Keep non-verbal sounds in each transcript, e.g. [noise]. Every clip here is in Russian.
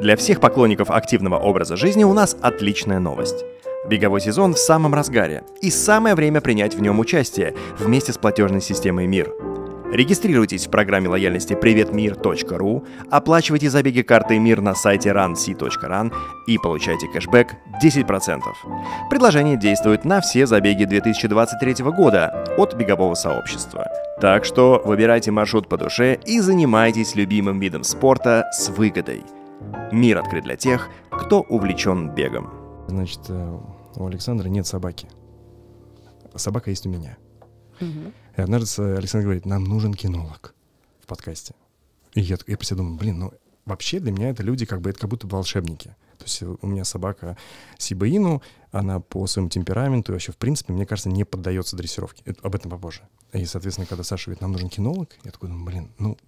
Для всех поклонников активного образа жизни у нас отличная новость. Беговой сезон в самом разгаре, и самое время принять в нем участие вместе с платежной системой МИР. Регистрируйтесь в программе лояльности приветмир.ру, оплачивайте забеги картой МИР на сайте runc.run и получайте кэшбэк 10%. Предложение действует на все забеги 2023 года от бегового сообщества. Так что выбирайте маршрут по душе и занимайтесь любимым видом спорта с выгодой. Мир открыт для тех, кто увлечен бегом. Значит, э, у Александра нет собаки. Собака есть у меня. Мгм. И однажды Александр говорит, нам нужен кинолог в подкасте. И я, я про себя думаю, блин, ну вообще для меня это люди как бы, это как будто волшебники. То есть у меня собака Сибаину, она по своему темпераменту и вообще, в принципе, мне кажется, не поддается дрессировке. Это- об этом попозже. И, соответственно, когда Саша говорит, нам нужен кинолог, я такой думаю, блин, ну,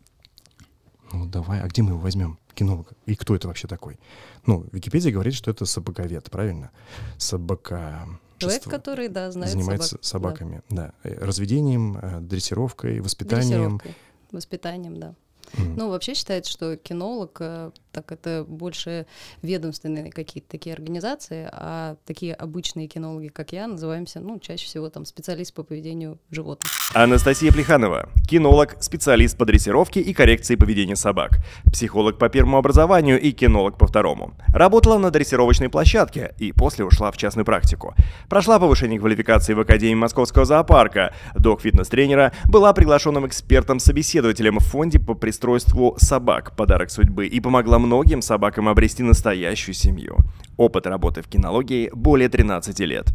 ну давай, а где мы его возьмем, кинолога? И кто это вообще такой? Ну, Википедия говорит, что это собаковед, правильно? Собака... Человек, который, да, знает занимается собак. собаками, да. Э, Разведением, э, дрессировкой, Да. воспитанием. Дрессировкой, воспитанием, да. М. Ну, вообще считается, что кинолог, э, так это больше ведомственные какие-то такие организации, а такие обычные кинологи, как я, называемся, ну, чаще всего там специалист по поведению животных. Анастасия Плеханова, кинолог, специалист по дрессировке и коррекции поведения собак, психолог по первому образованию и кинолог по второму. Работала на дрессировочной площадке и после ушла в частную практику. Прошла повышение квалификации в Академии Московского зоопарка, док-фитнес-тренера, была приглашенным экспертом-собеседователем в фонде по пристройству собак «Подарок судьбы» и помогла многим собакам обрести настоящую семью. Опыт работы в кинологии более 13 лет.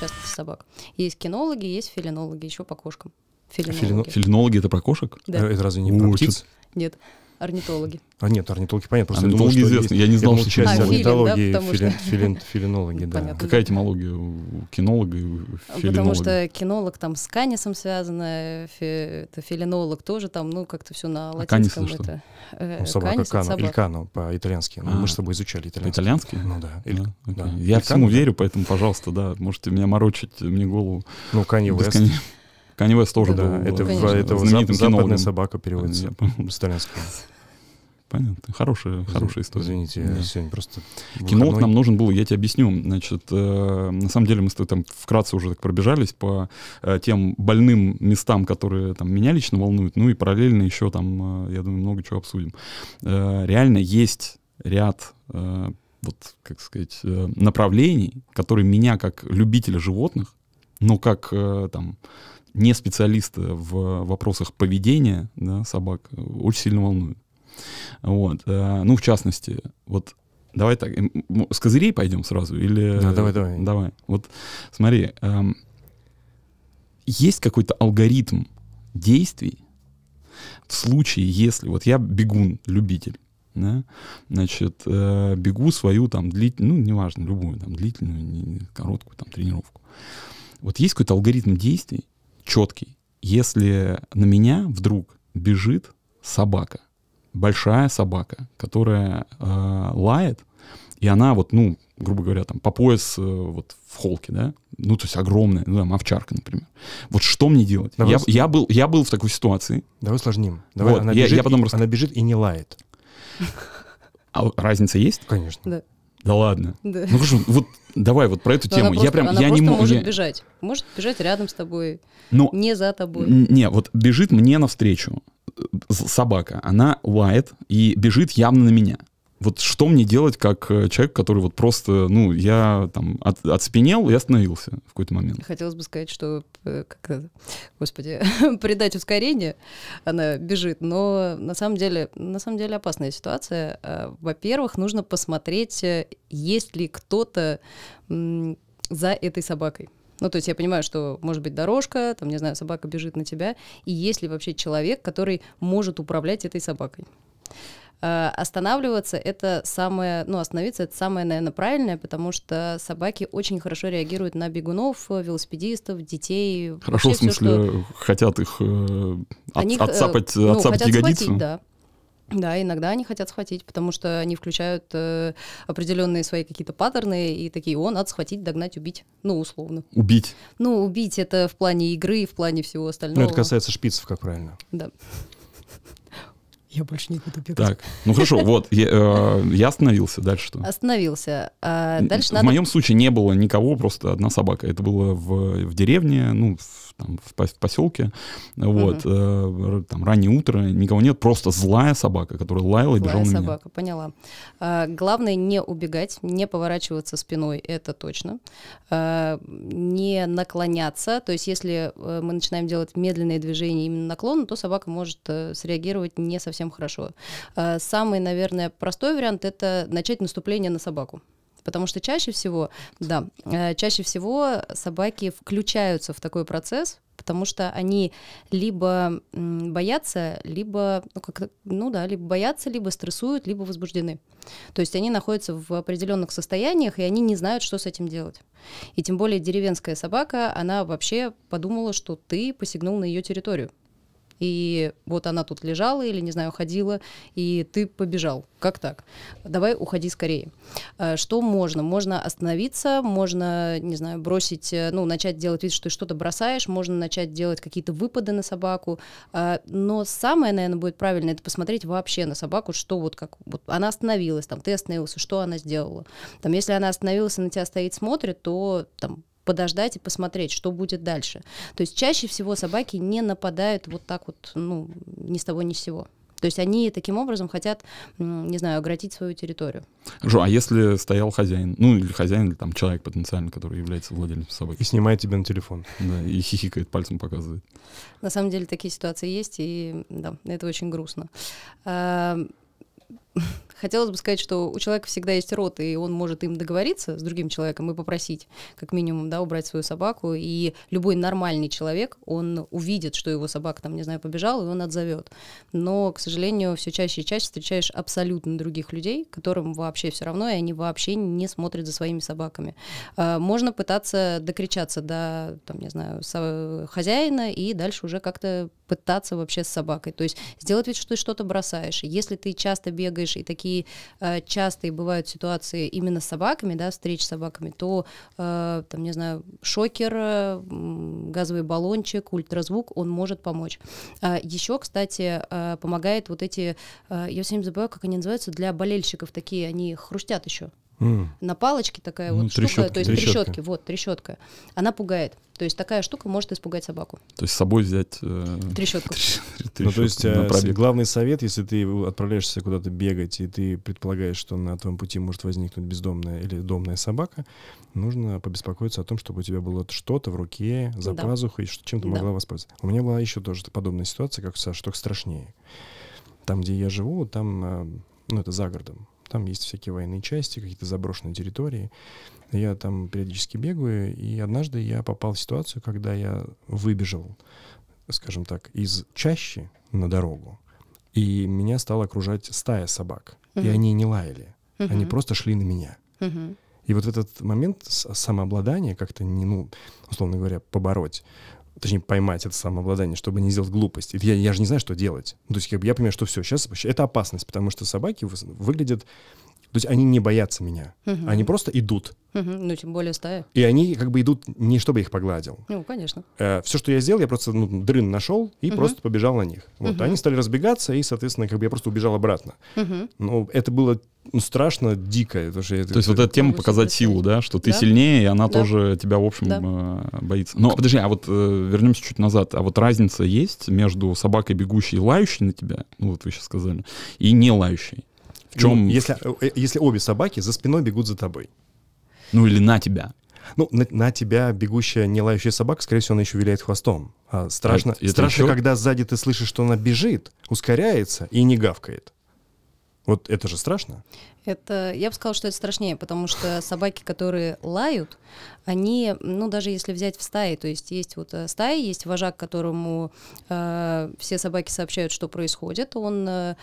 Часто собак. Есть кинологи, есть филинологи, еще по кошкам. Филино- Филинологи. Филинологи это про кошек? Да. Э, Это разве не О, про птиц? Нет, орнитологи. А нет, орнитологи, понятно. Просто я думал, Орнитологи что известны. Я не знал, что часть А, филин, да, орнитологии, потому филин- что- филин- филинологи, да. Понятно. Какая этимология у кинолога и у Потому филинолога? что кинолог там с канисом связано, фи- это филинолог тоже там, ну, как-то все на А канис латинском это что? это. э, Ну, собака канис Кано, или собака. Кано по-итальянски. Ну, А. мы же с тобой изучали итальянский. Итальянский? Ну да. Или- Да, окей. да. Я Или всему да. верю, поэтому, пожалуйста, да, можете меня морочить, мне голову. Ну, Канни Уэст. бесконечно. Канни Вест тоже Да, был это, конечно. это западная собака переводится с итальянского. Понятно. Хорошая, хорошая история. Извините, Да. сегодня просто... Кинолог выходной. нам нужен был, я тебе объясню. Значит, э, на самом деле мы с тобой там вкратце уже так пробежались по э, тем больным местам, которые там меня лично волнуют, ну и параллельно еще там, э, я думаю, много чего обсудим. Э, реально есть ряд, э, вот, как сказать, э, направлений, которые меня как любителя животных, но как э, там не специалиста в вопросах поведения да, собак, э, очень сильно волнуют. Вот. э, Ну, в частности, вот давай так, с козырей пойдем сразу или... Да, давай, давай. Давай. Вот смотри, эм, есть какой-то алгоритм действий в случае, если вот я бегун, любитель, да, значит, э, бегу свою там длительную, ну, неважно, любую там длительную, короткую там тренировку. Вот есть какой-то алгоритм действий четкий, если на меня вдруг бежит собака, большая собака, которая э, лает, и она вот, ну, грубо говоря, там по пояс э, вот в холке, да, ну, то есть огромная, ну, там, овчарка, например. Вот что мне делать? Давай Я, с- я, был, я был в такой ситуации, Давай усложним. Давай, Вот, она, я- бежит, я потом и- рас- она бежит и не лает. а разница есть? Конечно. Да. Да ладно. Да. Ну, хорошо, вот давай вот про эту Но тему. она я просто, прям, она я не могу... может я- бежать. Может бежать рядом с тобой, Ну, не за тобой. Не, вот бежит мне навстречу собака, она лает и бежит явно на меня. Вот что мне делать как э, человек, который вот просто, ну, я там от, отспенел и остановился в какой-то момент. Хотелось бы сказать, что, э, как господи, [laughs] придать ускорение, она бежит, но на самом деле, на самом деле опасная ситуация. А, Во-первых, нужно посмотреть, э, есть ли кто-то за этой собакой. Ну, то есть я понимаю, что может быть дорожка, там, не знаю, собака бежит на тебя, и есть ли вообще человек, который может управлять этой собакой. А, Останавливаться это самое, ну, остановиться это самое, наверное, правильное, потому что собаки очень хорошо реагируют на бегунов, велосипедистов, детей. Хорошо, вообще в смысле, что- хотят их э, от- они э, отцапать, ну, отцапать хотят ягодицу? схватить, да. Да, иногда они хотят схватить, потому что они включают э, определенные свои какие-то паттерны и такие, о, надо схватить, догнать, убить. Ну, условно. Убить. Ну, убить это в плане игры, в плане всего остального. Ну, это касается шпицев, как правильно. Да. [laughs] Я больше не буду бегать. Так, ну хорошо, вот, я, э, я остановился, дальше что? Остановился. А дальше в надо... моем случае не было никого, просто одна собака. Это было в, в деревне, ну, в, там, в, в поселке. Вот, э, р- там раннее утро, никого нет, просто злая собака, которая лаяла и Злая бежала на меня. собака, поняла. А, главное не убегать, не поворачиваться спиной, это точно. А, не наклоняться, то есть если э, мы начинаем делать медленные движения именно наклон, то собака может э, среагировать не совсем хорошо. А, самый, наверное, простой вариант это начать наступление на собаку. Потому что чаще всего, да, э, чаще всего собаки включаются в такой процесс, потому что они либо боятся, либо, ну, как ну да, либо боятся, либо стрессуют, либо возбуждены. То есть они находятся в определенных состояниях, и они не знают, что с этим делать. И тем более деревенская собака, она вообще подумала, что ты посягнул на ее территорию. И вот она тут лежала или, не знаю, ходила, и ты побежал. Как так? Давай уходи скорее. А, Что можно? Можно остановиться, можно, не знаю, бросить, э, ну, начать делать вид, что ты что-то бросаешь, можно начать делать какие-то выпады на собаку. А, Но самое, наверное, будет правильно, это посмотреть вообще на собаку, что вот как вот она остановилась, там, ты остановился, что она сделала. Там, если она остановилась и на тебя стоит, смотрит, то там подождать и посмотреть, что будет дальше. То есть чаще всего собаки не нападают вот так вот, ну, ни с того ни с сего. То есть они таким образом хотят, не знаю, оградить свою территорию. Хорошо, а если стоял хозяин, ну или хозяин, или там человек потенциально, который является владельцем собаки, И снимает тебя на телефон. да, и хихикает, пальцем показывает. На самом деле такие ситуации есть, и да, это очень грустно. [laughs] Хотелось бы сказать, что у человека всегда есть рот, и он может им договориться с другим человеком и попросить, как минимум, да, убрать свою собаку. И любой нормальный человек, он увидит, что его собака там, не знаю, побежала, и он отзовет. Но, к сожалению, все чаще и чаще встречаешь абсолютно других людей, которым вообще все равно, и они вообще не смотрят за своими собаками. А, Можно пытаться докричаться до, там, не знаю, хозяина и дальше уже как-то пытаться вообще с собакой. То есть сделать вид, что ты что-то бросаешь. Если ты часто бегаешь и такие э, частые бывают ситуации именно с собаками, да, встреч с собаками, то, э, там, не знаю, шокер, э, газовый баллончик, ультразвук, он может помочь. еще, кстати, э, помогает вот эти, э, я все время забываю, как они называются, для болельщиков такие, они хрустят еще На палочке такая Ну, вот штука, трещотка. то есть Трещотка. трещотки, вот трещотка, она пугает. То есть такая штука может испугать собаку. То есть с собой взять э, Трещотку. [laughs] Ну, то есть трещотку на э, главный совет, если ты отправляешься куда-то бегать, и ты предполагаешь, что на твоем пути может возникнуть бездомная или домная собака, нужно побеспокоиться о том, чтобы у тебя было что-то в руке, за Да. пазухой, что- чем ты Да. могла воспользоваться. У меня была еще тоже подобная ситуация, как у Саши, только страшнее. Там, где я живу, там, э, ну, это за городом, там есть всякие военные части, какие-то заброшенные территории. Я там периодически бегаю, и однажды я попал в ситуацию, когда я выбежал, скажем так, из чащи на дорогу, и меня стала окружать стая собак. И Мгм. они не лаяли, они Мгм. просто шли на меня. Мгм. И вот этот момент с- самообладание как-то не, ну, условно говоря, побороть, точнее, поймать это самообладание, чтобы не сделать глупость. Я, я же не знаю, что делать. Ну, То есть как бы я понимаю, что все, сейчас это опасность, потому что собаки вы- выглядят... То есть они не боятся меня. Мгм. Они просто идут. Мгм. Ну, тем более стая. И они как бы идут не чтобы я их погладил. Ну, конечно. все, что я сделал, я просто ну, дрын нашел и Мгм. просто побежал на них. Вот. Мгм. Они стали разбегаться, и, соответственно, как бы я просто убежал обратно. Мгм. Но это было ну, страшно, дико. потому что это- То есть вот эта тема показать силу, да, что ты Да. сильнее, и она Да. тоже тебя, в общем, Да. э, боится. Но подожди, а вот э, вернемся чуть назад. А вот разница есть между собакой, бегущей и лающей на тебя, ну вот вы сейчас сказали, и не лающей? В чем, Ну, если, э, если обе собаки за спиной бегут за тобой. ну или на тебя? Ну, на, на тебя бегущая не лающая собака, скорее всего, она еще виляет хвостом. А страшно, А это страшно еще? когда сзади ты слышишь, что она бежит, ускоряется и не гавкает. Вот это же страшно. Это, я бы сказала, что это страшнее, потому что собаки, которые лают, они, ну, даже если взять в стае, то есть есть вот э, стаи, есть вожак, которому э, все собаки сообщают, что происходит, он э,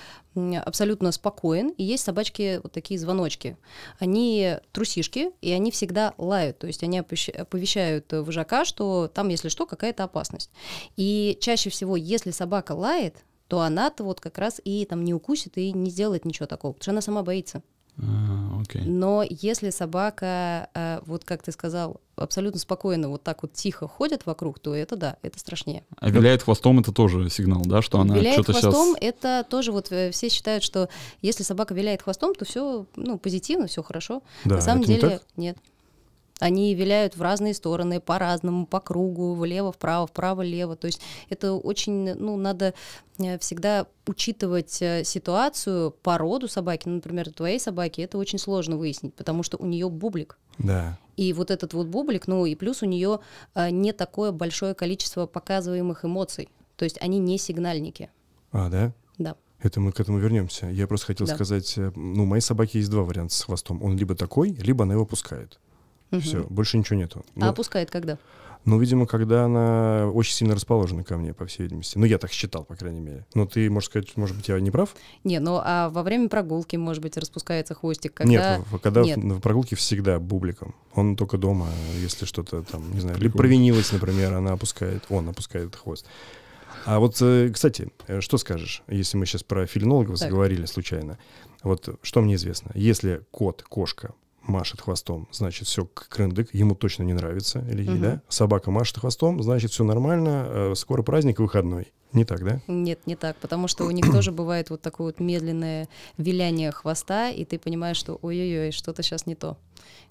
абсолютно спокоен, и есть собачки, вот такие звоночки. Они трусишки, и они всегда лают, то есть они оповещ- оповещают вожака, что там, если что, какая-то опасность. И чаще всего, если собака лает, то она-то вот как раз и там не укусит и не сделает ничего такого, потому что она сама боится. А, окей. Но если собака, э, вот как ты сказал, абсолютно спокойно вот так вот тихо ходит вокруг, то это да, это страшнее. А виляет хвостом это тоже сигнал, да, что она виляет что-то хвостом, сейчас... это тоже вот э, все считают, что если собака виляет хвостом, то все ну, позитивно, все хорошо. Да, На самом это не деле так? нет. Они виляют в разные стороны, по-разному, по кругу, влево, вправо, вправо, лево. То есть это очень, ну, надо э, всегда учитывать э, ситуацию, породу собаки. Ну, например, твоей собаки это очень сложно выяснить, потому что у нее бублик. Да. И вот этот вот бублик, ну и плюс у нее э, не такое большое количество показываемых эмоций. То есть они не сигнальники. А, да? Да. Это мы к этому вернемся. Я просто хотел Да. сказать, ну, у моей собаки есть два варианта с хвостом. Он либо такой, либо она его пускает. Мгм. Все, больше ничего нету. А Ну, опускает когда? ну, видимо, когда она очень сильно расположена ко мне, по всей видимости. Ну, я так считал, по крайней мере. Но ты, можешь сказать, может быть, я не прав? Не, ну а во время прогулки, может быть, распускается хвостик, когда... Нет, когда Нет. в- прогулке всегда бубликом. Он только дома, если что-то там, не знаю, либо Прикольно. провинилась, например, она опускает, он опускает хвост. А вот, э, кстати, э, что скажешь, если мы сейчас про филинологов Так. заговорили случайно? Вот что мне известно? Если кот, кошка машет хвостом, значит, все крындык, ему точно не нравится, или ей, Мгм. да? Собака машет хвостом, значит, все нормально, э, скоро праздник, выходной. Не так, да? Нет, не так, потому что у них [clears throat] тоже бывает вот такое вот медленное виляние хвоста, и ты понимаешь, что ой-ой-ой, что-то сейчас не то.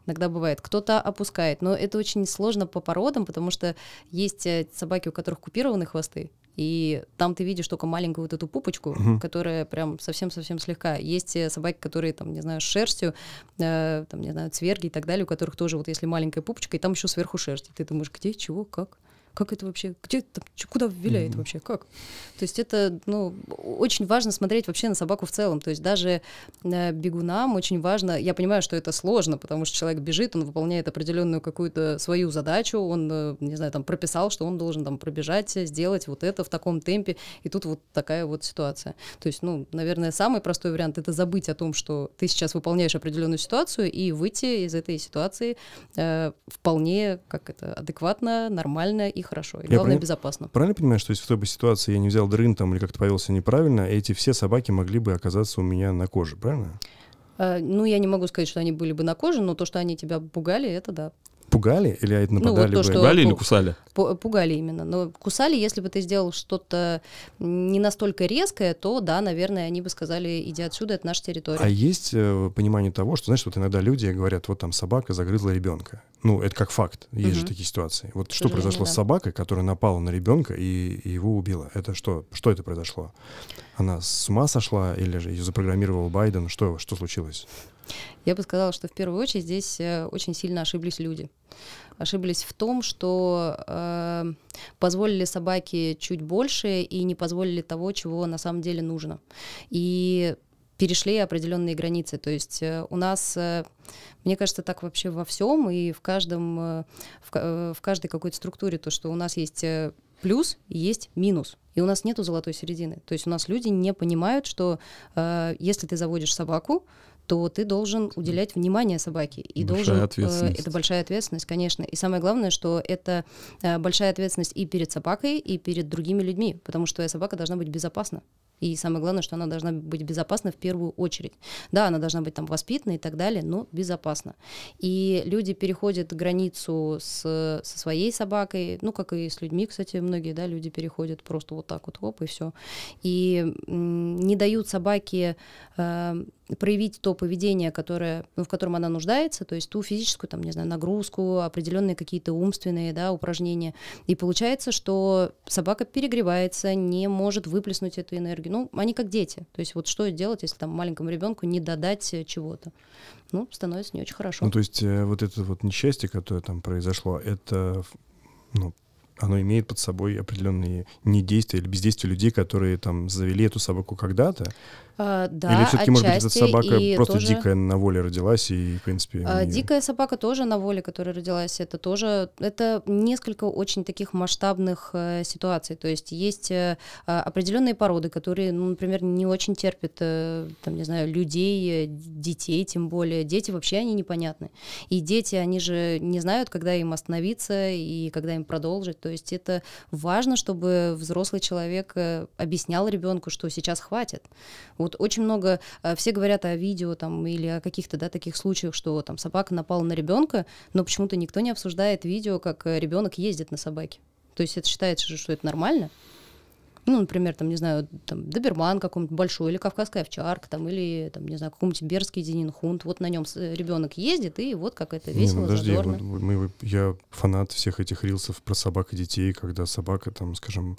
Иногда бывает. Кто-то опускает, но это очень сложно по породам, потому что есть э, собаки, у которых купированы хвосты, и там ты видишь только маленькую вот эту пупочку, Мгм. которая прям совсем-совсем слегка. Есть э, собаки, которые, там, не знаю, с шерстью, э, там, не знаю, цверги и так далее, у которых тоже вот если маленькая пупочка, и там еще сверху шерсть. И ты думаешь, где, чего, как? Как это вообще? Где там, куда виляет Мгм. вообще? Как? То есть это, ну, очень важно смотреть вообще на собаку в целом. То есть даже э, бегунам очень важно, я понимаю, что это сложно, потому что человек бежит, он выполняет определенную какую-то свою задачу, он, э, не знаю, там прописал, что он должен там пробежать, сделать вот это в таком темпе, и тут вот такая вот ситуация. То есть, ну, наверное, самый простой вариант это забыть о том, что ты сейчас выполняешь определенную ситуацию и выйти из этой ситуации э, вполне, как это, адекватно, нормально и хорошо. И Я главное, пони- безопасно. Правильно понимаю, что если в той бы ситуации я не взял дрын там или как-то повелся неправильно, эти все собаки могли бы оказаться у меня на коже, правильно? Э, Ну, я не могу сказать, что они были бы на коже, но то, что они тебя пугали, это да. Пугали или это вот нападали то, бы? что- Пугали или кусали? Пу- Пугали именно. Но кусали, если бы ты сделал что-то не настолько резкое, то да, наверное, они бы сказали, иди отсюда, это наша территория. А есть э, понимание того, что, знаешь, вот иногда люди говорят, вот там собака загрызла ребенка. Ну, это как факт. Есть же Мгм. такие ситуации. Вот что произошло с да. собакой, которая напала на ребенка и, и его убила? Это что? Что это произошло? Она с ума сошла или же ее запрограммировал Байден? Что, что случилось? Я бы сказала, что в первую очередь здесь э, очень сильно ошиблись люди. Ошиблись в том, что э, позволили собаке чуть больше и не позволили того, чего на самом деле нужно. И перешли определенные границы. То есть э, у нас, э, мне кажется, так вообще во всем и в каждом, в, в каждой какой-то структуре, то, что у нас есть плюс есть минус. И у нас нету золотой середины. То есть у нас люди не понимают, что э, если ты заводишь собаку, то ты должен уделять внимание собаке. И Большая должен, э, ответственность. это большая ответственность, конечно. И самое главное, что это э, большая ответственность и перед собакой, и перед другими людьми, потому что твоя собака должна быть безопасна. И самое главное, что она должна быть безопасна в первую очередь. Да, она должна быть там воспитана и так далее, но безопасна. И люди переходят границу с, со своей собакой, ну, как и с людьми, кстати, многие, да, люди переходят просто вот так вот, оп, и все. И не дают собаке э, проявить то поведение, которое, ну, в котором она нуждается, то есть ту физическую, там, не знаю, нагрузку, определенные какие-то умственные, да, упражнения. И получается, что собака перегревается, не может выплеснуть эту энергию. Ну, они как дети. То есть вот что делать, если там маленькому ребенку не додать э, чего-то? Ну, становится не очень хорошо. Ну, то есть э, вот это вот несчастье, которое там произошло, это, ну, оно имеет под собой определенные недействия или бездействия людей, которые там завели эту собаку когда-то? А, да, или все-таки, может быть, эта собака и просто тоже- дикая на воле родилась и, в принципе... А, неё- Дикая собака тоже на воле, которая родилась, это тоже, это несколько очень таких масштабных э, ситуаций. То есть есть э, а, определенные породы, которые, ну, например, не очень терпят, э, там, не знаю, людей, э, детей, тем более. Дети вообще, они непонятны. И дети, они же не знают, когда им остановиться и когда им продолжить. То есть это важно, чтобы взрослый человек э, объяснял ребенку, что сейчас хватит. Вот очень много, э, все говорят о видео там или о каких-то да, таких случаях, что там собака напала на ребенка, но почему-то никто не обсуждает видео, как ребенок ездит на собаке. То есть это считается же, что это нормально ну, например, там, не знаю, там, доберман какой-нибудь большой, или кавказская овчарка, там, или, там, не знаю, какой-нибудь берский зенинхунд, вот на нем ребенок ездит, и вот как это весело, не, ну, подожди, задорно. Вот, мы, я фанат всех этих рилсов про собак и детей, когда собака, там, скажем,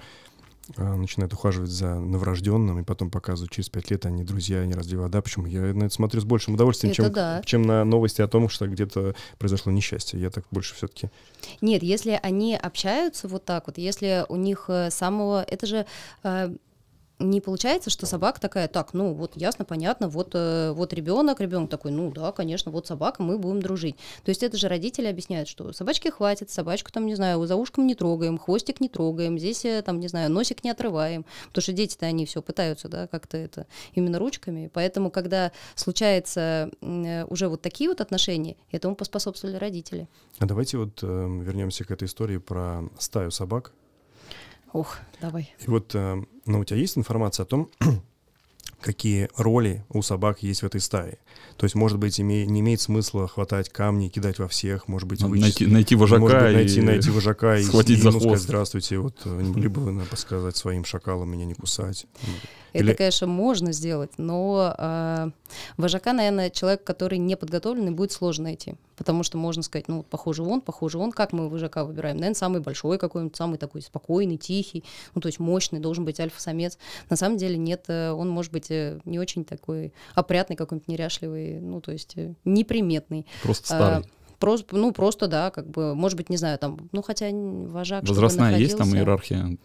а, начинает ухаживать за новорожденным, и потом показывают через пять лет, они друзья, они разлили вода. Почему? Я на это смотрю с большим удовольствием, чем, да. чем на новости о том, что где-то произошло несчастье. Я так больше все-таки... Нет, если они общаются вот так вот, если у них э, самого... Это же э, не получается, что собака такая, так, ну вот ясно, понятно, вот, э, вот ребенок, ребенок такой, ну да, конечно, вот собака, мы будем дружить. То есть это же родители объясняют, что собачки хватит, собачку там, не знаю, за ушком не трогаем, хвостик не трогаем, здесь э, там, не знаю, носик не отрываем, потому что дети-то они все пытаются, да, как-то это именно ручками. Поэтому, когда случается э, уже вот такие вот отношения, этому поспособствовали родители. А давайте вот э, вернемся к этой истории про стаю собак. Ох, давай. И вот, э, ну, у тебя есть информация о том, [clears throat] какие роли у собак есть в этой стае. То есть, может быть, име, не имеет смысла хватать камни, кидать во всех, может быть, вычесть, найти, найти вожака, может быть, найти, и найти вожака [laughs] и, схватить и, за ну, хвост. сказать, здравствуйте, вот э, не могли бы вы подсказать своим шакалам меня не кусать? Это, Или... конечно, можно сделать, но э, вожака, наверное, человек, который не подготовленный, будет сложно найти. Потому что можно сказать, ну, похоже он, похоже он. Как мы вожака выбираем? Наверное, самый большой какой-нибудь, самый такой спокойный, тихий, ну, то есть мощный, должен быть альфа-самец. На самом деле нет, э, он может быть э, не очень такой опрятный, какой-нибудь неряшливый, ну, то есть э, неприметный. Просто старый. Просто, ну, просто, да, как бы, может быть, не знаю, там, ну, хотя вожак... Возрастная есть там иерархия?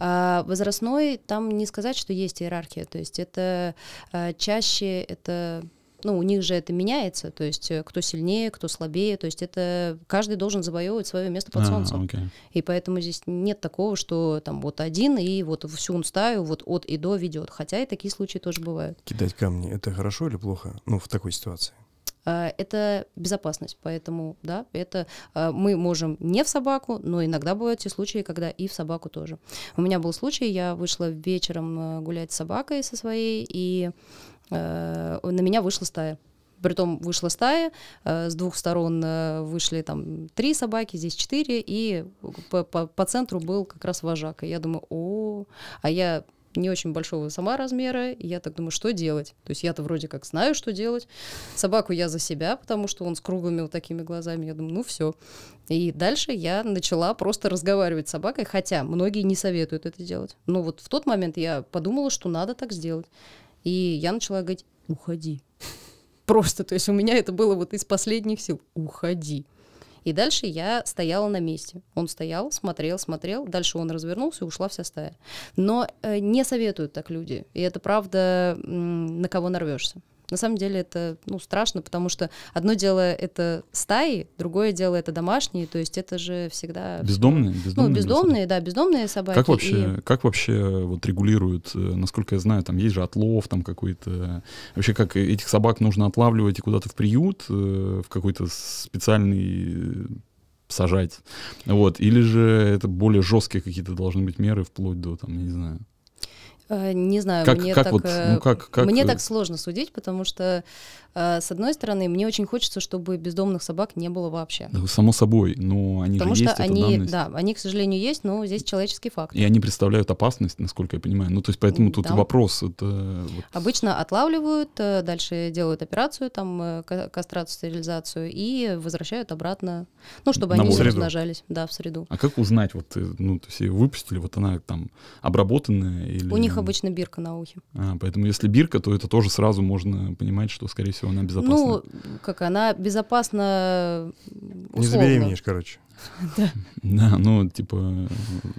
А, возрастной, там не сказать, что есть иерархия, то есть это а, чаще, это ну, у них же это меняется, то есть э, кто сильнее, кто слабее, то есть это каждый должен завоевывать свое место под а, солнцем. Okay. И поэтому здесь нет такого, что там вот один и вот всю он стаю вот от и до ведет. Хотя и такие случаи тоже бывают. Кидать камни это хорошо или плохо? Ну, в такой ситуации. А, это безопасность. Поэтому, да, это а, мы можем не в собаку, но иногда бывают те случаи, когда и в собаку тоже. У меня был случай, я вышла вечером а, гулять с собакой со своей, и на меня вышла стая. Притом вышла стая, с двух сторон вышли там три собаки, здесь четыре, и по, по, по центру был как раз вожак. И я думаю, о, а я не очень большого сама размера, и я так думаю, что делать? То есть я-то вроде как знаю, что делать. Собаку я за себя, потому что он с круглыми вот такими глазами. Я думаю, ну все. И дальше я начала просто разговаривать с собакой, хотя многие не советуют это делать. Но вот в тот момент я подумала, что надо так сделать. И я начала говорить, уходи. [laughs] Просто, то есть у меня это было вот из последних сил. Уходи. И дальше я стояла на месте. Он стоял, смотрел, смотрел. Дальше он развернулся, и ушла вся стая. Но э, не советуют так люди. И это правда, на кого нарвешься. На самом деле это ну, страшно, потому что одно дело это стаи, другое дело это домашние, то есть это же всегда... Бездомные? бездомные ну, бездомные, да, бездомные собаки. Как вообще, и... как вообще вот регулируют, э, насколько я знаю, там есть же отлов там какой-то... Вообще как этих собак нужно отлавливать и куда-то в приют, э, в какой-то специальный сажать, вот, или же это более жесткие какие-то должны быть меры, вплоть до, там, не знаю. Э, не знаю, как, мне, как так, вот, ну, как, как... мне так сложно судить, потому что с одной стороны, мне очень хочется, чтобы бездомных собак не было вообще. Да, само собой, но они Потому же что есть, они, это данность. да, они, к сожалению, есть, но здесь человеческий факт. И они представляют опасность, насколько я понимаю. Ну, то есть поэтому тут да. вопрос. Это, вот... Обычно отлавливают, э, дальше делают операцию, там, э, кастрацию, стерилизацию и возвращают обратно, ну, чтобы На они не размножались, да, в среду. А как узнать, вот, э, ну, то есть ее выпустили, вот она там обработанная или... У них обычно бирка на ухе. А, поэтому если бирка, то это тоже сразу можно понимать, что, скорее всего, она безопасна. Ну, как она безопасна условно. Не забеременеешь, короче. [laughs] Да, ну, типа,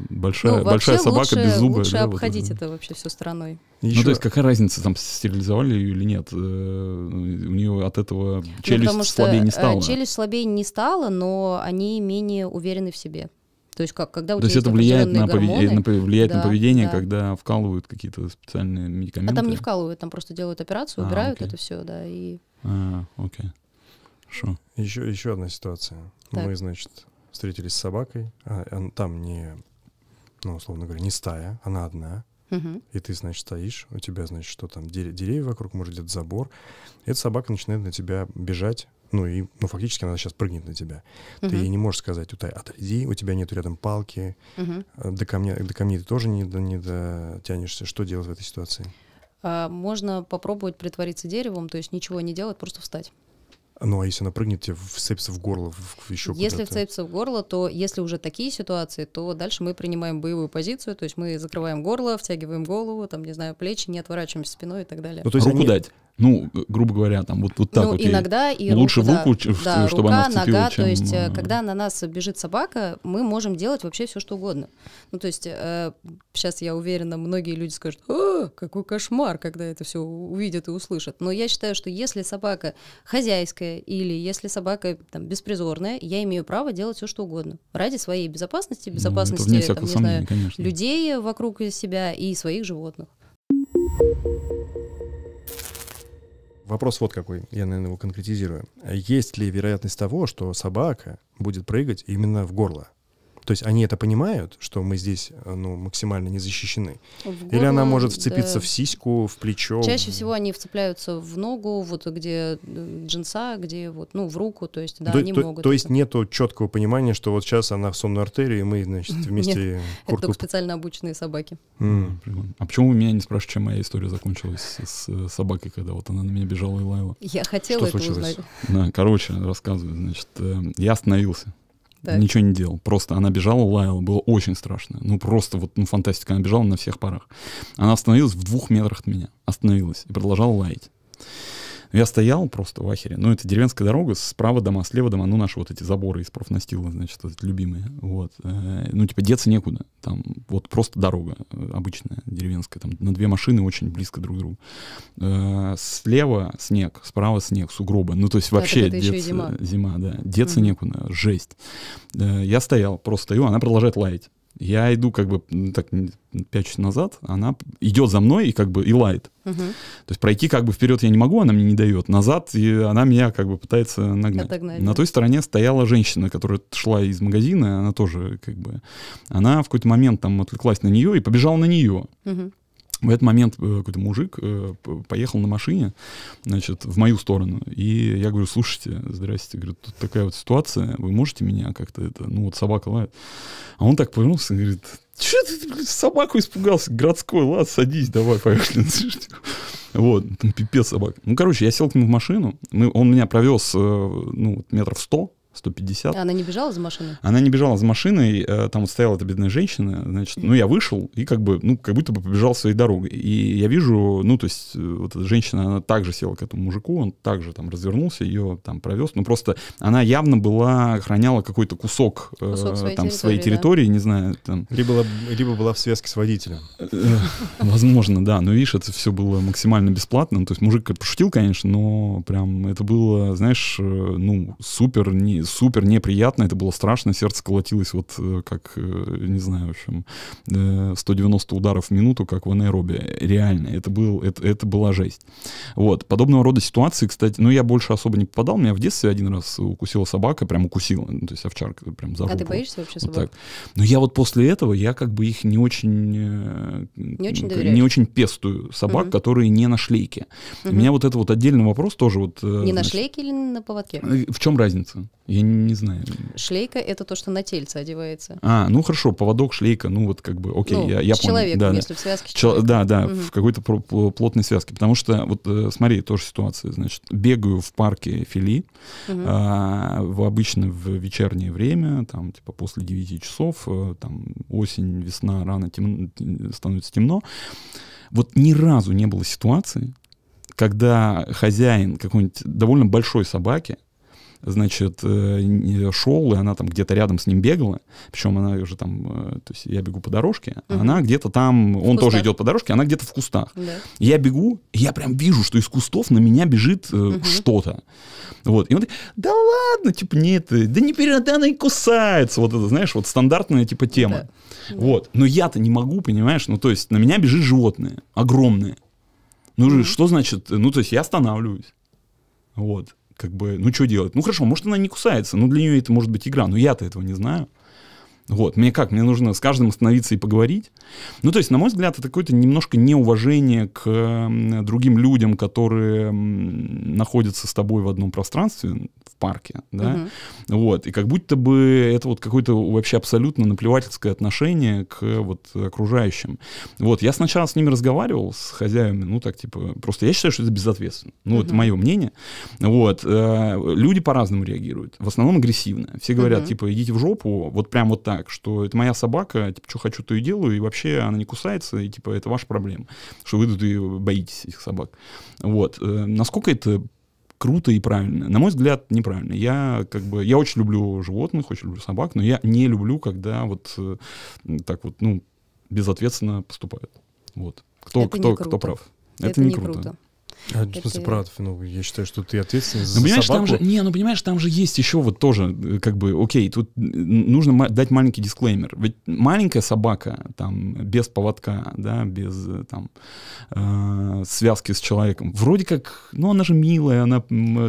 большая, Ну, большая собака лучше, без зуба. Лучше да, вот обходить это. это вообще все стороной. Ну, то есть какая разница, там, стерилизовали ее или нет? Э, У нее от этого Ну, челюсть слабее не э, стала. Челюсть слабее не стала, но они менее уверены в себе. То есть как, когда у То есть это влияет на, на, гормоны, пов- влияет на Да, поведение, да. когда вкалывают какие-то специальные а медикаменты? там не вкалывают, там просто делают операцию, А, убирают окей. это все, да, и А, окей. Хорошо. Еще, еще одна ситуация. Так. Мы, значит, встретились с собакой, а, а там не, ну, условно говоря, не стая, она одна, Мгм. и ты, значит, стоишь, у тебя, значит, что там, дере- деревья вокруг, может, где-то забор, и эта собака начинает на тебя бежать, ну, и, ну, фактически она сейчас прыгнет на тебя. Ты Мгм. ей не можешь сказать, Утай, отойди, у тебя нету рядом палки, э, до, камня, до камней ты тоже не, до- не дотянешься. Что делать в этой ситуации? А можно попробовать притвориться деревом, то есть ничего не делать, просто встать. Ну, а если она прыгнет тебе, вцепится в горло, в, в еще Если вцепится в горло, то если уже такие ситуации, то дальше мы принимаем боевую позицию, то есть мы закрываем горло, втягиваем голову, там, не знаю, плечи, не отворачиваемся спиной и так далее. Ну, то есть Руку они- дать. Ну, грубо говоря, там вот, вот так ну, вот. иногда и Ну, лучше руку, в да. руку, ч- в- да, чтобы рука, она вцепила, нога, чем, то есть, э, э, когда на нас бежит собака, мы можем делать вообще все, что угодно. Ну, то есть, сейчас я уверена, многие люди скажут, «А, какой кошмар, когда это все увидят и услышат. Но я считаю, что если собака хозяйская или если собака там, беспризорная, я имею право делать все, что угодно. Ради своей безопасности, Ну, безопасности, вне там, не сомнения, знаю, конечно. людей вокруг себя и своих животных. Вопрос вот какой, я, наверное, его конкретизирую. Есть ли вероятность того, что собака будет прыгать именно в горло? То есть они это понимают, что мы здесь э, ну, максимально не защищены? В Или она горло, может вцепиться да. в сиську, в плечо? Чаще всего они вцепляются в ногу, вот где э, джинса, где вот, ну, в руку, то есть, да, то, они то- могут. то есть это. нету четкого понимания, что вот сейчас она в сонную артерию, и мы, значит, вместе [laughs] Это куртку... только специально обученные собаки. А почему вы меня не спрашиваете, чем моя история закончилась с, э, собакой, когда вот она на меня бежала и лаяла? Я хотела Что это случилось? узнать. Да, короче, рассказываю. Значит, я остановился. Так. Ничего не делал. Просто она бежала, лаяла. Было очень страшно. Ну, просто вот, ну, фантастика. Она бежала на всех парах. Она остановилась в двух метрах от меня. Остановилась и продолжала лаять. Я стоял просто в ахере. Ну, это деревенская дорога, справа дома, слева дома, ну, наши вот эти заборы из профнастила, значит, вот эти любимые. Вот. Э, Ну, типа, деться некуда. Там вот просто дорога э, обычная, деревенская. Там на две машины очень близко друг к другу. Э, Слева снег, справа снег, сугробы. Ну, то есть вообще и деться- зима. зима, да. Деться Мгм. некуда, жесть. Я стоял, просто стою, она продолжает лаять. Я иду как бы так м, пячусь назад, она идет за мной и как бы и лает. Мгм. То есть пройти как бы вперед я не могу, она мне не дает. Назад и она меня как бы пытается нагнать. Отогнать, На да. той стороне стояла женщина, которая шла из магазина, она тоже как бы... Она в какой-то момент там отвлеклась на нее и побежала на нее. Мгм. В этот момент э, какой-то мужик э, поехал на машине, значит, в мою сторону. И я говорю, слушайте, здрасте, говорю, тут такая вот ситуация, вы можете меня как-то это, ну вот собака лает. А он так повернулся и говорит, что ты, блин, собаку испугался, городской, ладно, садись, давай, поехали. [laughs] Вот, там пипец собака. Ну, короче, я сел к нему в машину, мы, он меня провез, э, ну, метров 100, 150. А Она не бежала за машиной? Она не бежала за машиной, э, там вот стояла эта бедная женщина, значит, ну, я вышел и как бы, ну, как будто бы побежал своей дорогой. И я вижу, ну, то есть, э, вот эта женщина, она также села к этому мужику, он также там развернулся, ее там провез, ну, просто она явно была, охраняла какой-то кусок, э, Кусок своей там своей территории, территории, не знаю, там, Либо, была- либо была в связке с водителем. Возможно, да. Но видишь, это все было максимально бесплатно. Ну, То есть мужик пошутил, конечно, но прям это было, знаешь, ну, супер, не, супер неприятно. Это было страшно. Сердце колотилось вот э, как, э, не знаю, в общем, э, 190 ударов в минуту, как в анаэробе. Реально. Это, был, это, это была жесть. Вот. Подобного рода ситуации, кстати, ну, я больше особо не попадал. Меня в детстве один раз укусила собака, прям укусила. Ну, то есть овчарка прям за А ты боишься вообще Вот собак? так. Но я вот после этого, я как бы их не очень... э, Не очень доверяешь? Не очень пестую собак, Мгм. которые не на шлейке. У Мгм. меня вот это вот отдельный вопрос тоже вот... э, Не на значит, шлейке или на поводке? э, В чем разница? Я не, не знаю. Шлейка — это то, что на тельце одевается. А, ну хорошо, поводок, шлейка, ну вот как бы, окей, Ну, я, я понял. человеком, да, да. если в связке с Чел- да, да, Мгм. в какой-то плотной связке. Потому что, вот э, смотри, тоже ситуация, значит, бегаю в парке Фили, Мгм. а, в обычно в вечернее время, там, типа, после 9 часов, э, там, осень, весна, рано тем- становится темно. Вот ни разу не было ситуации, когда хозяин какой-нибудь довольно большой собаки, значит, э, шел, и она там где-то рядом с ним бегала, причем она уже там, э, то есть я бегу по дорожке, а Мгм. она где-то там, он тоже кустах. идет по дорожке, она где-то в кустах. Да. Я бегу, я прям вижу, что из кустов на меня бежит Мгм. что-то. Вот. И он такой, да ладно, типа, нет, да не перед, она и кусается. Вот это, знаешь, вот стандартная типа тема. Да. Вот. Но я-то не могу, понимаешь? Ну, то есть на меня бежит животное, огромное. Ну, Мгм. что значит, ну, то есть я останавливаюсь. Вот. Как бы, ну что делать? Ну хорошо, может она не кусается, но для нее это может быть игра, но я-то этого не знаю. Вот, мне как, мне нужно с каждым остановиться и поговорить. Ну, то есть, на мой взгляд, это какое-то немножко неуважение к другим людям, которые находятся с тобой в одном пространстве, парке, да, вот, и как будто бы это вот какое-то вообще абсолютно наплевательское отношение к вот окружающим. Вот, я сначала с ними разговаривал, с хозяевами, ну, так, типа, просто я считаю, что это безответственно. Ну, это мое мнение. Вот, э, люди по-разному реагируют, в основном агрессивно. Все говорят, Мгм. типа, идите в жопу, вот прям вот так, что это моя собака, типа, что хочу, то и делаю, и вообще она не кусается, и, типа, это ваша проблема, что вы тут и боитесь этих собак. Вот. Э, Насколько это круто и правильно? На мой взгляд, неправильно. Я как бы, я очень люблю животных, очень люблю собак, но я не люблю, когда вот э, так вот, ну, безответственно поступают. Вот. Кто, Это не кто, круто. кто прав? Это, не круто. А, в смысле, правда, ну, я считаю, что ты ответственен Ну, за понимаешь, собаку. там же, не, ну, понимаешь, там же есть еще вот тоже, э, как бы, окей, тут э, нужно дать маленький дисклеймер. Ведь маленькая собака, там, без поводка, да, без, э, там, э, связки с человеком, вроде как, ну, она же милая, она,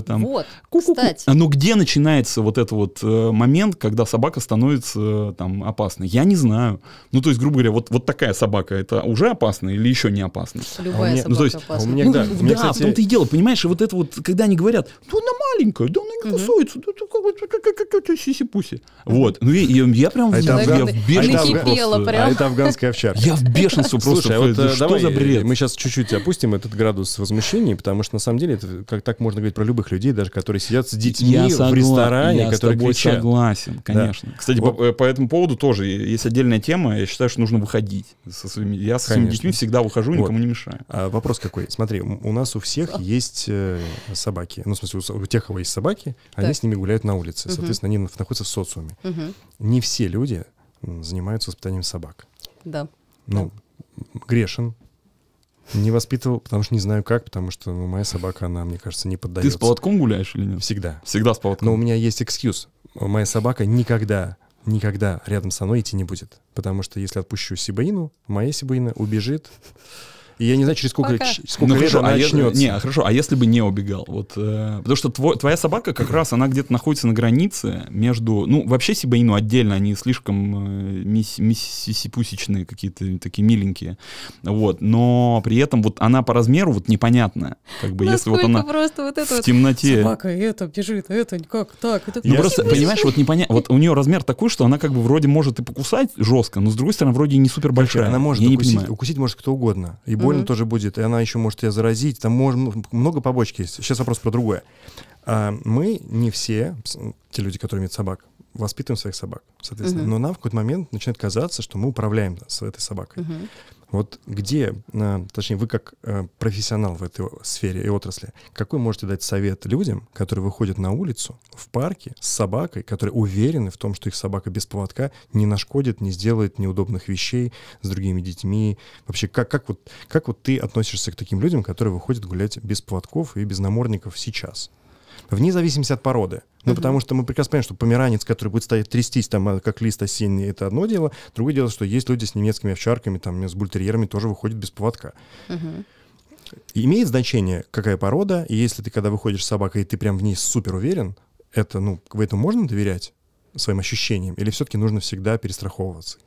там, Вот, ку-ку-ку. кстати. А, Но где начинается вот этот вот момент, когда собака становится там опасной? Я не знаю. Ну, то есть, грубо говоря, вот, вот такая собака, это уже опасно или еще не опасно? Любая А у меня- собака ну, то есть- А опасна. [laughs] у меня, да, у меня, да, кстати, в том-то и дело, понимаешь, и вот это вот, когда они говорят, ну она маленькая, да она не кусается, да это какой-то сиси-пуси. Вот, ну и, я прям А это я, я в бешенстве просто. прям. а это афганская овчарка. Я в бешенстве просто. Слушай, а вот э, что давай, за бред? мы сейчас чуть-чуть опустим этот градус возмущения, потому что на самом деле это как так можно говорить про любых людей, даже которые сидят с детьми я в согла- ресторане, я с которые тобой кричат. согласен, конечно. Кстати, Вот. по, э, по этому поводу тоже есть отдельная тема. Я считаю, что нужно выходить со своими. Я со своими Конечно. детьми всегда выхожу, Вот. никому не мешаю. А вопрос какой? Смотри, у нас у всех есть э, собаки. Ну, в смысле, у с- у тех, кого есть собаки, они Так. с ними гуляют на улице. Соответственно, они на- находятся в социуме. Не все люди занимаются воспитанием собак. Да. Ну, грешен. Не воспитывал, потому что не знаю как, потому что ну, моя собака, она, мне кажется, не Ты поддается. с поводком гуляешь или нет? Всегда. Всегда с поводком. Но у меня есть экскьюз. Моя собака никогда, никогда рядом со мной идти не будет. Потому что если отпущу Сибаину, моя Сибаина убежит. И я не знаю, через сколько, Пока. ч- сколько Ну, лет хорошо, она а если- очнется. не, хорошо, а если бы не убегал? Вот, э, потому что твой- твоя собака как раз, она где-то находится на границе между... Ну, вообще Сибаину отдельно, они слишком э, мисс- миссисипусичные какие-то, такие миленькие. Вот, но при этом вот она по размеру вот непонятная. Как бы если вот она просто вот это в вот темноте... собака, и это бежит, а это как так, это Ну Я- просто, понимаешь, вот непонятно, вот у нее размер такой, что она как бы вроде может и покусать жестко, но с другой стороны вроде и не супер большая. Она может Я не укусить, понимаю. укусить может кто угодно. И больно тоже будет. И она еще может тебя заразить. Там можно, много побочек есть. Сейчас вопрос про другое. А, мы не все, те люди, которые имеют собак, воспитываем своих собак, соответственно. Но нам в какой-то момент начинает казаться, что мы управляем с этой собакой. Вот где, а, точнее, вы как э, профессионал в этой сфере и отрасли, какой можете дать совет людям, которые выходят на улицу, в парке с собакой, которые уверены в том, что их собака без поводка не нашкодит, не сделает неудобных вещей с другими детьми? Вообще, как, как, вот, как вот ты относишься к таким людям, которые выходят гулять без поводков и без намордников сейчас? Вне зависимости от породы. Ну, Мгм. потому что мы прекрасно понимаем, что померанец, который будет стоять трястись там, а, как лист осенний, это одно дело. Другое дело, что есть люди с немецкими овчарками, там, с бультерьерами тоже выходят без поводка. И имеет значение, какая порода, и если ты, когда выходишь с собакой, и ты прям в ней супер уверен, это, ну, в этому можно доверять своим ощущениям, или все-таки нужно всегда перестраховываться?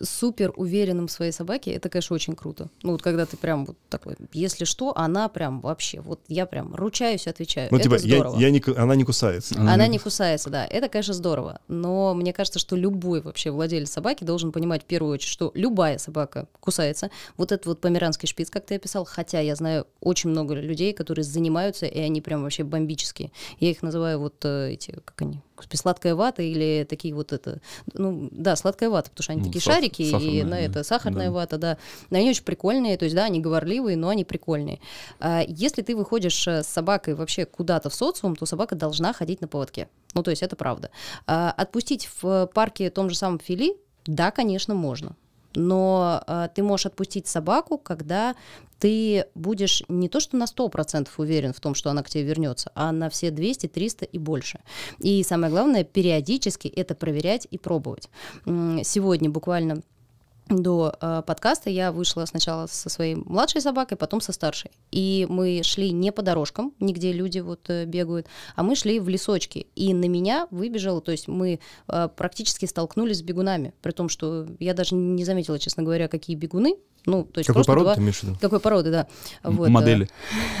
Супер уверенным в своей собаке, это, конечно, очень круто. Ну, вот когда ты прям вот такой, если что, она прям вообще, вот я прям ручаюсь, отвечаю. Ну, это типа, я, здорово. я не, ку- она не кусается. Она не кусается, да. Это, конечно, здорово. Но мне кажется, что любой вообще владелец собаки должен понимать в первую очередь, что любая собака кусается. Вот этот вот померанский шпиц, как ты описал, хотя я знаю очень много людей, которые занимаются, и они прям вообще бомбические. Я их называю вот э, эти, как они, сладкая вата или такие вот это, ну да, сладкая вата, потому что они Ну, такие сах- шарики, и на да. это сахарная Да. вата, да. Но они очень прикольные, то есть да, они говорливые, но они прикольные. А Если ты выходишь э, с собакой вообще куда-то в социум, то собака должна ходить на поводке. Ну, то есть это правда. А Отпустить в парке том же самом Фили, да, конечно, можно. Но а, ты можешь отпустить собаку, когда ты будешь не то что на 100% уверен в том, что она к тебе вернется, а на все 200, 300 и больше. И самое главное, периодически это проверять и пробовать. Сегодня буквально до э, подкаста я вышла сначала со своей младшей собакой, потом со старшей. И мы шли не по дорожкам, нигде люди вот э, бегают, а мы шли в лесочки. И на меня выбежало, то есть мы э, практически столкнулись с бегунами, при том, что я даже не заметила, честно говоря, какие бегуны. Ну, то есть Какой породы два- ты имеешь в виду? Какой породы, да. Вот, э, Модели.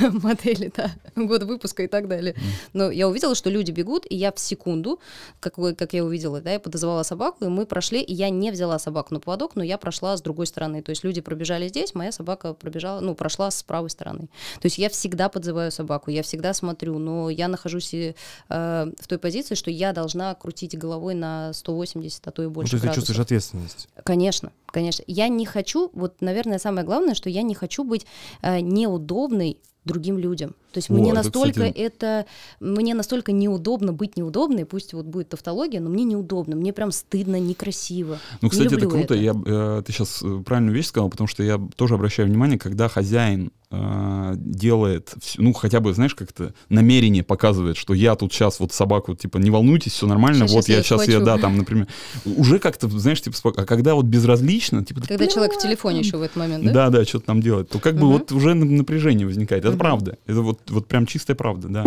[laughs] модели, да, год выпуска и так далее. Но я увидела, что люди бегут, и я в секунду, как, как я увидела, да, я подозвала собаку, и мы прошли, и я не взяла собаку на поводок, но я прошла с другой стороны. То есть люди пробежали здесь, моя собака пробежала, ну, прошла с правой стороны. То есть я всегда подзываю собаку, я всегда смотрю, но я нахожусь и, э, в той позиции, что я должна крутить головой на 180, а то и Ну, больше то есть ты чувствуешь ответственность. Конечно, конечно. Я не хочу, вот, наверное, самое главное, что я не хочу быть э, неудобной другим людям. То есть О, мне это, настолько кстати- это, мне настолько неудобно быть неудобной, пусть вот будет тавтология, но мне неудобно, мне прям стыдно, некрасиво. Ну, Не кстати, это люблю круто. это. Я, э, ты сейчас правильную вещь сказал, потому что я тоже обращаю внимание, когда хозяин э, делает, ну, хотя бы, знаешь, как-то намерение показывает, что я тут сейчас вот собаку, типа, не волнуйтесь, все нормально, Щас- вот щас я я сейчас, я, схвачу. да, там, например, уже как-то, знаешь, типа, а когда вот безразлично, типа, да Когда человек в телефоне еще в этот момент, да? Да, да, что-то там делает. То как бы вот уже на- напряжение возникает. Это правда. Это вот, вот прям чистая правда, да.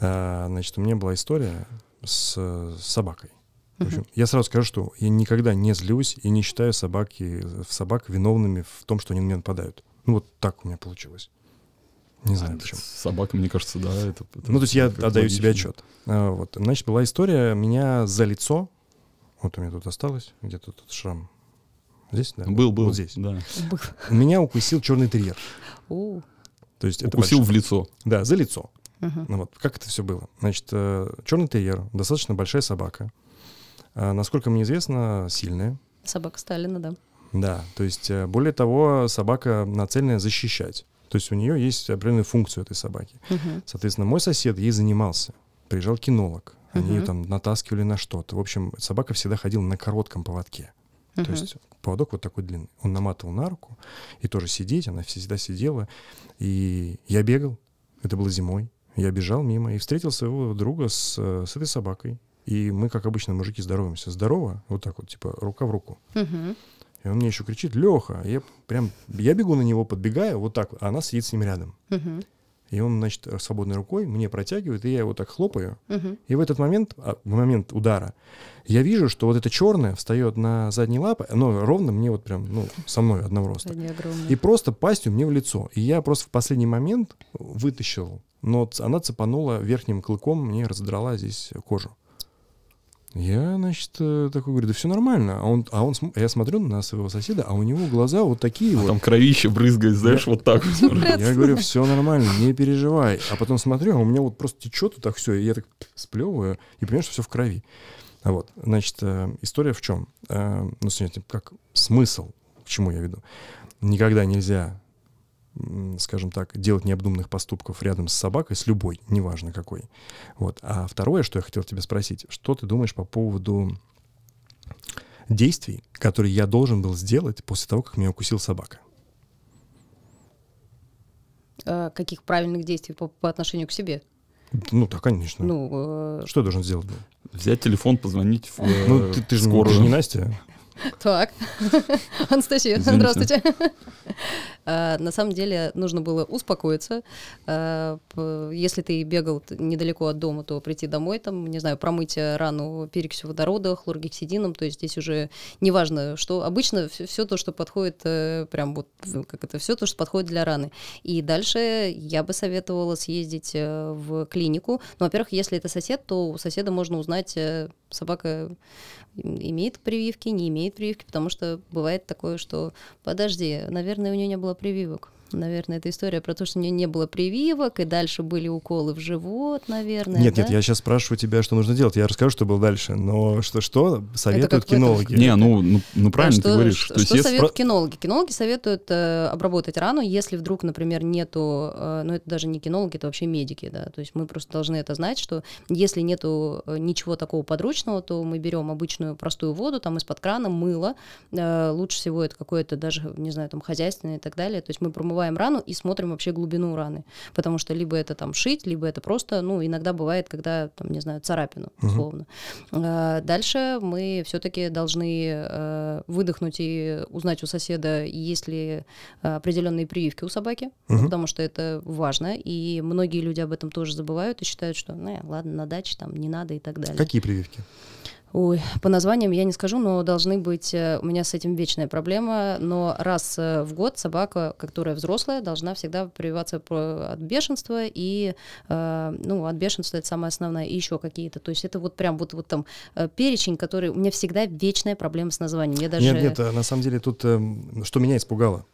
А, значит, у меня была история с, с собакой. В общем, я сразу скажу, что я никогда не злюсь и не считаю собаки, собак виновными в том, что они на меня нападают. Ну, вот так у меня получилось. Не знаю А, почему. Собака, мне кажется, да. Это, это Ну, то есть я отдаю себе логично. отчет. А, Вот. Значит, была история, меня за лицо, вот у меня тут осталось, где-то тут шрам. Здесь, да? Был, был. Вот здесь. Да. Был. Меня укусил черный терьер. То есть это Укусил большой- в лицо. Да, за лицо. мгм. Ну вот, как это все было? Значит, черный терьер, достаточно большая собака. А, Насколько мне известно, сильная. Собака Сталина, да. Да, то есть, э, более того, собака нацелена защищать. То есть у нее есть определенная функция этой собаки. Мгм. Соответственно, мой сосед ей занимался. Приезжал кинолог. Они ее Мгм. там натаскивали на что-то. В общем, собака всегда ходила на коротком поводке. То Мгм. есть поводок вот такой длинный. Он наматывал на руку, и тоже сидеть, она всегда сидела. И я бегал, это было зимой. Я бежал мимо и встретил своего друга с, с этой собакой. И мы, как обычно, мужики здороваемся. Здорово, вот так вот, типа рука в руку. Мгм. И он мне еще кричит, Леха, я прям, я бегу на него, подбегаю, вот так, а она сидит с ним рядом. Мгм. И он, значит, свободной рукой мне протягивает, и я его так хлопаю. Мгм. И в этот момент, а, в момент удара, я вижу, что вот это черное встает на задние лапы, но ровно мне вот прям, ну, со мной одного роста. И просто пастью мне в лицо. И я просто в последний момент вытащил, но она цепанула верхним клыком, мне разодрала здесь кожу. Я, значит, э, такой говорю, да все нормально. А он, а он, я смотрю на своего соседа, а у него глаза вот такие А вот. там кровище брызгает, знаешь, вот так вот. Я говорю, все нормально, не переживай. А потом смотрю, а у меня вот просто течет вот так все, и я так сплевываю и понимаю, что все в крови. А вот, значит, э, история в чем? Э, ну, смотрите, как смысл, к чему я веду. Никогда нельзя, скажем так, делать необдуманных поступков рядом с собакой, с любой, неважно какой. Вот. А второе, что я хотел тебя спросить, что ты думаешь по поводу действий, которые я должен был сделать после того, как меня укусила собака? А, Каких правильных действий по, по отношению к себе? Ну, да, конечно. Ну, э, Что я должен сделать? Взять телефон, позвонить в э, Ну, ты, ты же скорую. ты же не Настя. Так, [laughs] Анастасия, Извините. здравствуйте. А, На самом деле нужно было успокоиться. А, Если ты бегал недалеко от дома, то прийти домой, там, не знаю, промыть рану перекисью водорода, хлоргексидином, то есть здесь уже неважно, что обычно все то, что подходит, э, прям вот, как это, все то, что подходит для раны. И дальше я бы советовала съездить э, в клинику. Ну, во-первых, если это сосед, то у соседа можно узнать, э, собака имеет прививки, не имеет прививки, потому что бывает такое, что подожди, наверное, у нее не было прививок. Наверное, это история про то, что у нее не было прививок, и дальше были уколы в живот, наверное. Нет, да? нет, я сейчас спрашиваю тебя, что нужно делать. Я расскажу, что было дальше. Но что, что советуют кинологи? Не, ну, ну, ну правильно что, ты говоришь. Что, То есть что если- советуют кинологи? Кинологи советуют э, обработать рану, если вдруг, например, нету, э, ну это даже не кинологи, это вообще медики, да, то есть мы просто должны это знать, что если нету э, ничего такого подручного, то мы берем обычную простую воду, там из-под крана, мыло, э, лучше всего это какое-то даже, не знаю, там хозяйственное и так далее, то есть мы промываем промываем рану и смотрим вообще глубину раны. Потому что либо это там шить, либо это просто, ну, иногда бывает, когда, там, не знаю, царапину, условно. А, Дальше мы все-таки должны э, выдохнуть и узнать у соседа, есть ли э, определенные прививки у собаки, Мгм. потому что это важно, и многие люди об этом тоже забывают и считают, что, ну, ладно, на даче там не надо и так далее. Какие прививки? Ой, по названиям я не скажу, но должны быть, э, у меня с этим вечная проблема, но раз э, в год собака, которая взрослая, должна всегда прививаться от бешенства, и, э, ну, от бешенства это самое основное, и еще какие-то, то есть это вот прям вот, вот там перечень, который, у меня всегда вечная проблема с названием, я даже... Нет, нет, на самом деле тут, эм, что меня испугало,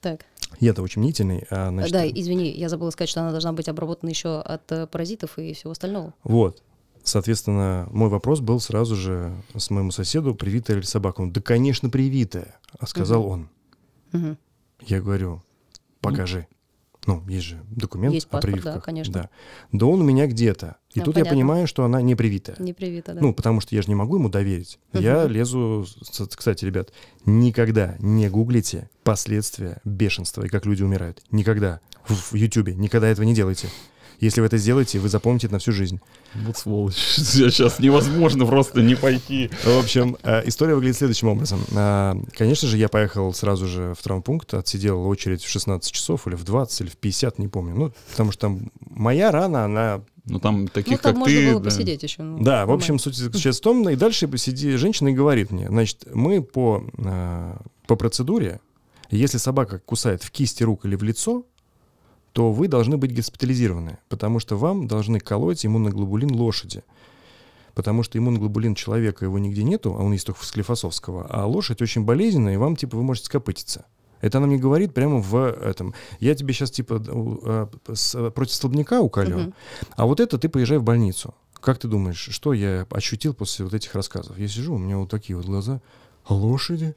Так, я-то очень мнительный, а, значит, да, извини, я забыла сказать, что она должна быть обработана еще от паразитов и всего остального. Вот. Соответственно, мой вопрос был сразу же с моему соседу, привитая ли собака. Он, да, конечно, привитая, а сказал он. Мгм. Я говорю, покажи. Ну, есть же документ Есть о паспорт, да, прививках. конечно. Да. да он у меня где-то. И Ну, тут я понятно. понимаю, что она не привитая. Не привита, да. Ну, потому что я же не могу ему доверить. Я Мгм. лезу... Кстати, ребят, никогда не гуглите последствия бешенства и как люди умирают. Никогда. В Ютубе. Никогда этого не делайте. Если вы это сделаете, вы запомните это на всю жизнь. Вот сволочь. [laughs] Сейчас невозможно просто не пойти. В общем, э, история выглядит следующим образом. А, Конечно же, я поехал сразу же в травмпункт, отсидел очередь в 16 часов или в 20, или в 50, не помню. Ну, потому что там моя рана, она... Ну там ну, таких, там как можно ты... было да. посидеть еще. ну, Да, в общем, суть заключается в том, и дальше сидит женщина и говорит мне, значит, мы по, а, по процедуре, если собака кусает в кисти рук или в лицо, то вы должны быть госпитализированы, потому что вам должны колоть иммуноглобулин лошади. Потому что иммуноглобулин человека, его нигде нету, а он есть только в Склифосовского, а лошадь очень болезненная, и вам, типа, вы можете скопытиться. Это она мне говорит прямо в этом. Я тебе сейчас, типа, э, с- против столбняка уколю, Мгм. а вот это ты поезжай в больницу. Как ты думаешь, что я ощутил после вот этих рассказов? Я сижу, у меня вот такие вот глаза. Лошади?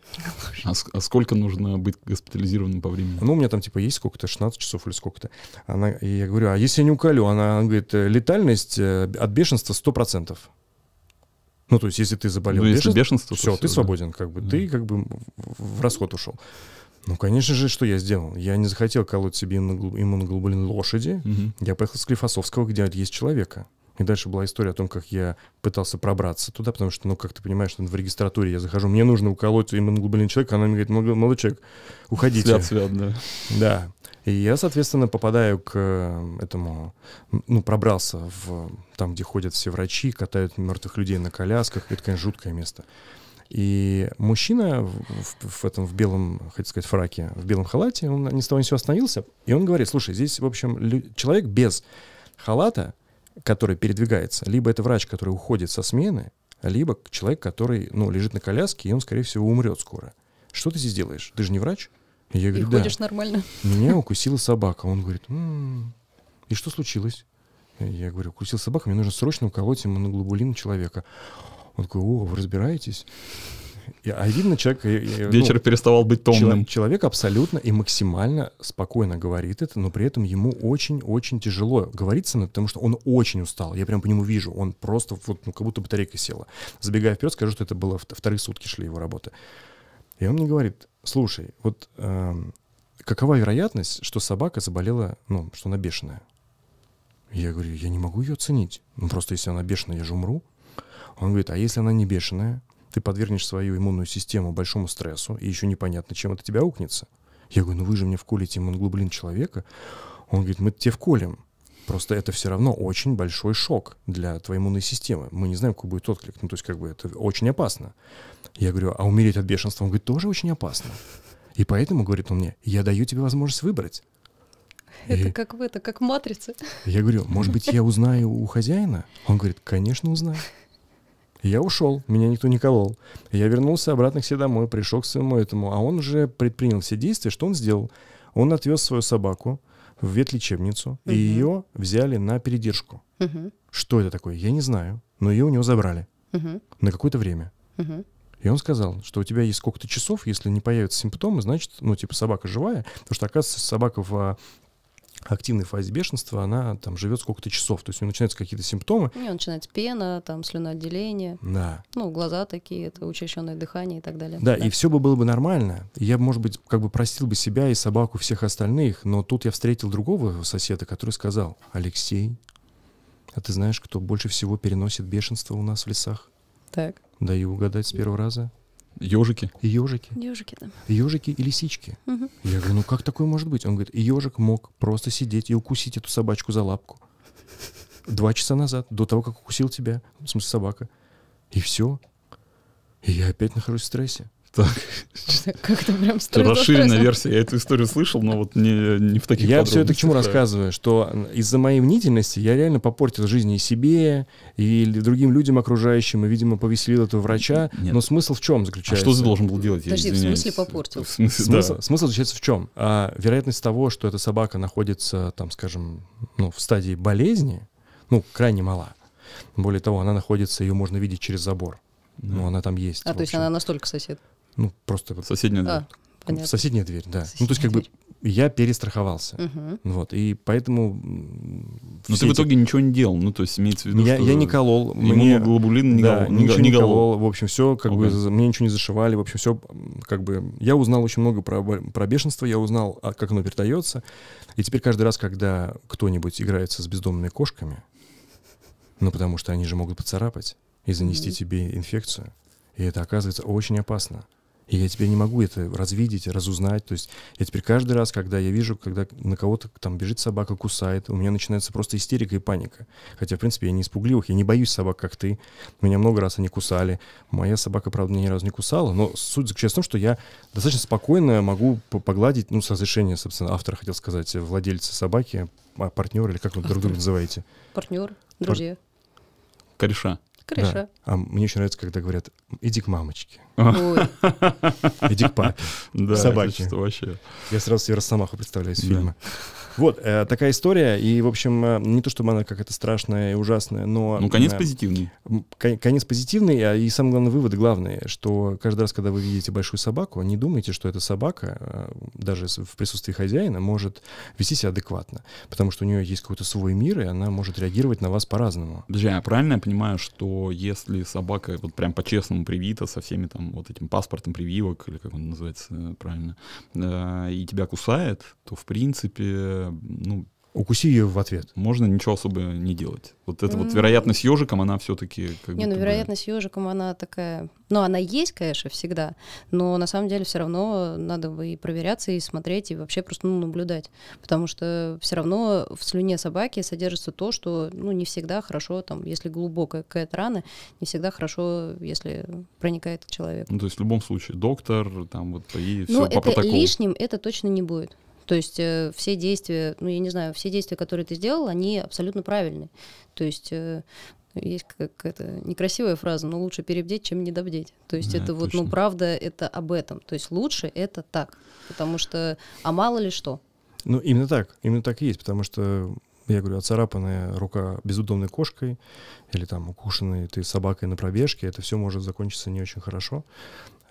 А, а сколько нужно быть госпитализированным по времени? Ну, у меня там типа есть сколько-то, 16 часов или сколько-то. Она, и я говорю, а если я не уколю? Она, говорит, «Э, летальность э, от бешенства 100%. Ну, то есть, если ты заболел Ну, если бешенством, бешенство, все, всё, ты да. свободен, как бы. Да. Ты как бы в расход ушел. Ну, конечно же, что я сделал? Я не захотел колоть себе иммуногло- иммуноглобулин лошади. Мгм. Я поехал с Клифосовского, где есть человека. И дальше была история о том, как я пытался пробраться туда, потому что, ну, как ты понимаешь, в регистратуре я захожу, мне нужно уколоть иммуноглобулин человека, она мне говорит, молодой, человек, уходите. Свят, свят, да. Да. И я, соответственно, попадаю к э, этому, ну, пробрался в там, где ходят все врачи, катают мертвых людей на колясках. Это, конечно, жуткое место. И мужчина в, в- этом, в белом, хотел сказать, фраке, в белом халате, он ни с того ни сего остановился, и он говорит, слушай, здесь, в общем, человек без халата, который передвигается, либо это врач, который уходит со смены, либо человек, который, ну, лежит на коляске, и он, скорее всего, умрет скоро. Что ты здесь делаешь? Ты же не врач? И я И говорю, да. ходишь нормально. Меня [laughs] укусила собака. Он говорит, «М, и что случилось? Я говорю, укусила собака, мне нужно срочно уколоть иммуноглобулин человека. Он такой, о, вы разбираетесь? А видно, человек... э, э, ну, Вечер переставал быть томным. Человек абсолютно и максимально спокойно говорит это, но при этом ему очень-очень тяжело говорить со мной, потому что он очень устал. Я прям по нему вижу. Он просто вот, ну, как будто батарейка села. Забегая вперед, скажу, что это было вт- вторые сутки шли его работы. И он мне говорит, слушай, вот эм, какова вероятность, что собака заболела, ну, что она бешеная? Я говорю, я не могу ее оценить. Ну, просто если она бешеная, я же умру. Он говорит, а если она не бешеная, ты подвергнешь свою иммунную систему большому стрессу, и еще непонятно, чем это тебя укнется. Я говорю, ну вы же мне вколите иммуноглобулин человека. Он говорит, мы тебе вколем. Просто это все равно очень большой шок для твоей иммунной системы. Мы не знаем, какой будет отклик. Ну, то есть, как бы это очень опасно. Я говорю, а умереть от бешенства? Он говорит, тоже очень опасно. И поэтому, говорит он мне, я даю тебе возможность выбрать. Это И- как в это, как в матрице. я говорю, может быть, я узнаю у хозяина? Он говорит, конечно, узнаю. Я ушел, меня никто не колол. Я вернулся обратно к себе домой, пришел к своему этому, а он уже предпринял все действия. Что он сделал? Он отвез свою собаку в ветлечебницу, и Мгм. ее взяли на передержку. Мгм, Что это такое? Я не знаю, но ее у него забрали мгм, на какое-то время. мгм. И он сказал, что у тебя есть сколько-то часов, если не появятся симптомы, значит, ну, типа, собака живая, потому что, оказывается, собака в а, активной фазе бешенства, она там живет сколько-то часов. То есть у нее начинаются какие-то симптомы. У нее начинается пена, там слюноотделение, Да. ну, глаза такие, это учащенное дыхание и так далее. Да, и все бы было бы нормально. Я, может быть, как бы простил бы себя и собаку, всех остальных, но тут я встретил другого соседа, который сказал, Алексей, а ты знаешь, кто больше всего переносит бешенство у нас в лесах? Так. Даю угадать с первого раза. Ежики. Ежики. Ежики, да. Ежики и лисички. Мгм. Я говорю, ну как такое может быть? Он говорит, ежик мог просто сидеть и укусить эту собачку за лапку. Два часа назад, до того, как укусил тебя, в смысле собака. И все. И я опять нахожусь в стрессе. Так, [laughs] Как-то прям расширенная версия. Я эту историю слышал, но вот не, не в таких Я все это к чему рассказываю, что из-за моей мнительности я реально попортил жизнь и себе, и другим людям окружающим, и, видимо, повеселил этого врача. Нет. Но смысл в чем А заключается? что ты должен был делать? Я Подожди, в смысле попортил? В смысле, Смысл, да. смысл заключается в чем? А, вероятность того, что эта собака находится, там, скажем, ну, в стадии болезни, ну, крайне мала. Более того, она находится, ее можно видеть через забор. Да. Ну, она там есть. А, то есть она настолько сосед. Ну, просто вот Соседняя дверь. А, понятно. в соседняя дверь, да. ну, то есть, Соседняя как бы, дверь. я перестраховался. Мгм. Вот, и поэтому... Но ты в эти- итоге ничего не делал. Ну, то есть имеется в виду, я, что... я не колол, мне... Иммуноглобулин не да, гол- не ничего го- не не колол. колол. В общем, все, как бы, Ага. за- мне ничего не зашивали. В общем, все, как бы... Я узнал очень много про, про бешенство, я узнал, а, как оно передается. И теперь каждый раз, когда кто-нибудь играется с бездомными кошками, ну, потому что они же могут поцарапать и занести Мгм. тебе инфекцию, и это оказывается очень опасно. И я теперь не могу это развидеть, разузнать. То есть я теперь каждый раз, когда я вижу, когда на кого-то там бежит собака, кусает, у меня начинается просто истерика и паника. Хотя, в принципе, я не испугливых, я не боюсь собак, как ты. Меня много раз они кусали. Моя собака, правда, меня ни разу не кусала, но суть заключается в том, что я достаточно спокойно могу по- погладить, ну, с разрешения, собственно, автора, хотел сказать, владельца собаки, а, партнер или как вы друг друга называете. Партнер, друзья. Кореша. Кореша. Да. А мне очень нравится, когда говорят, иди к мамочке, Ой, [laughs] иди к папе. Да, Собаки. это что вообще. Я сразу себе Росомаху представляю из Да. фильма. Вот, э, такая история, и, в общем, э, не то чтобы она какая-то страшная и ужасная, но... Ну, конец э, позитивный. кон- Конец позитивный, а и самый главный вывод главный, что каждый раз, когда вы видите большую собаку, не думайте, что эта собака, э, даже в присутствии хозяина, может вести себя адекватно, потому что у нее есть какой-то свой мир, и она может реагировать на вас по-разному. Подожди, а правильно я понимаю, что если собака вот прям по-честному привита со всеми там вот этим паспортом прививок, или как он называется правильно, э, и тебя кусает, то в принципе, ну, Укуси ее в ответ. можно ничего особо не делать. Вот эта вот М. вероятность с ежиком, она все-таки как Не, ну бы- вероятность ежиком, она такая... Ну, она есть, конечно, всегда, но на самом деле все равно надо бы и проверяться, и смотреть, и вообще просто ну, наблюдать. Потому что все равно в слюне собаки содержится то, что ну, не всегда хорошо, там, если глубокая какая-то рана, не всегда хорошо, если проникает в человека. Ну, то есть в любом случае доктор, там вот и Ну, все по это протоколу. лишним это точно не будет. То есть э, все действия, ну, я не знаю, все действия, которые ты сделал, они абсолютно правильные. То есть э, есть какая-то некрасивая фраза, но лучше перебдеть, чем недобдеть. То есть Да, это вот, точно. ну, правда, это об этом. То есть лучше это так. Потому что, а мало ли что. Ну, именно так, именно так и есть, потому что, я говорю, оцарапанная рука безудомной кошкой или там укушенной ты собакой на пробежке, это все может закончиться не очень хорошо,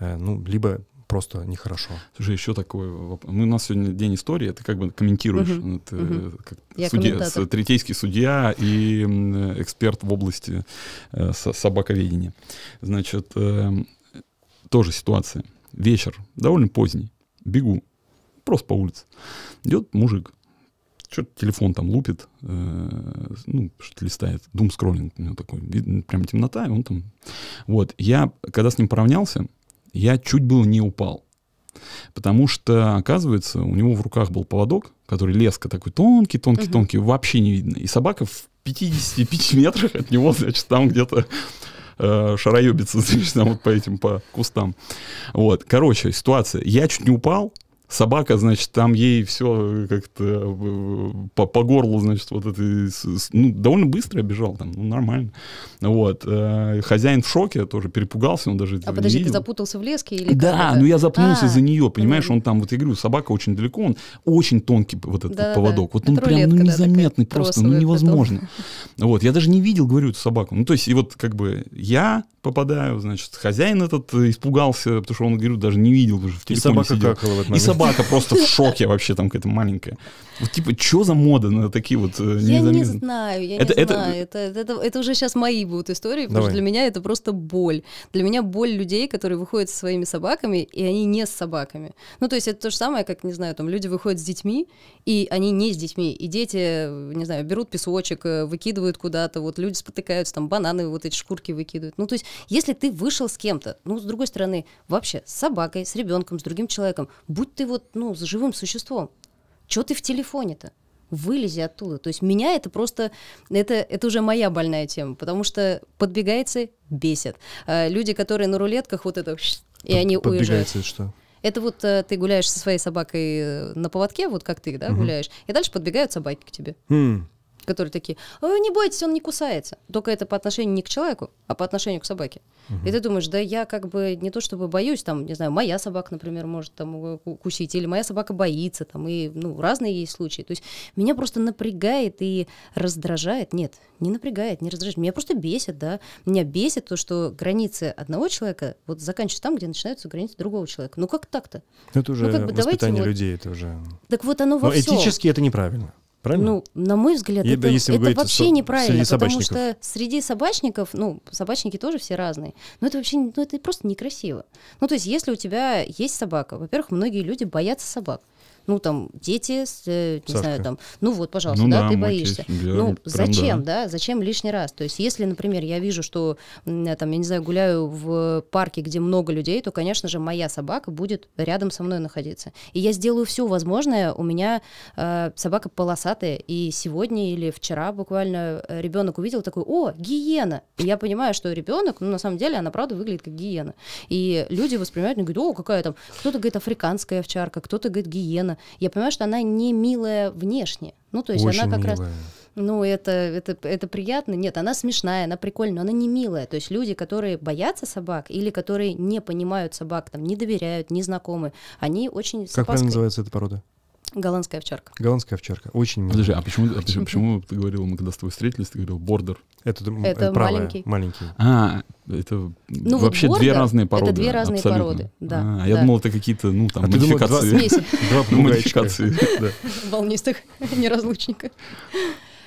э, ну, либо просто нехорошо. Слушай, еще такой вопрос. Ну, у нас сегодня день истории, ты как бы комментируешь. Мгм, Это, мгм. как Я судья- третейский судья и м, эксперт в области э, со- собаковедения. Значит, эм, тоже ситуация. Вечер, довольно поздний. Бегу, просто по улице. Идет мужик, что-то телефон там лупит, э, ну, что-то листает, дум скроллинг у него такой, видно, прям темнота, и он там... Вот, я, когда с ним поравнялся, я чуть было не упал. Потому что, оказывается, у него в руках был поводок, который леска такой тонкий, тонкий, Мгм. тонкий, вообще не видно. И собака в 55 [laughs] метрах от него, значит, там где-то э, шароебится, [laughs] значит, там вот по этим, по кустам. Вот, короче, ситуация. Я чуть не упал, Собака, значит, там ей все как-то э, по, по горлу, значит, вот это, ну, довольно быстро бежал там, ну, нормально. Вот. э, Хозяин в шоке, тоже перепугался, он даже А подожди, ты видел. запутался в леске или Да, ну я запнулся А, за нее, понимаешь, он там, вот я говорю, собака очень далеко, он очень тонкий вот этот Да-да-да. поводок, вот он прям ну, да, незаметный просто, ну невозможно. Вот, я даже не видел, говорю, эту собаку. Ну то есть и вот как бы я попадаю, значит, хозяин этот испугался, потому что он, говорю, даже не видел уже в И телефоне собака сидел. какала в этот И момент. собака просто в шоке вообще там какая-то маленькая. Вот типа, что за мода на такие вот э, Я не незаметные- знаю, я Это- не это- знаю. Это, это, это уже сейчас мои будут истории, потому Давай. что для меня это просто боль. Для меня боль людей, которые выходят со своими собаками, и они не с собаками. Ну, то есть это то же самое, как, не знаю, там люди выходят с детьми, и они не с детьми. И дети, э, не знаю, берут песочек, э, выкидывают куда-то, вот люди спотыкаются, там бананы, вот эти шкурки выкидывают. Ну, то есть если ты вышел с кем-то, ну, с другой стороны, вообще с собакой, с ребенком, с другим человеком, будь ты вот, ну, с живым существом, Чё ты в телефоне-то? Вылези оттуда. То есть меня это просто, это, это уже моя больная тема, потому что подбегайцы бесят. А люди, которые на рулетках, вот это, и они уезжают. Что? Это вот э, ты гуляешь со своей собакой э, на поводке, вот как ты, да, гуляешь, и дальше подбегают собаки к тебе, М, которые такие, «Ой, не бойтесь, он не кусается. Только это по отношению не к человеку, а по отношению к собаке. И ты думаешь, да я как бы не то чтобы боюсь, там, не знаю, моя собака, например, может там э, ку- кусить, или моя собака боится, там, и, ну, разные есть случаи. То есть меня просто напрягает и раздражает. Нет, не напрягает, не раздражает. Меня просто бесит, да. Меня бесит то, что границы одного человека вот заканчиваются там, где начинаются границы другого человека. Ну как так-то? Это уже как бы воспитание вот- людей, это уже... Так вот оно во Но всем. этически это неправильно, правильно? Ну, на мой взгляд, И- это, если это говорите вообще со- неправильно, потому что среди собачников, ну, собачники тоже все разные, но это вообще, ну, это просто некрасиво. Ну, то есть, если у тебя есть собака, во-первых, многие люди боятся собак. Ну, там, дети, э, не Сашка. знаю, там, ну вот, пожалуйста, Ну да, да, ты боишься. тесть, ну, прям зачем, да. да, зачем лишний раз? То есть, если, например, я вижу, что, там, я не знаю, гуляю в парке, где много людей, то, конечно же, моя собака будет рядом со мной находиться. И я сделаю все возможное. У меня э, собака полосатая, и сегодня или вчера буквально ребенок увидел такой, о, гиена. И я понимаю, что ребенок, ну, на самом деле, она правда выглядит как гиена. И люди воспринимают, и говорят, о, какая там, кто-то говорит африканская овчарка, кто-то говорит гиена. Я понимаю, что она не милая внешне. Ну, то есть Очень она как раз... милая. Ну, это, это, это приятно. Нет, она смешная, она прикольная, но она не милая. То есть люди, которые боятся собак или которые не понимают собак, там, не доверяют, не знакомы, они очень Как правильно называется эта порода? Голландская овчарка. Голландская овчарка. Очень милая. Подожди, а почему, а почему, почему ты говорил, мы когда с тобой встретились, ты говорил бордер? Это, Это правая, маленький. маленький. А, это Ну, вот вообще две бордер разные это породы. две разные абсолютно. породы, да, А, я да. думал, это какие-то, ну, там, А два- модификации. [laughs] Два. Модификации. [laughs] [laughs] Волнистых неразлучников.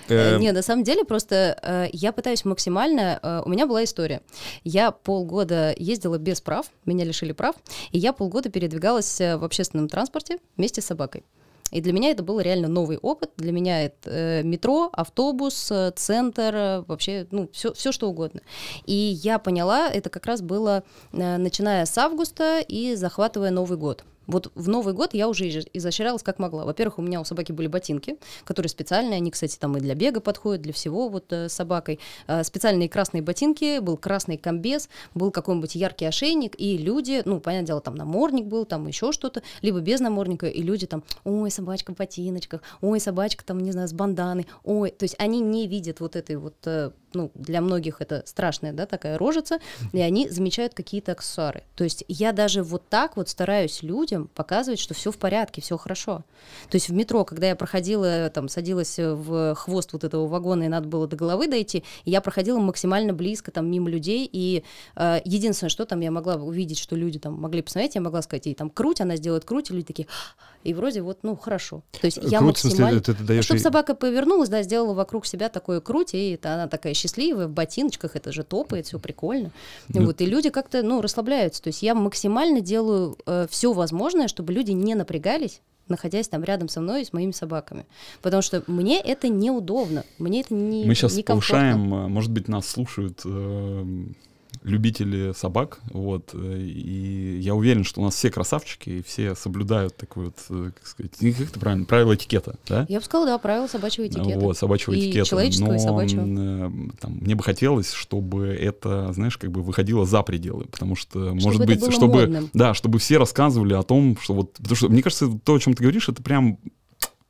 Э, Не, на самом деле просто э, я пытаюсь максимально... э, у меня была история. Я полгода ездила без прав, меня лишили прав, и я полгода передвигалась э, в общественном транспорте вместе с собакой. И для меня это был реально новый опыт. Для меня это э, метро, автобус, э, центр, э, вообще, ну, все, все что угодно. И я поняла, это как раз было начиная с августа и захватывая Новый год. Вот в Новый год я уже изо- изощрялась как могла. Во-первых, у меня у собаки были ботинки, которые специальные, они, кстати, там и для бега подходят, для всего вот э, собакой. Э, специальные красные ботинки, был красный комбез, был какой-нибудь яркий ошейник, и люди, ну, понятное дело, там намордник был, там еще что-то, либо без намордника, и люди там, ой, собачка в ботиночках, ой, собачка там, не знаю, с банданой, ой, то есть они не видят вот этой вот, э, ну, для многих это страшная, да, такая рожица, и они замечают какие-то аксессуары. То есть я даже вот так вот стараюсь людям показывать, что все в порядке, все хорошо. То есть в метро, когда я проходила, там, садилась в хвост вот этого вагона, и надо было до головы дойти, я проходила максимально близко, там, мимо людей, и э, единственное, что там я могла увидеть, что люди там могли посмотреть, я могла сказать ей там круть, она сделает круть, и люди такие, и вроде вот, ну, хорошо. То есть я Круть, в смысле, максимально... это ты даешь Чтобы ей- собака повернулась, да, сделала вокруг себя такое круть, и это она такая счастливая, в ботиночках, это же топает, все прикольно. Ну, Вот, и люди как-то, ну, расслабляются. То есть я максимально делаю все возможное, чтобы люди не напрягались, находясь там рядом со мной и с моими собаками. Потому что мне это неудобно, мне это не Мы сейчас повышаем, э, может быть, нас слушают э, любители собак, вот, и я уверен, что у нас все красавчики, и все соблюдают такой вот, э, как сказать, как это правильно, правила этикета, да? Я бы сказала, да, правила собачьего этикета. Вот, собачьего И этикета. человеческого, и Но, собачьего. м, э, там, мне бы хотелось, чтобы это, знаешь, как бы выходило за пределы, потому что, может это быть, чтобы, модным. да, чтобы все рассказывали о том, что вот, потому что, мне кажется, то, о чем ты говоришь, это прям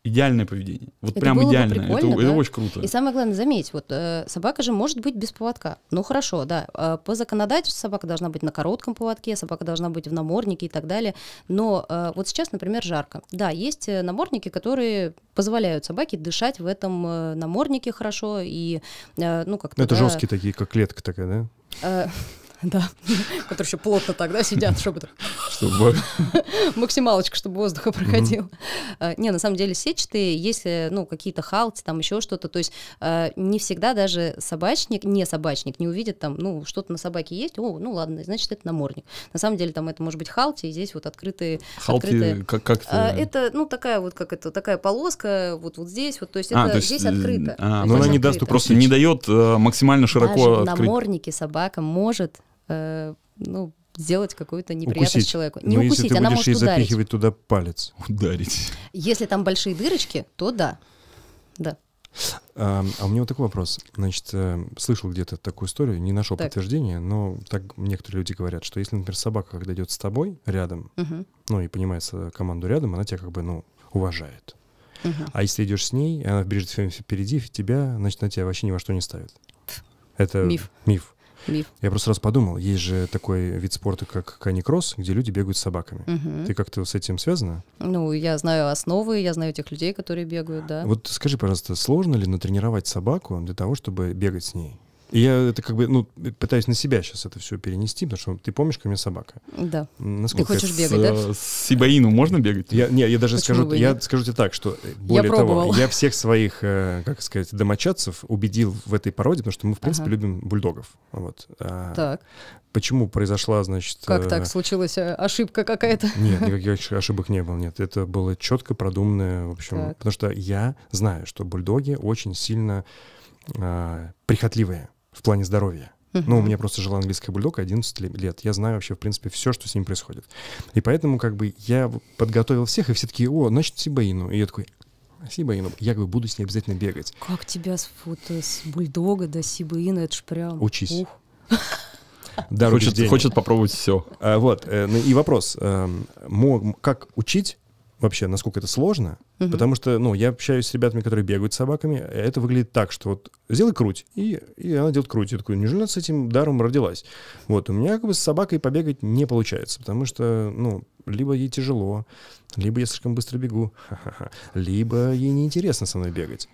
идеальное поведение. Вот Это прям бы идеальное. это, прикольно, это да. очень круто. И самое главное, заметь, вот э, собака же может быть без поводка. Ну хорошо, да. э, по законодательству собака должна быть на коротком поводке, собака должна быть в наморднике и так далее. Но э, вот сейчас, например, жарко. Да, есть э, намордники, которые позволяют собаке дышать в этом э, наморднике хорошо и, э, ну как-то... Это да, жесткие такие, как клетка такая, да? э, [laughs] Да, которые еще плотно тогда сидят, чтобы Чтобы... [laughs] максималочка, чтобы воздуха проходил. А, Не, на самом деле сетчатые, если, ну, какие-то халти, там еще что-то, то есть а, не всегда даже собачник, не собачник, не увидит там, ну, что-то на собаке есть, о, ну ладно, значит, это намордник. На самом деле там это может быть халти, и здесь вот открытые... Халти, как, как А, это? Это, ну, такая вот, как это, такая полоска, вот, вот здесь, вот, то есть А, это здесь э, открыто. а, но она не даст. Просто не дает э, максимально широко Даже наморднике собака может, э, ну, сделать какую-то неприятность Укусить. человеку. Не Но укусить, если ты она будешь ей может ударить. запихивать туда палец. [laughs] Ударить. Если там большие дырочки, то да. Да. А, а у меня вот такой вопрос. Значит, э, слышал где-то такую историю, не нашел Так. подтверждения, но так некоторые люди говорят, что если, например, собака, когда идет с тобой рядом, Мгм. ну и понимает свою команду рядом, она тебя как бы, ну, уважает. Мгм. А если идешь с ней, и она бежит впереди тебя, значит, она тебя вообще ни во что не ставит. Это Миф. Миф. Миф. Я просто раз подумал, есть же такой вид спорта, как каникросс, где люди бегают с собаками. Мгм. Ты как-то с этим связана? Ну, я знаю основы, я знаю тех людей, которые бегают, да. Вот скажи, пожалуйста, сложно ли натренировать собаку для того, чтобы бегать с ней? Я это как бы, ну, пытаюсь на себя сейчас это все перенести, потому что ты помнишь, ко мне собака. Да. Насколько хочешь это- бегать, да? С, с Сибаину можно бегать? Я, не, я даже Почему скажу, я нет? скажу тебе так, что э, более того, пробовала. я всех своих, э, как сказать, домочадцев убедил в этой породе, потому что мы, в принципе, Ага. любим бульдогов. Вот. А Так. Почему произошла, значит... Как э, так случилась ошибка какая-то? [laughs] Нет, никаких ошибок не было, нет. Это было четко продуманное, в общем, Так. потому что я знаю, что бульдоги очень сильно а, прихотливые в плане здоровья. Ну, у меня просто жил английский бульдог 11 ле- лет. Я знаю вообще, в принципе, все, что с ним происходит. И поэтому, как бы, я подготовил всех, и все такие, о, значит, Сибаину. И я такой, Сибаину. Я, говорю, буду с ней обязательно бегать. Как тебя с, вот, э, с бульдога до сибаина, это ж прям... Учись. Ух. Дар Хочет, хочет попробовать все. А, вот, э, ну и вопрос, эм, как учить вообще, насколько это сложно? Мгм. Потому что, ну, я общаюсь с ребятами, которые бегают с собаками, это выглядит так, что вот сделай круть, и, и она делает круть. Я такой, неужели она с этим даром родилась? Вот, у меня как бы с собакой побегать не получается, потому что, ну, либо ей тяжело, либо я слишком быстро бегу, [laughs] либо ей неинтересно со мной бегать.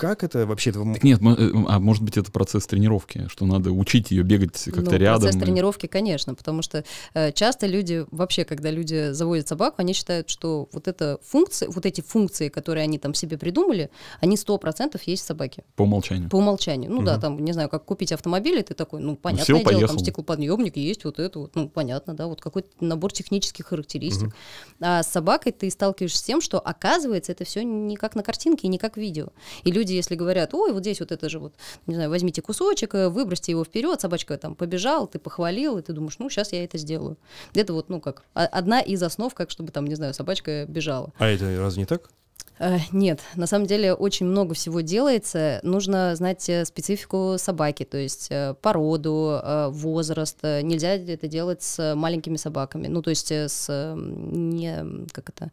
Как это вообще? Так нет, э, а может быть это процесс тренировки, что надо учить ее бегать как-то ну, рядом. процесс и- тренировки, конечно, потому что э, часто люди, вообще, когда люди заводят собаку, они считают, что вот эта функция, вот эти функции, которые они там себе придумали, они 100% есть в собаке. По умолчанию. По умолчанию. Ну да, Мгм. там, не знаю, как купить автомобиль, и ты такой, ну, понятное всё, дело, там поехал. стеклоподъемник есть, вот это вот, ну, понятно, да, вот какой-то набор технических характеристик. А с собакой ты сталкиваешься с тем, что, оказывается, это все не как на картинке и не как видео. И люди, если говорят, ой, вот здесь вот это же вот, не знаю, возьмите кусочек, э, выбросьте его вперед, собачка там побежала, ты похвалил, и ты думаешь, ну, сейчас я это сделаю. Это вот, ну, как одна из основ, как чтобы там, не знаю, собачка бежала. А это разве не так? Э, Нет, на самом деле очень много всего делается. Нужно знать э, специфику собаки, то есть э, породу, возраст. Нельзя это делать с маленькими собаками, ну то есть с не как это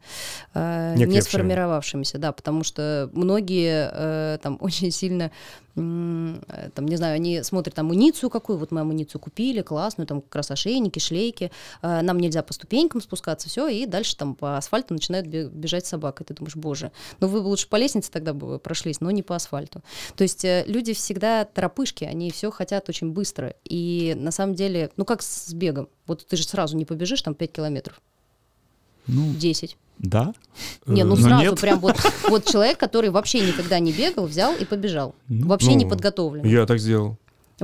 не Некрепшими. сформировавшимися, да, потому что многие там [laughs] очень сильно там, не знаю, они смотрят там амуницию какую, вот мы амуницию купили, классную, там как раз ошейники, шлейки, э, нам нельзя по ступенькам спускаться, все, и дальше там по асфальту начинает бе- бежать собака, и ты думаешь, боже, ну вы бы лучше по лестнице тогда бы прошлись, но не по асфальту. То есть э, люди всегда торопышки, они все хотят очень быстро, и на самом деле, ну как с бегом, вот ты же сразу не побежишь там 5 километров, Ну, 10. Да. Не, ну Э, сразу нет. прям вот, вот человек, который вообще никогда не бегал, взял и побежал. Ну, вообще не ну, подготовлен. Я так сделал.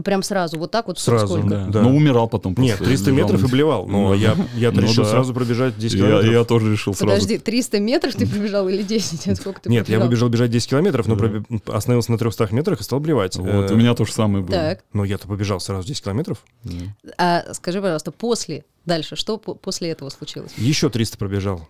Прям сразу, вот так вот Сразу, сколько? Да. Да. Но умирал потом Нет, просто. 300 лежал метров и блевал. Но Ну, я, я ну решил да. сразу пробежать 10 Я, километров. я тоже решил сразу. Подожди, 300 метров ты пробежал или 10? Сколько ты Нет, я пробежал? выбежал бежать 10 километров, но Да. пробе- остановился на 300 метрах и стал блевать. Вот, Э, у меня то же самое было. Так, Но я-то побежал сразу 10 километров. Да. а скажи, пожалуйста, после, дальше, что по- после этого случилось? Еще 300 пробежал.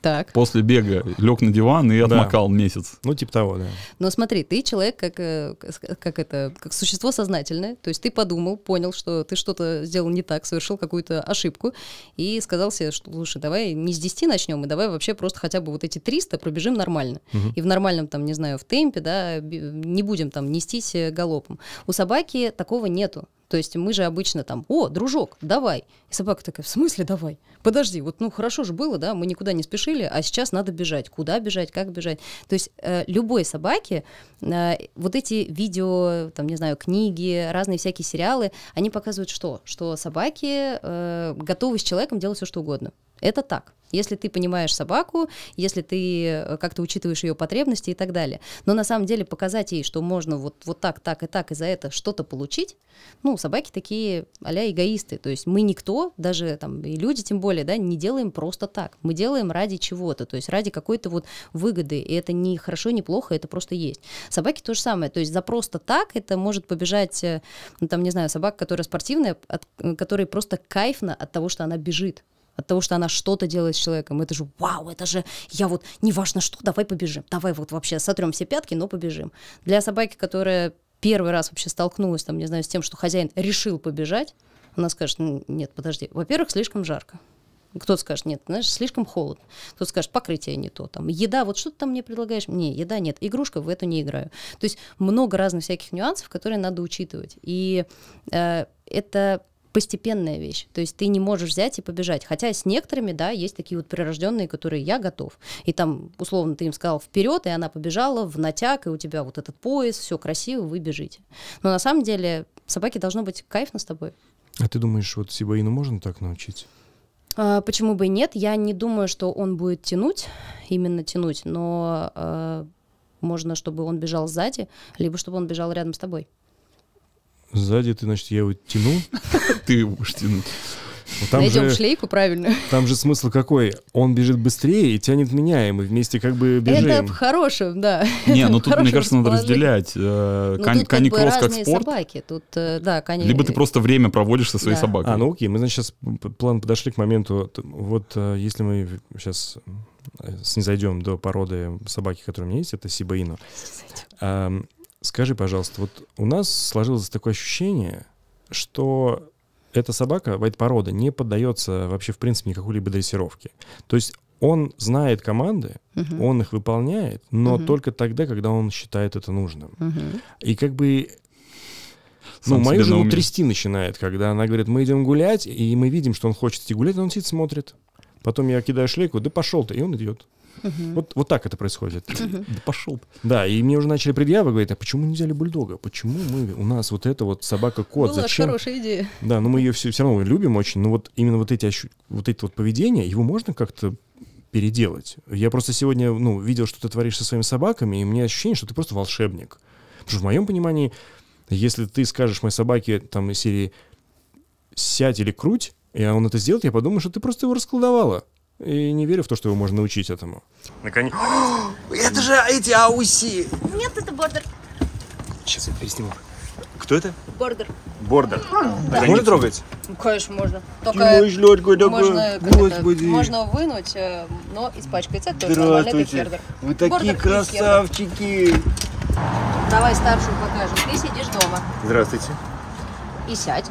Так, После бега лег на диван и Да. отмокал месяц. Ну, типа того, да. но смотри, ты человек как, э, как это, как существо сознательное, то есть ты подумал, понял, что ты что-то сделал не так, совершил какую-то ошибку и сказал себе, что лучше давай не с 10 начнем, и давай вообще просто хотя бы вот эти 300 пробежим нормально. Мгм. И в нормальном, там, не знаю, в темпе, да, не будем там нестись э, галопом. У собаки такого нету. То есть мы же обычно там, о, дружок, давай. И собака такая, в смысле давай? Подожди, вот ну хорошо же было, да, мы никуда не спешили, а сейчас надо бежать. Куда бежать, как бежать? То есть э, любой собаке э, вот эти видео, там, не знаю, книги, разные всякие сериалы, они показывают что? Что собаки э, готовы с человеком делать все, что угодно. Это так. Если ты понимаешь собаку, если ты э, как-то учитываешь ее потребности и так далее. Но на самом деле показать ей, что можно вот, вот так, так и так, и за это что-то получить, ну, собаки такие а эгоисты. То есть мы никто, даже там и люди тем более, да, не делаем просто так. Мы делаем ради чего-то, то есть ради какой-то вот выгоды. И это не хорошо, не плохо, это просто есть. Собаки то же самое. То есть за просто так это может побежать, э, ну, там, не знаю, собака, которая спортивная, от, э, которой просто кайфно от того, что она бежит от того, что она что-то делает с человеком. Это же вау, это же я вот, неважно что, давай побежим, давай вот вообще сотрем все пятки, но побежим. Для собаки, которая первый раз вообще столкнулась, там, не знаю, с тем, что хозяин решил побежать, она скажет, нет, подожди, во-первых, слишком жарко. Кто-то скажет, нет, знаешь, слишком холодно. Кто-то скажет, покрытие не то. Там, еда, вот что ты там мне предлагаешь? Не, еда нет, игрушка, в эту не играю. То есть много разных всяких нюансов, которые надо учитывать. И э, это постепенная вещь. То есть ты не можешь взять и побежать. Хотя с некоторыми, да, есть такие вот прирожденные, которые я готов. И там, условно, ты им сказал вперед, и она побежала в натяг, и у тебя вот этот пояс, все красиво, вы бежите. Но на самом деле собаке должно быть кайфно с тобой. А ты думаешь, вот Сибаину можно так научить? А, почему бы и нет? Я не думаю, что он будет тянуть, именно тянуть, но а, можно, чтобы он бежал сзади, либо чтобы он бежал рядом с тобой. Сзади ты, значит, я его тяну. [laughs] Ты будешь тянуть. Там Найдем же, шлейку, правильно. Там же смысл какой? Он бежит быстрее и тянет меня, и мы вместе как бы бежим. Это в хорошем, да. Не, ну [laughs] тут, мне кажется, надо разделять. Э, ну, кани, кани кросс как спорт. собаки. Тут, э, да, кани... Либо ты просто время проводишь со своей собакой. А, ну окей, мы, значит, сейчас план подошли к моменту. Вот э, если мы сейчас снизойдем до породы собаки, которая у меня есть, это Сибаину. Скажи, пожалуйста, вот у нас сложилось такое ощущение, что эта собака, эта порода, не поддается вообще, в принципе, никакой-либо дрессировке. То есть он знает команды, uh-huh. он их выполняет, но uh-huh. только тогда, когда он считает это нужным. Uh-huh. И как бы ну, мою жену трясти начинает, когда она говорит, мы идем гулять, и мы видим, что он хочет идти гулять, он сидит, смотрит. Потом я кидаю шлейку, да пошел ты, и он идет. Угу. Вот, вот так это происходит. Угу. Да пошел. Да, и мне уже начали предъявы говорить, а почему не взяли бульдога? Почему мы, у нас вот это вот собака-кот? Была Зачем? хорошая идея. Да, но мы ее все, все равно любим очень, но вот именно вот эти, вот эти вот поведения, его можно как-то переделать. Я просто сегодня, ну, видел, что ты творишь со своими собаками, и у меня ощущение, что ты просто волшебник. Потому что в моем понимании, если ты скажешь моей собаке там из серии «сядь или круть», и он это сделает, я подумаю, что ты просто его расколдовала. И не верю в то, что его можно научить этому. Наконец. [gasps] Это же эти ауси! Нет, это бордер. Сейчас я пересниму. Кто это? Бордер. Бордер. Так можно трогать? Ну, конечно, можно. Только можно, Господи. можно вынуть, э, но испачкается. Это Здравствуйте. Вы такие бордер красавчики. Давай старшую покажем. Ты сидишь дома. Здравствуйте. И сядь.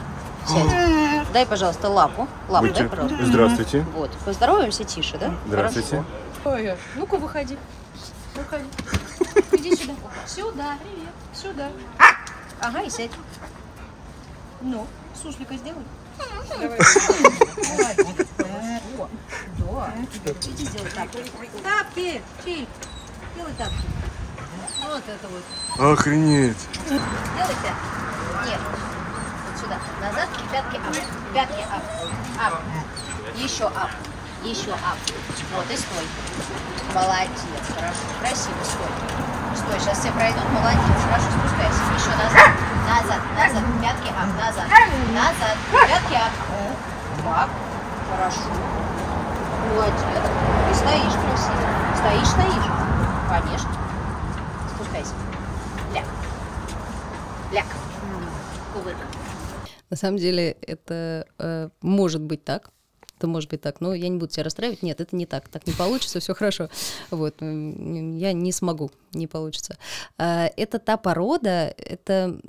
Сядь. Дай, пожалуйста, лапу. Лапу дай, пожалуйста. Здравствуйте. Вот. Поздороваемся тише, да? Здравствуйте. Ой, ну-ка, выходи. Выходи. Иди сюда. Сюда. Привет. Сюда. Ага, и сядь. Ну, сушлика сделай. Давай. Да. Иди сделай тапки. Тапки. Филь. Делай тапки. Вот это вот. Охренеть. Делайте. Нет сюда, назад и пятки ап. Пятки ап. Ап. Еще ап. Еще ап. Вот и стой. Молодец, хорошо. Красиво, стой. Стой, сейчас все пройдут, молодец. Хорошо, спускайся. Еще назад. Назад, назад. Пятки ап. Назад. Назад. Пятки ап. Ап. Хорошо. Молодец. Ты стоишь красиво. Стоишь, стоишь. Конечно. Спускайся. Ляг. Ляг. Кувырк. На самом деле это э, может быть так, это может быть так, но я не буду тебя расстраивать. Нет, это не так, так не получится, все хорошо. Вот, я не смогу, не получится. А, это та порода, это,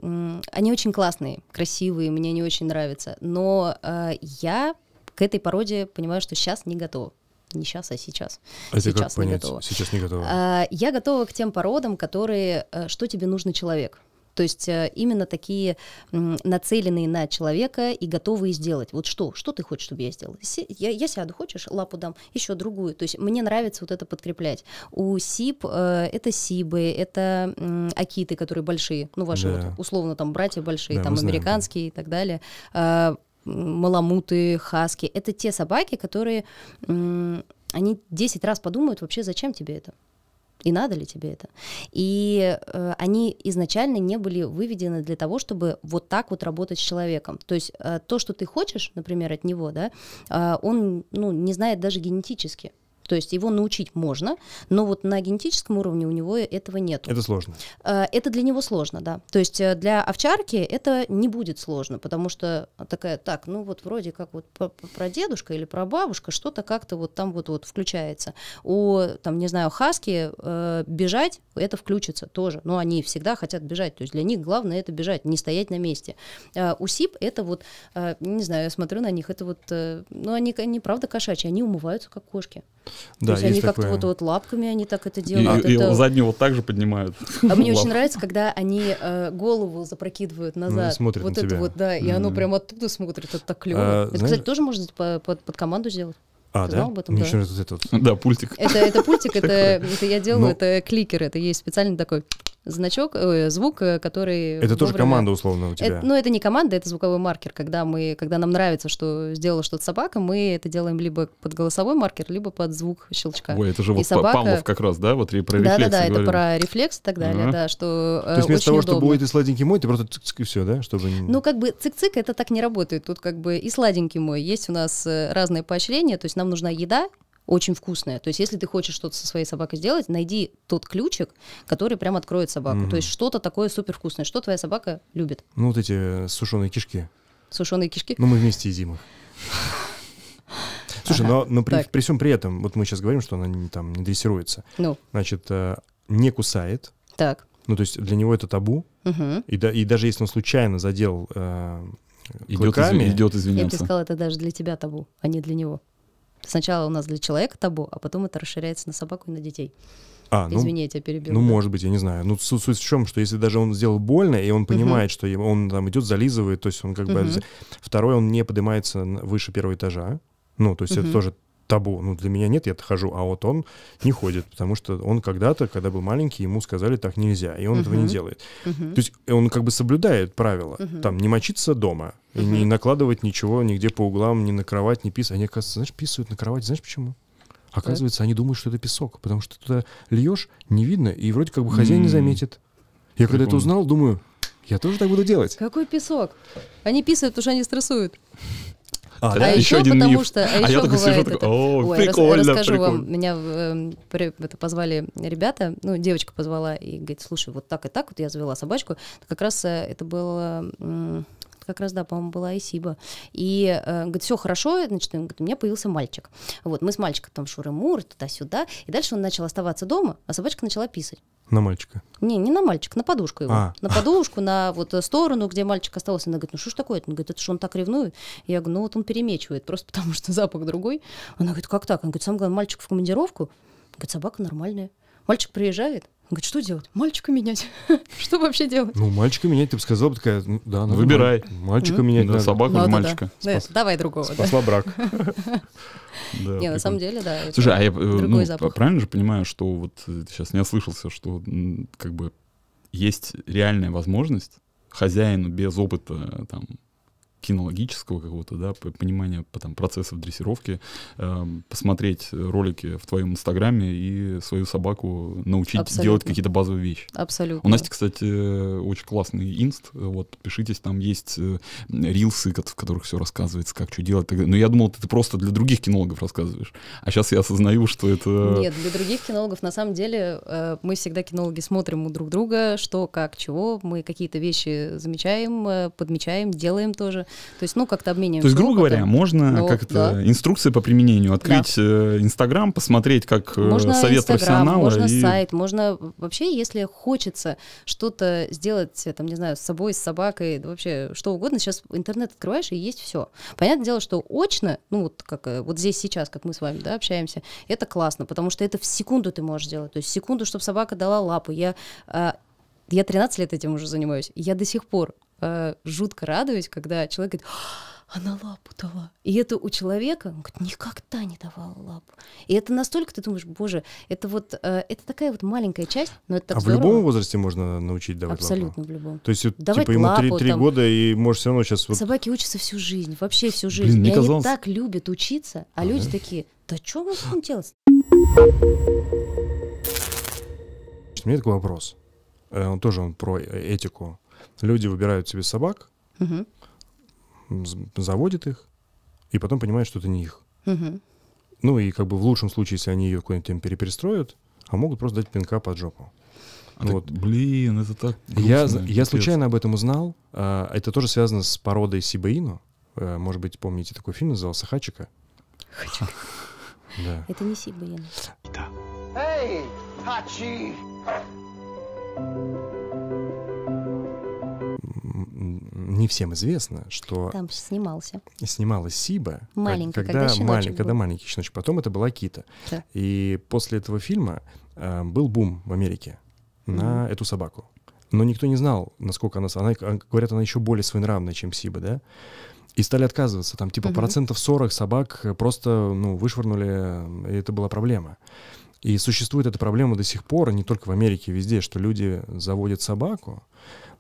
они очень классные, красивые, мне не очень нравятся, но а, я к этой породе понимаю, что сейчас не готова. Не сейчас, а сейчас. А сейчас как понять? Готова. Сейчас не готова. А, я готова к тем породам, которые, э, что тебе нужно человек. То есть э, именно такие нацеленные на человека и готовые сделать. Вот что? Что ты хочешь, чтобы я сделал? Я, я сяду, хочешь, лапу дам, еще другую. То есть мне нравится вот это подкреплять. У СИП э, это СИБы, это акиты, которые большие, ну ваши Да. вот, условно там братья большие, Да, там знаем, да. американские и так далее. М, маламуты, хаски. Это те собаки, которые они 10 раз подумают вообще, зачем тебе это. И надо ли тебе это? И э, они изначально не были выведены для того, чтобы вот так вот работать с человеком. То есть э, то, что ты хочешь, например, от него, да, э, он ну, не знает даже генетически. То есть его научить можно, но вот на генетическом уровне у него этого нет. Это сложно. Э, Это для него сложно, да. То есть э, для овчарки это не будет сложно, потому что такая, так, ну вот вроде как вот п- п- прадедушка или прабабушка что-то как-то вот там вот, вот включается. У, там, не знаю, хаски э, бежать, это включится тоже. Но они всегда хотят бежать. То есть для них главное это бежать, не стоять на месте. У сип это вот, не знаю, я смотрю на них, это вот, ну они, они правда кошачьи, они умываются как кошки. Да, То есть они как-то вот, вот лапками они так это И, делают. и это... заднюю вот так же поднимают. А мне очень нравится, когда они э, голову запрокидывают назад. смотрят вот на это тебя. вот, да, и оно Мгм. прям оттуда смотрит, это так клево. А, это, знаешь- кстати, тоже можно по- под, под команду сделать. А, Ты да? знал об этом, Мне да? вот это вот. [laughs] Да, пультик. [laughs] Это, это пультик, это, это я делаю, Ну. это кликер, это есть специальный такой значок, э, звук, э, который... Это тоже вовремя- команда условно у тебя. Это, ну, это не команда, это звуковой маркер. Когда, мы, когда нам нравится, что сделала что-то собака, мы это делаем либо под голосовой маркер, либо под звук щелчка. Ой, это же И вот собака- Павлов как раз, да, вот про Да, да, рефлексы да, это про рефлекс и так далее, Ага. да, что То есть э, вместо очень того, чтобы ой, ты сладенький мой, ты просто цик и все, да? Чтобы... Ну, как бы цик-цик это так не работает. Тут как бы и сладенький мой. Есть у нас э, разные поощрения, то есть нам нужна еда, очень вкусная. То есть, если ты хочешь что-то со своей собакой сделать, найди тот ключик, который прям откроет собаку. Мгм. То есть что-то такое супер вкусное, что твоя собака любит. Ну, вот эти сушеные кишки. Сушеные кишки. Ну, мы вместе едим их. [laughs] Слушай, но, но при, Так. при всем при этом, вот мы сейчас говорим, что она не, там не дрессируется, Ну, значит, э, не кусает, так. ну, то есть для него это табу, Мгм. и, да, и даже если он случайно задел э, Идет, клыками, изв- идет Я бы извиняться. сказала, это даже для тебя табу, а не для него. Сначала у нас для человека табу, а потом это расширяется на собаку и на детей. а, ну, Извини, я тебя перебила. ну, да. может быть, я не знаю. Ну, суть, суть в чем, что если даже он сделал больно, и он понимает, что ему- он там идет, зализывает, то есть он как бы... Мгм. Второй, он не поднимается выше первого этажа, ну, то есть это Мгм. тоже табу. Ну, для меня нет, я хожу, а вот он не ходит, потому что он когда-то, когда был маленький, ему сказали, так нельзя, и он этого не делает. То есть он как бы соблюдает правила, там, не мочиться дома, не накладывать ничего нигде по углам, не на кровать, не писать. Они, оказывается, знаешь, писают на кровать, знаешь почему? Оказывается, они думают, что это песок, потому что туда льешь, не видно, и вроде как бы хозяин не заметит. Я когда это узнал, думаю, я тоже так буду делать. Какой песок? Они писают, потому что они стрессуют. А, да? А еще еще один потому миф. что, а А еще я такой сижу, такой, о, Ой, рас- прикольно, расскажу вам. прикольно. Меня э, при- это позвали ребята, ну, девочка позвала и говорит, слушай, вот так и так вот я завела собачку. Как раз э, это было... м, как раз, да, по-моему, была Исиба. И э, говорит, все хорошо, значит, он говорит, у меня появился мальчик. Вот, мы с мальчиком там шуры-мур, туда-сюда. И дальше он начал оставаться дома, а собачка начала писать. На мальчика. Не, не на мальчика, на подушку его. А. На подушку, на вот сторону, где мальчик остался. Она говорит, ну что ж такое? Он говорит, это что он так ревнует? Я говорю, ну вот он перемечивает, просто потому что запах другой. Она говорит, как так? Он говорит, самое главное, мальчик в командировку. Говорит, собака нормальная. Мальчик приезжает. Он говорит, что делать? Мальчика менять. [laughs] Что вообще делать? Ну, мальчика менять, ты бы сказала, бы такая, ну, да, надо Выбирай. маль- Мальчика менять Да, надо. собаку или Ну, да, мальчика. да. Да, Давай другого. да. Спасла брак. [laughs] Да, Не, на самом деле, да. Слушай, а я э, ну, правильно же понимаю, что вот сейчас не ослышался, что как бы есть реальная возможность хозяину без опыта э, там кинологического какого-то, да, понимания по- там, процессов дрессировки, эм, посмотреть ролики в твоем инстаграме и свою собаку научить Абсолютно. делать какие-то базовые вещи. Абсолютно. У Насти, кстати, э, очень классный инст. Вот, подпишитесь, там есть э, рилсы, в которых все рассказывается, как что делать. Но я думал, ты просто для других кинологов рассказываешь. А сейчас я осознаю, что это... Нет, для других кинологов на самом деле э, мы всегда кинологи смотрим у друг друга, что, как, чего. Мы какие-то вещи замечаем, э, подмечаем, делаем тоже. То есть, ну, как-то обмениваемся. То есть, грубо опытом. говоря, можно Ну, как это да. инструкции по применению открыть э, Инстаграм, посмотреть, как э, Можно совет Инстаграм, профессионала. можно и- сайт, можно вообще, если хочется что-то сделать, там, не знаю, с собой, с собакой, да вообще что угодно, сейчас интернет открываешь, и есть все. Понятное дело, что очно, ну вот как э, вот здесь сейчас, как мы с вами, да, общаемся, это классно, потому что это в секунду ты можешь сделать. То есть в секунду, чтобы собака дала лапу. Я а, я 13 лет этим уже занимаюсь. Я до сих пор э, жутко радуюсь, когда человек говорит, «А, она лапу дала. И это у человека, он говорит, никогда не давала лапу. И это настолько, ты думаешь, боже, это вот, э, это такая вот маленькая часть, но это так а в здорово. любом возрасте можно научить давать Абсолютно лапу? в любом. То есть, Давать типа, ему три, лапу, три там. года, и может все равно сейчас вот... Собаки учатся всю жизнь, вообще всю Блин, жизнь. мне и казалось- они так любят учиться, а Ага. люди такие, да что мы будем делать? У меня такой вопрос. Э, Он тоже он про э- этику. Люди выбирают себе собак, з- заводят их, и потом понимают, что это не их. мгм. Ну и как бы в лучшем случае, если они ее куда-нибудь им переперестроят, а могут просто дать пинка под жопу. А так, Вот. Блин, это так Я, грустно, я капец. случайно об этом узнал. А, Это тоже связано с породой Сибаину. Э, Может быть, помните, такой фильм назывался «Хачика»? [laughs] Да. Это не Сибаин. Hachi! М, Не всем известно, что Там снимался. снималась Сиба, Маленький, когда, когда щеночек малень- когда маленький щеночек. Потом это была Кита. Да. И после этого фильма э, был бум в Америке на эту собаку. Но никто не знал, насколько она... она а, говорят, она еще более своенравная, чем Сиба, да? И стали отказываться. Там типа Мгм. процентов 40 собак просто ну, вышвырнули, и это была проблема. И существует эта проблема до сих пор, не только в Америке, везде, что люди заводят собаку,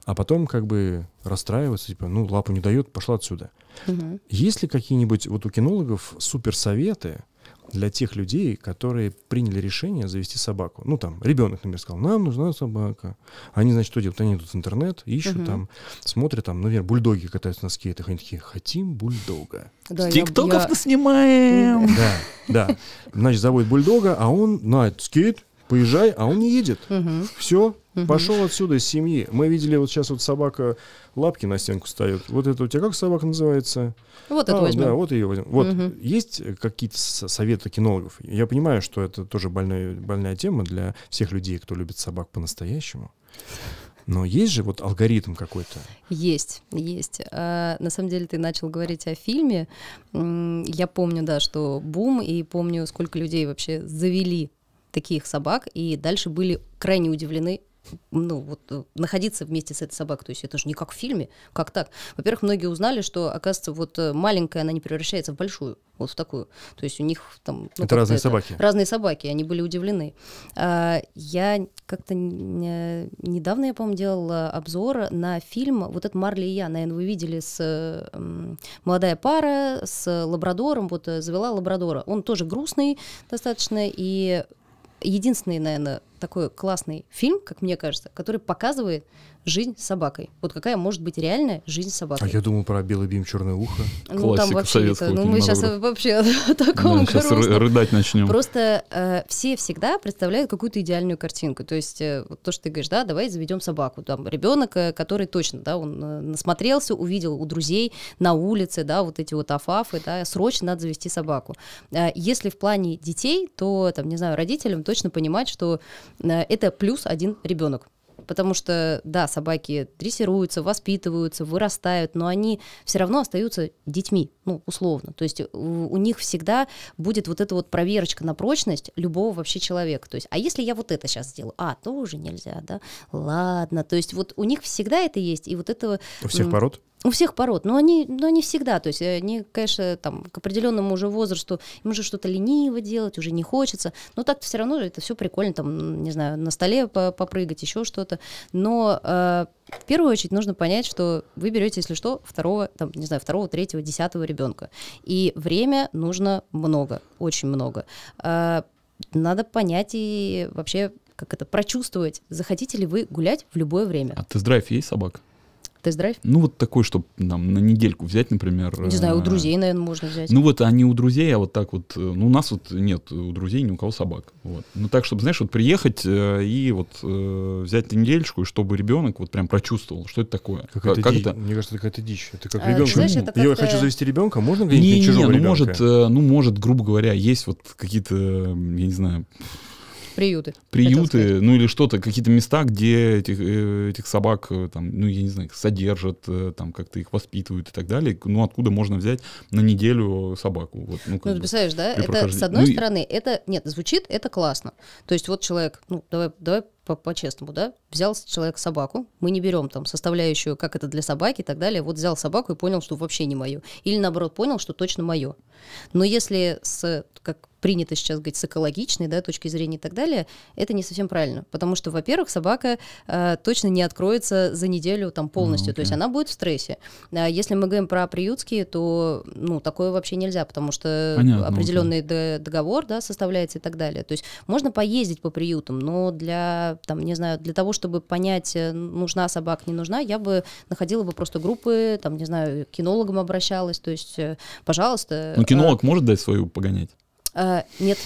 а потом как бы расстраиваются, типа, ну, лапу не дает, пошла отсюда. Мгм. Есть ли какие-нибудь вот у кинологов суперсоветы для тех людей, которые приняли решение завести собаку? Ну, там, ребенок, например, сказал, нам нужна собака. Они, значит, что делают? Они идут в интернет, ищут Мгм. там, смотрят там, например, бульдоги катаются на скейтах, они такие, хотим бульдога. Да, я- Тиктоков я- наснимаем. Да, да. Значит, заводит бульдога, а он на скейт, поезжай, а он не едет. Мгм. Все, пошел отсюда из семьи. Мы видели, вот сейчас вот собака лапки на стенку ставит. Вот это у тебя как собака называется? Вот это А, возьмем. Да, вот ее возьмем. Вот Мгм. есть какие-то советы кинологов? Я понимаю, что это тоже больная, больная тема для всех людей, кто любит собак по-настоящему. Но есть же вот алгоритм какой-то. Есть, есть. А, на самом деле ты начал говорить о фильме. Я помню, да, что бум, и помню, сколько людей вообще завели таких собак, и дальше были крайне удивлены ну, вот, э, находиться вместе с этой собакой. То есть это же не как в фильме, как так. Во-первых, многие узнали, что, оказывается, вот э, маленькая, она не превращается в большую, вот в такую. То есть у них там... ну, Это разные собаки. Разные собаки, они были удивлены. А, Я как-то н- недавно, я, по-моему, делала обзор на фильм вот этот «Марли и я». Наверное, вы видели с э, молодая пара с лабрадором, вот э, завела лабрадора. Он тоже грустный достаточно, и единственный, наверное, такой классный фильм, как мне кажется, который показывает жизнь с собакой. Вот какая может быть реальная жизнь с А собакой. я думал про белый бим, черное ухо. ну, там Классика вообще советского это, ну, мы сейчас вообще [laughs] о таком сейчас грустном. рыдать начнем. Просто э, все всегда представляют какую-то идеальную картинку. То есть э, вот то, что ты говоришь, да, давай заведем собаку. Там ребенок, э, который точно, да, он э, насмотрелся, увидел у друзей на улице, да, вот эти вот афафы, да, срочно надо завести собаку. Э, если в плане детей, то, там, не знаю, родителям точно понимать, что э, это плюс один ребенок. Потому что, да, собаки дрессируются, воспитываются, вырастают, но они все равно остаются детьми, ну, условно. То есть у, у них всегда будет вот эта вот проверочка на прочность любого вообще человека. То есть, а если я вот это сейчас сделаю? А, тоже нельзя, да? Ладно. То есть вот у них всегда это есть, и вот этого... У всех пород? У всех пород, но они, но не всегда. То есть они, конечно, там к определенному уже возрасту им уже что-то лениво делать, уже не хочется. Но так-то все равно это все прикольно, там, не знаю, на столе по- попрыгать, еще что-то. Но э, в первую очередь нужно понять, что вы берете, если что, второго, там, не знаю, второго, третьего, десятого ребенка. И время нужно много, очень много. Э, надо понять и вообще как это прочувствовать, захотите ли вы гулять в любое время. А тест-драйв есть собака? Тест-драйв? Ну, вот такой, чтобы нам на недельку взять, например. Не знаю, у э, друзей, наверное, можно взять. Ну вот, а не у друзей, а вот так вот, э, ну у нас вот нет у друзей ни у кого собак. Вот. Ну так, чтобы, знаешь, вот приехать э, и вот взять недельку, и чтобы ребенок вот прям прочувствовал, что это такое. Какая-то как ди- это? Мне кажется, это какая-то дичь. Это как А, ты ребенка. знаешь, это Я как-то- хочу завести ребенка, можно Не, где-нибудь не, чужого ну ребенка? может, ну может, грубо говоря, есть вот какие-то, я не знаю, Приюты. приюты, ну или что-то, какие-то места, где этих, э, этих собак, э, там, ну я не знаю, их содержат, э, там как-то их воспитывают и так далее. Ну откуда можно взять на неделю собаку? Вот, ну, Ну, ты представляешь, да? Это, с одной Ну стороны, это, нет, звучит, это классно. То есть вот человек, ну, давай, давай по-честному, да, взял человек собаку, мы не берем там составляющую, как это для собаки и так далее, вот взял собаку и понял, что вообще не мое. Или наоборот, понял, что точно мое. Но если с, как принято сейчас говорить, с экологичной да, точки зрения и так далее, это не совсем правильно. Потому что, во-первых, собака э, точно не откроется за неделю там полностью, Ну, то есть она будет в стрессе. А если мы говорим про приютские, то ну, такое вообще нельзя, потому что Понятно, определенный д- договор да, составляется и так далее. То есть можно поездить по приютам, но для, там, не знаю, для того, чтобы понять, э, нужна собака, не нужна, я бы находила бы просто группы, там, не знаю, к кинологам обращалась, то есть, э, пожалуйста. Ну, кинолог может дать свою погонять? а, нет.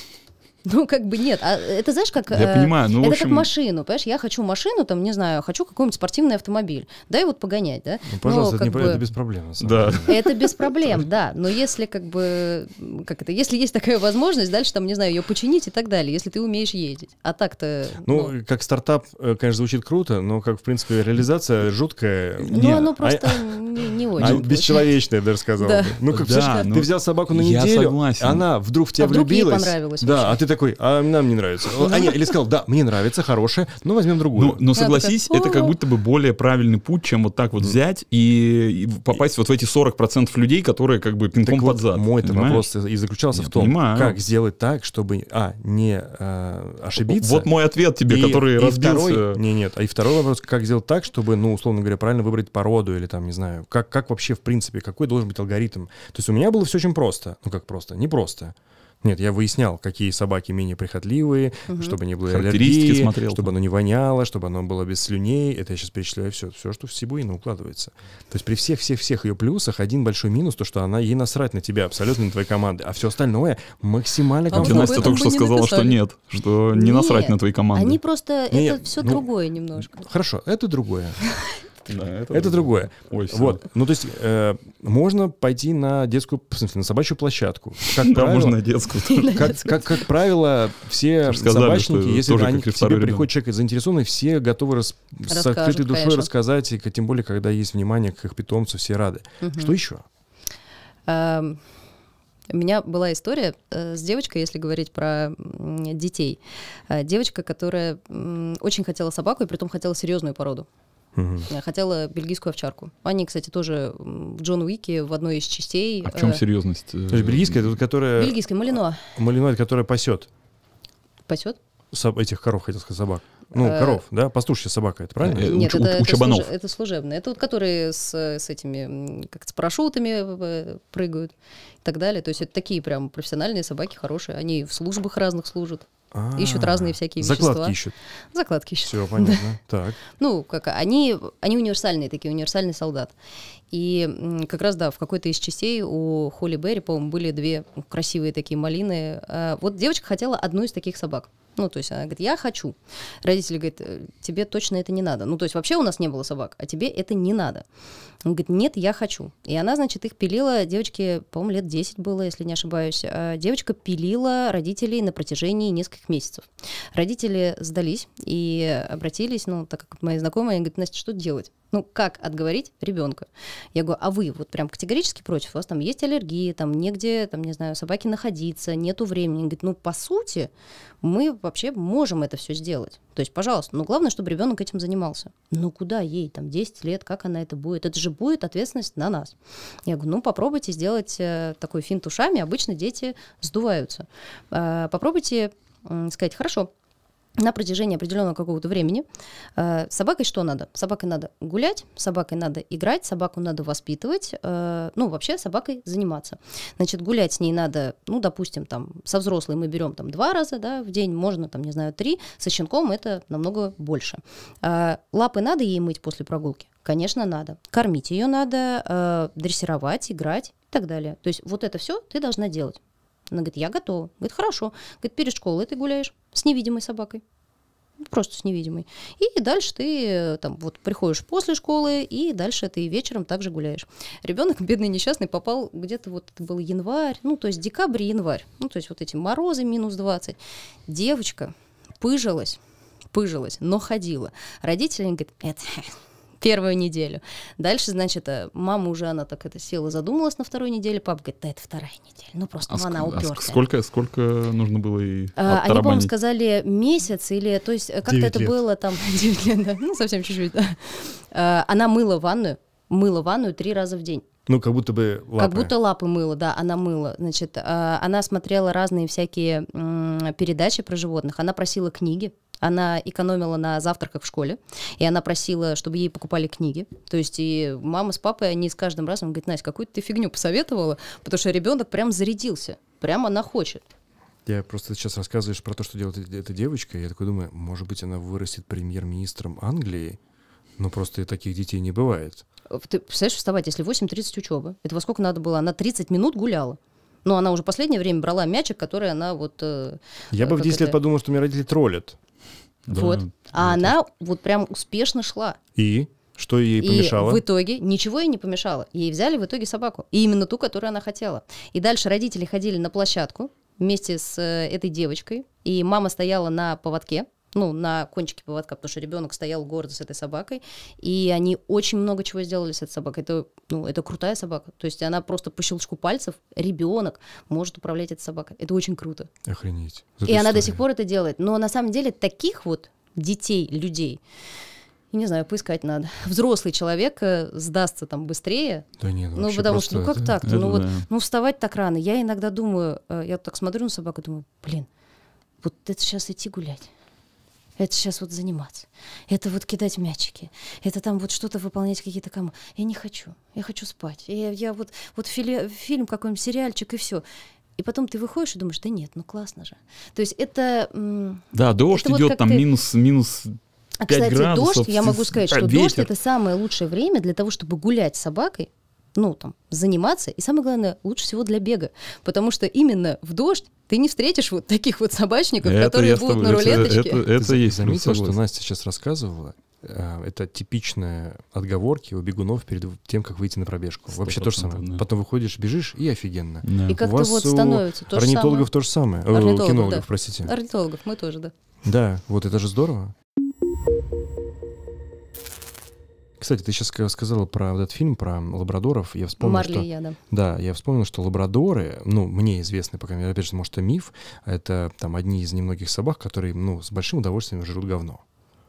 Ну, как бы нет. А это знаешь, как... Я э, понимаю, ну, это общем- как машину, понимаешь? Я хочу машину, там, не знаю, хочу какой-нибудь спортивный автомобиль. Дай вот погонять, да? Ну, пожалуйста, это, как не, бы- это без проблем. Да. деле. это без проблем, [laughs] да. Но если как бы, как это, если есть такая возможность, дальше там, не знаю, ее починить и так далее, если ты умеешь ездить. А так-то, Ну, ну, как стартап, э, конечно, звучит круто, но, как, в принципе, реализация жуткая. ну, Не, оно а- просто не, не [laughs] очень. а бесчеловечная, я даже сказал. Да. Ну, как, Да, представляешь, ну, ты взял собаку на я неделю, согласен. она вдруг в тебя А влюбилась. понравилось Да, а ты такой, а нам не нравится. А нет, или сказал, да, мне нравится, хорошая, но возьмем другую. Ну, но согласись, это как будто бы более правильный путь, чем вот так вот взять и, и попасть вот в эти 40% людей, которые как бы Так пинком вот, под зад. понимаешь? вопрос и заключался в том, понимаю. как сделать так, чтобы, а, не э, ошибиться. Вот мой ответ тебе, И- который и разбился. Второй, не, нет, а и второй вопрос, как сделать так, чтобы, ну, условно говоря, правильно выбрать породу или там, не знаю, как, как вообще, в принципе, какой должен быть алгоритм. То есть у меня было все очень просто. Ну, как просто? Не просто. Нет, я выяснял, какие собаки менее прихотливые, чтобы не было Характеристики аллергии, смотрел. чтобы оно не воняло, чтобы оно было без слюней. Это я сейчас перечисляю все, все, что в Сибуину укладывается. То есть при всех-всех-всех ее плюсах один большой минус, то, что она ей насрать на тебя, абсолютно на твоей команды, а все остальное максимально А комфортно. Настя только что не сказала, что нет, что не насрать Нет, на твои команды. Они просто, Не, это все ну, другое немножко. Хорошо, это другое. Да, Это другое. Ой. Вот, ну то есть э, можно пойти на детскую, в смысле, на собачью площадку. Как Да, правило, можно на детскую. [laughs] как, как, как правило, все сказали, собачники, если они к тебе приходит человек заинтересованный, все готовы рас- с открытой душой конечно. рассказать, и тем более, когда есть внимание к их питомцу, все рады. Что еще? Эм, У меня была история э, с девочкой, если говорить про детей. Э, Девочка, которая очень хотела собаку, и при том хотела серьезную породу. Э, Хотела бельгийскую овчарку. Они, кстати, тоже в Джон Уике в одной из частей. А в чем э, серьезность? э, То есть бельгийская, это вот которая, Бельгийская малино. малиноид, которая пасет Пасет? соб- этих коров, хотел сказать, собак. Ну, Э, коров, да? Пастушья собака, это правильно? У Нет, ч- это, у это, чабанов. служе- это служебные. Это вот которые с, с этими, как с парашютами прыгают и так далее. То есть это такие прям профессиональные собаки, хорошие. Они в службах разных служат. Ищут А, разные всякие Закладки вещества. ищут. Закладки ищут. Все [laughs] понятно. Так. Ну, как они, они универсальные такие, универсальный солдат. И как раз, да, в какой-то из частей у Холли Берри, по-моему, были две красивые такие малины. А, Вот девочка хотела одну из таких собак. Ну, то есть она говорит, я хочу. Родители говорят, «Э, тебе точно это не надо. Ну, то есть вообще у нас не было собак, а тебе это не надо. Он говорит, нет, я хочу. И она, значит, их пилила, девочке, по-моему, лет 10 было, если не ошибаюсь. А Девочка пилила родителей на протяжении нескольких месяцев. Родители сдались и обратились, ну, так как мои знакомые, говорят, Настя, что делать? Ну, как отговорить ребенка? Я говорю, а вы вот прям категорически против? У вас там есть аллергии, там негде, там, не знаю, собаке находиться, нету времени. Они говорят, ну, по сути, мы вообще можем это все сделать. То есть, пожалуйста, но главное, чтобы ребенок этим занимался. Ну, куда ей, там, 10 лет, как она это будет? Это же будет ответственность на нас. Я говорю, ну, попробуйте сделать э, такой финт ушами, обычно дети сдуваются. Э, попробуйте сказать, хорошо, на протяжении определенного какого-то времени. Э, собакой что надо? Собакой надо гулять, собакой надо играть, собаку надо воспитывать, э, ну, вообще собакой заниматься. Значит, гулять с ней надо, ну, допустим, там, со взрослой мы берем там два раза, да, в день, можно там, не знаю, три, со щенком это намного больше. Э, лапы надо ей мыть после прогулки? Конечно, надо. Кормить ее надо, э, дрессировать, играть и так далее. То есть вот это все ты должна делать. Она говорит, я готова. Говорит, хорошо. Говорит, перед школой ты гуляешь с невидимой собакой. Просто с невидимой. И дальше ты э, там вот приходишь после школы, и дальше ты вечером также гуляешь. Ребенок, бедный несчастный, попал где-то вот это был январь, ну то есть декабрь, январь. Ну то есть вот эти морозы минус 20. Девочка пыжилась, пыжилась, но ходила. Родители говорят, это Первую неделю. Дальше, значит, э, мама уже, она так это села, задумалась на второй неделе. Папа говорит, да, это вторая неделя. Ну, просто А ну, ск- она а упертая. ск- сколько, сколько нужно было и А, Они, по-моему, сказали месяц или, то есть, э, как-то это лет. было там [laughs] 9 лет, да, ну, совсем чуть-чуть, да. А, Она мыла ванную, мыла ванную три раза в день. Ну, как будто бы лапы. Как будто лапы мыла, да, она мыла. Значит, а, она смотрела разные всякие передачи про животных, она просила книги, она экономила на завтраках в школе, и она просила, чтобы ей покупали книги. То есть и мама с папой, они с каждым разом говорят, Настя, какую-то ты фигню посоветовала, потому что ребенок прям зарядился, прям она хочет. Я просто сейчас рассказываешь про то, что делает эта эта девочка, и я такой думаю, может быть, она вырастет премьер-министром Англии, но просто таких детей не бывает. Ты представляешь, вставать, если 8.30 учеба, это во сколько надо было? Она 30 минут гуляла. Но она уже последнее время брала мячик, который она вот... э, Я бы в как 10 лет это? подумал, что меня родители троллят. Да, вот. это- А она вот прям успешно шла. И? Что ей И помешало? в итоге ничего ей не помешало. Ей взяли в итоге собаку. И именно ту, которую она хотела. И дальше родители ходили на площадку вместе с э, этой девочкой. И мама стояла на поводке, ну, на кончике поводка, потому что ребенок стоял гордо с этой собакой. И они очень много чего сделали с этой собакой. Это, ну, это крутая собака. То есть она просто по щелчку пальцев, ребенок может управлять этой собакой. Это очень круто. Охренеть. И она до сих пор это делает. Но на самом деле таких вот детей, людей, не знаю, поискать надо. Взрослый человек э, сдастся там быстрее. Да нет, Ну, потому что, ну как это- так-то? это Ну вот, да. ну вставать так рано. Я иногда думаю, э, я так смотрю на собаку, думаю, блин, вот это сейчас идти гулять. Это сейчас вот заниматься. Это вот кидать мячики. Это там вот что-то выполнять какие-то команды. Я не хочу. Я хочу спать. Я, я вот, вот фили- фильм какой-нибудь, сериальчик и все. И потом ты выходишь и думаешь, да нет, ну классно же. То есть это... Да, дождь Это вот идет, как там ты- минус, минус а, 5 кстати, градусов, дождь, я могу сказать, что дождь ветер. это самое лучшее время для того, чтобы гулять с собакой, ну, там, заниматься, и самое главное, лучше всего для бега, потому что именно в дождь ты не встретишь вот таких вот собачников, Это которые будут тобой- на это- рулеточке. это- это за- есть. Заметил, что. Настя сейчас рассказывала? А, Это типичная отговорки у бегунов перед тем, как выйти на пробежку. Вообще то же самое. да. Потом выходишь, бежишь, и офигенно. Да. И У как-то вас вот становится то же орнитологов самое. то же самое. Э, Орнитологов, кинологов, да. простите. Орнитологов, мы тоже, да. Да, вот это же здорово. Кстати, ты сейчас сказала про вот этот фильм про лабрадоров. Я вспомнил, Марли что... и я, да. Да, я вспомнил, что лабрадоры, ну, мне известны, пока мере, опять же, может, это миф, это там одни из немногих собак, которые, ну, с большим удовольствием жрут говно.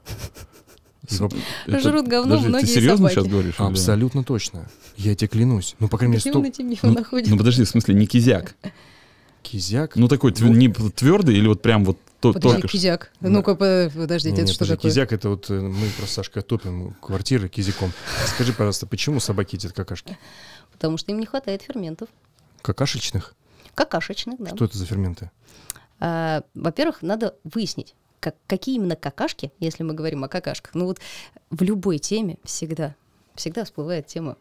[laughs] Это- Жрут говно подожди, многие Ты серьезно собаки. сейчас говоришь? или- Абсолютно точно. Я тебе клянусь. Ну, по крайней мере, Где сто... он эти мифы Ну, ну подожди, в смысле, не кизяк. Кизяк. Ну такой твер- не твердый или вот прям вот то- Подожди, только что. кизяк. Да. Ну-ка, по- подождите, Не, это что подожди, такое? Кизяк это вот э, мы просто с Сашкой топим квартиры кизиком. Скажи, пожалуйста, почему собаки едят какашки? Потому что им не хватает ферментов. Какашечных? Какашечных, да. Что это за ферменты? А, Во-первых, надо выяснить, как, какие именно какашки, если мы говорим о какашках. Ну вот в любой теме всегда, всегда всплывает тема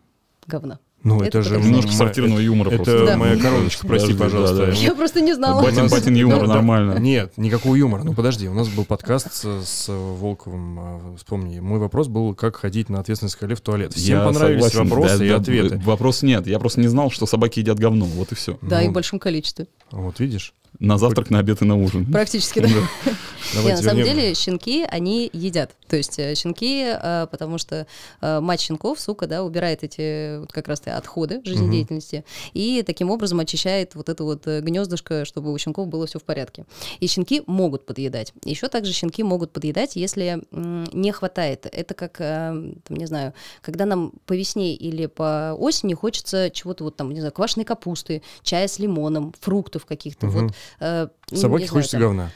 говна. Ну, Это это, же... Немножко м- сортирного юмора Это просто. Да. моя короночка, прости, Подожди, пожалуйста. да, да. Я просто не знала. Батин- батин юмор, да. нормально. Нет, никакого юмора. Ну подожди, у нас был подкаст с, с Волковым. а, Вспомни, мой вопрос был, как ходить на ответственной скале в туалет. Всем Я понравились согласен. вопросы Да, и да, ответы. Вопрос нет. Я просто не знал, что собаки едят говно. Вот и все. Да, и Ну, в большом количестве. Вот видишь? На завтрак, на обед и на ужин. Практически, [laughs] да. Давайте Не, на самом деле щенки, они едят. То есть э, щенки, э, потому что э, мать щенков, сука, да, убирает эти вот как раз отходы жизнедеятельности и таким образом очищает вот это вот гнездышко, чтобы у щенков было все в порядке. И щенки могут подъедать. Еще также щенки могут подъедать, если не хватает. Это как, там, не знаю, когда нам по весне или по осени хочется чего-то вот там, не знаю, квашеной капусты, чая с лимоном, фруктов каких-то. Мгм. Вот, э, Собаке знаю, хочется там. говна.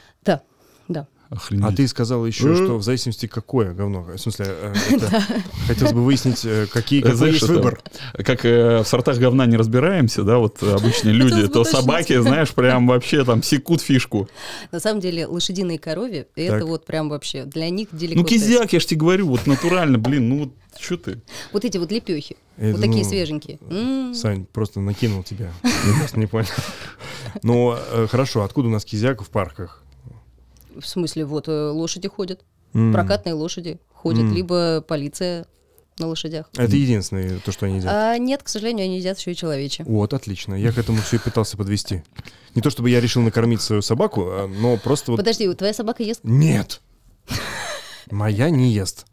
Охренеть. А ты сказал еще, что в зависимости какое говно. В смысле, э, [laughs] хотелось бы выяснить, э, какие, какой есть выбор. Как э, в сортах говна не разбираемся, да, вот обычные люди, то собаки, знаешь, прям вообще там секут фишку. На самом деле лошадиные и коровьи, это вот прям вообще для них Ну, деликатес. кизяк, я ж тебе говорю, вот натурально, блин, ну вот что ты? Вот эти вот лепехи, Это, вот такие ну, свеженькие. Сань, просто накинул тебя. Я просто не понял. Ну, хорошо, откуда у нас кизяк в парках? В смысле, вот э, лошади ходят, М. прокатные лошади ходят, М. либо полиция на лошадях. Это единственное, то, что они едят. А нет, к сожалению, они едят еще и человече. Вот, отлично. Я к этому все и пытался подвести. Не то чтобы я решил накормить свою собаку, а, но просто вот... Подожди, твоя собака ест? Нет! Моя не ест.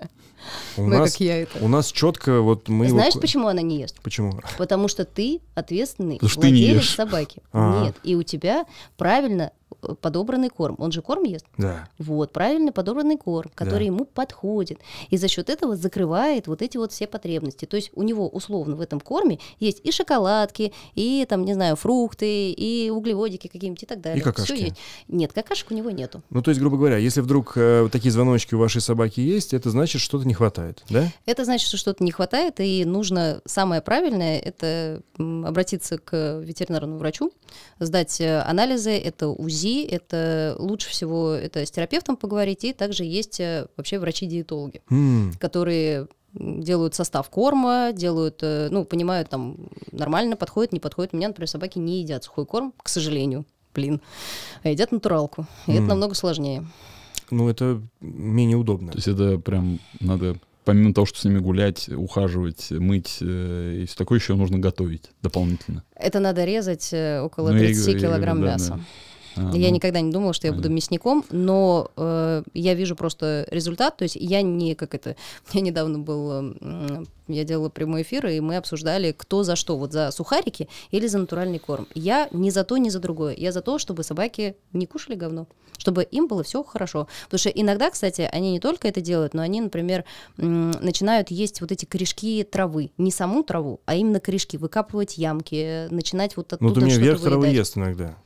У Мы нас, как я это. у нас четко вот мы... его- Знаешь, почему она не ест? Почему? Потому что ты ответственный Потому что ты не владелец ешь. собаки. А. Нет, и у тебя правильно подобранный корм. Он же корм ест. Да. Вот, правильно подобранный корм, который Да. ему подходит. И за счет этого закрывает вот эти вот все потребности. То есть у него условно в этом корме есть и шоколадки, и там, не знаю, фрукты, и углеводики какие-нибудь и так далее. Всё какашки. есть. Нет, какашек у него нету. Ну, то есть, грубо говоря, если вдруг э, такие звоночки у вашей собаки есть, это значит, что-то не хватает, да? Это значит, что что-то не хватает, и нужно самое правильное это обратиться к ветеринарному врачу, сдать э, анализы, это УЗИ, это лучше всего это с терапевтом поговорить, и также есть э, вообще врачи-диетологи, М, которые делают состав корма, делают, э, ну, понимают, там, нормально подходит, не подходит. У меня, например, собаки не едят сухой корм, к сожалению, блин, а едят натуралку. И это М. намного сложнее. Ну, это менее удобно. То есть это прям надо, помимо того, что с ними гулять, ухаживать, мыть э, и все такое, еще нужно готовить дополнительно. Это надо резать э, около Ну, я и 30 говорю, килограмм да, мяса. да. А, Я ну, никогда не думала, что я буду мясником, но э, я вижу просто результат. То есть я не как это. [laughs] Я недавно был, м, я делала прямой эфир, и мы обсуждали, кто за что, вот за сухарики или за натуральный корм. Я ни за то, ни за другое. Я за то, чтобы собаки не кушали говно, чтобы им было все хорошо. Потому что иногда, кстати, они не только это делают, но они, например, начинают есть вот эти корешки травы, не саму траву, а именно корешки, выкапывать ямки, начинать вот оттуда Ну, вот у меня вверх травы ест иногда.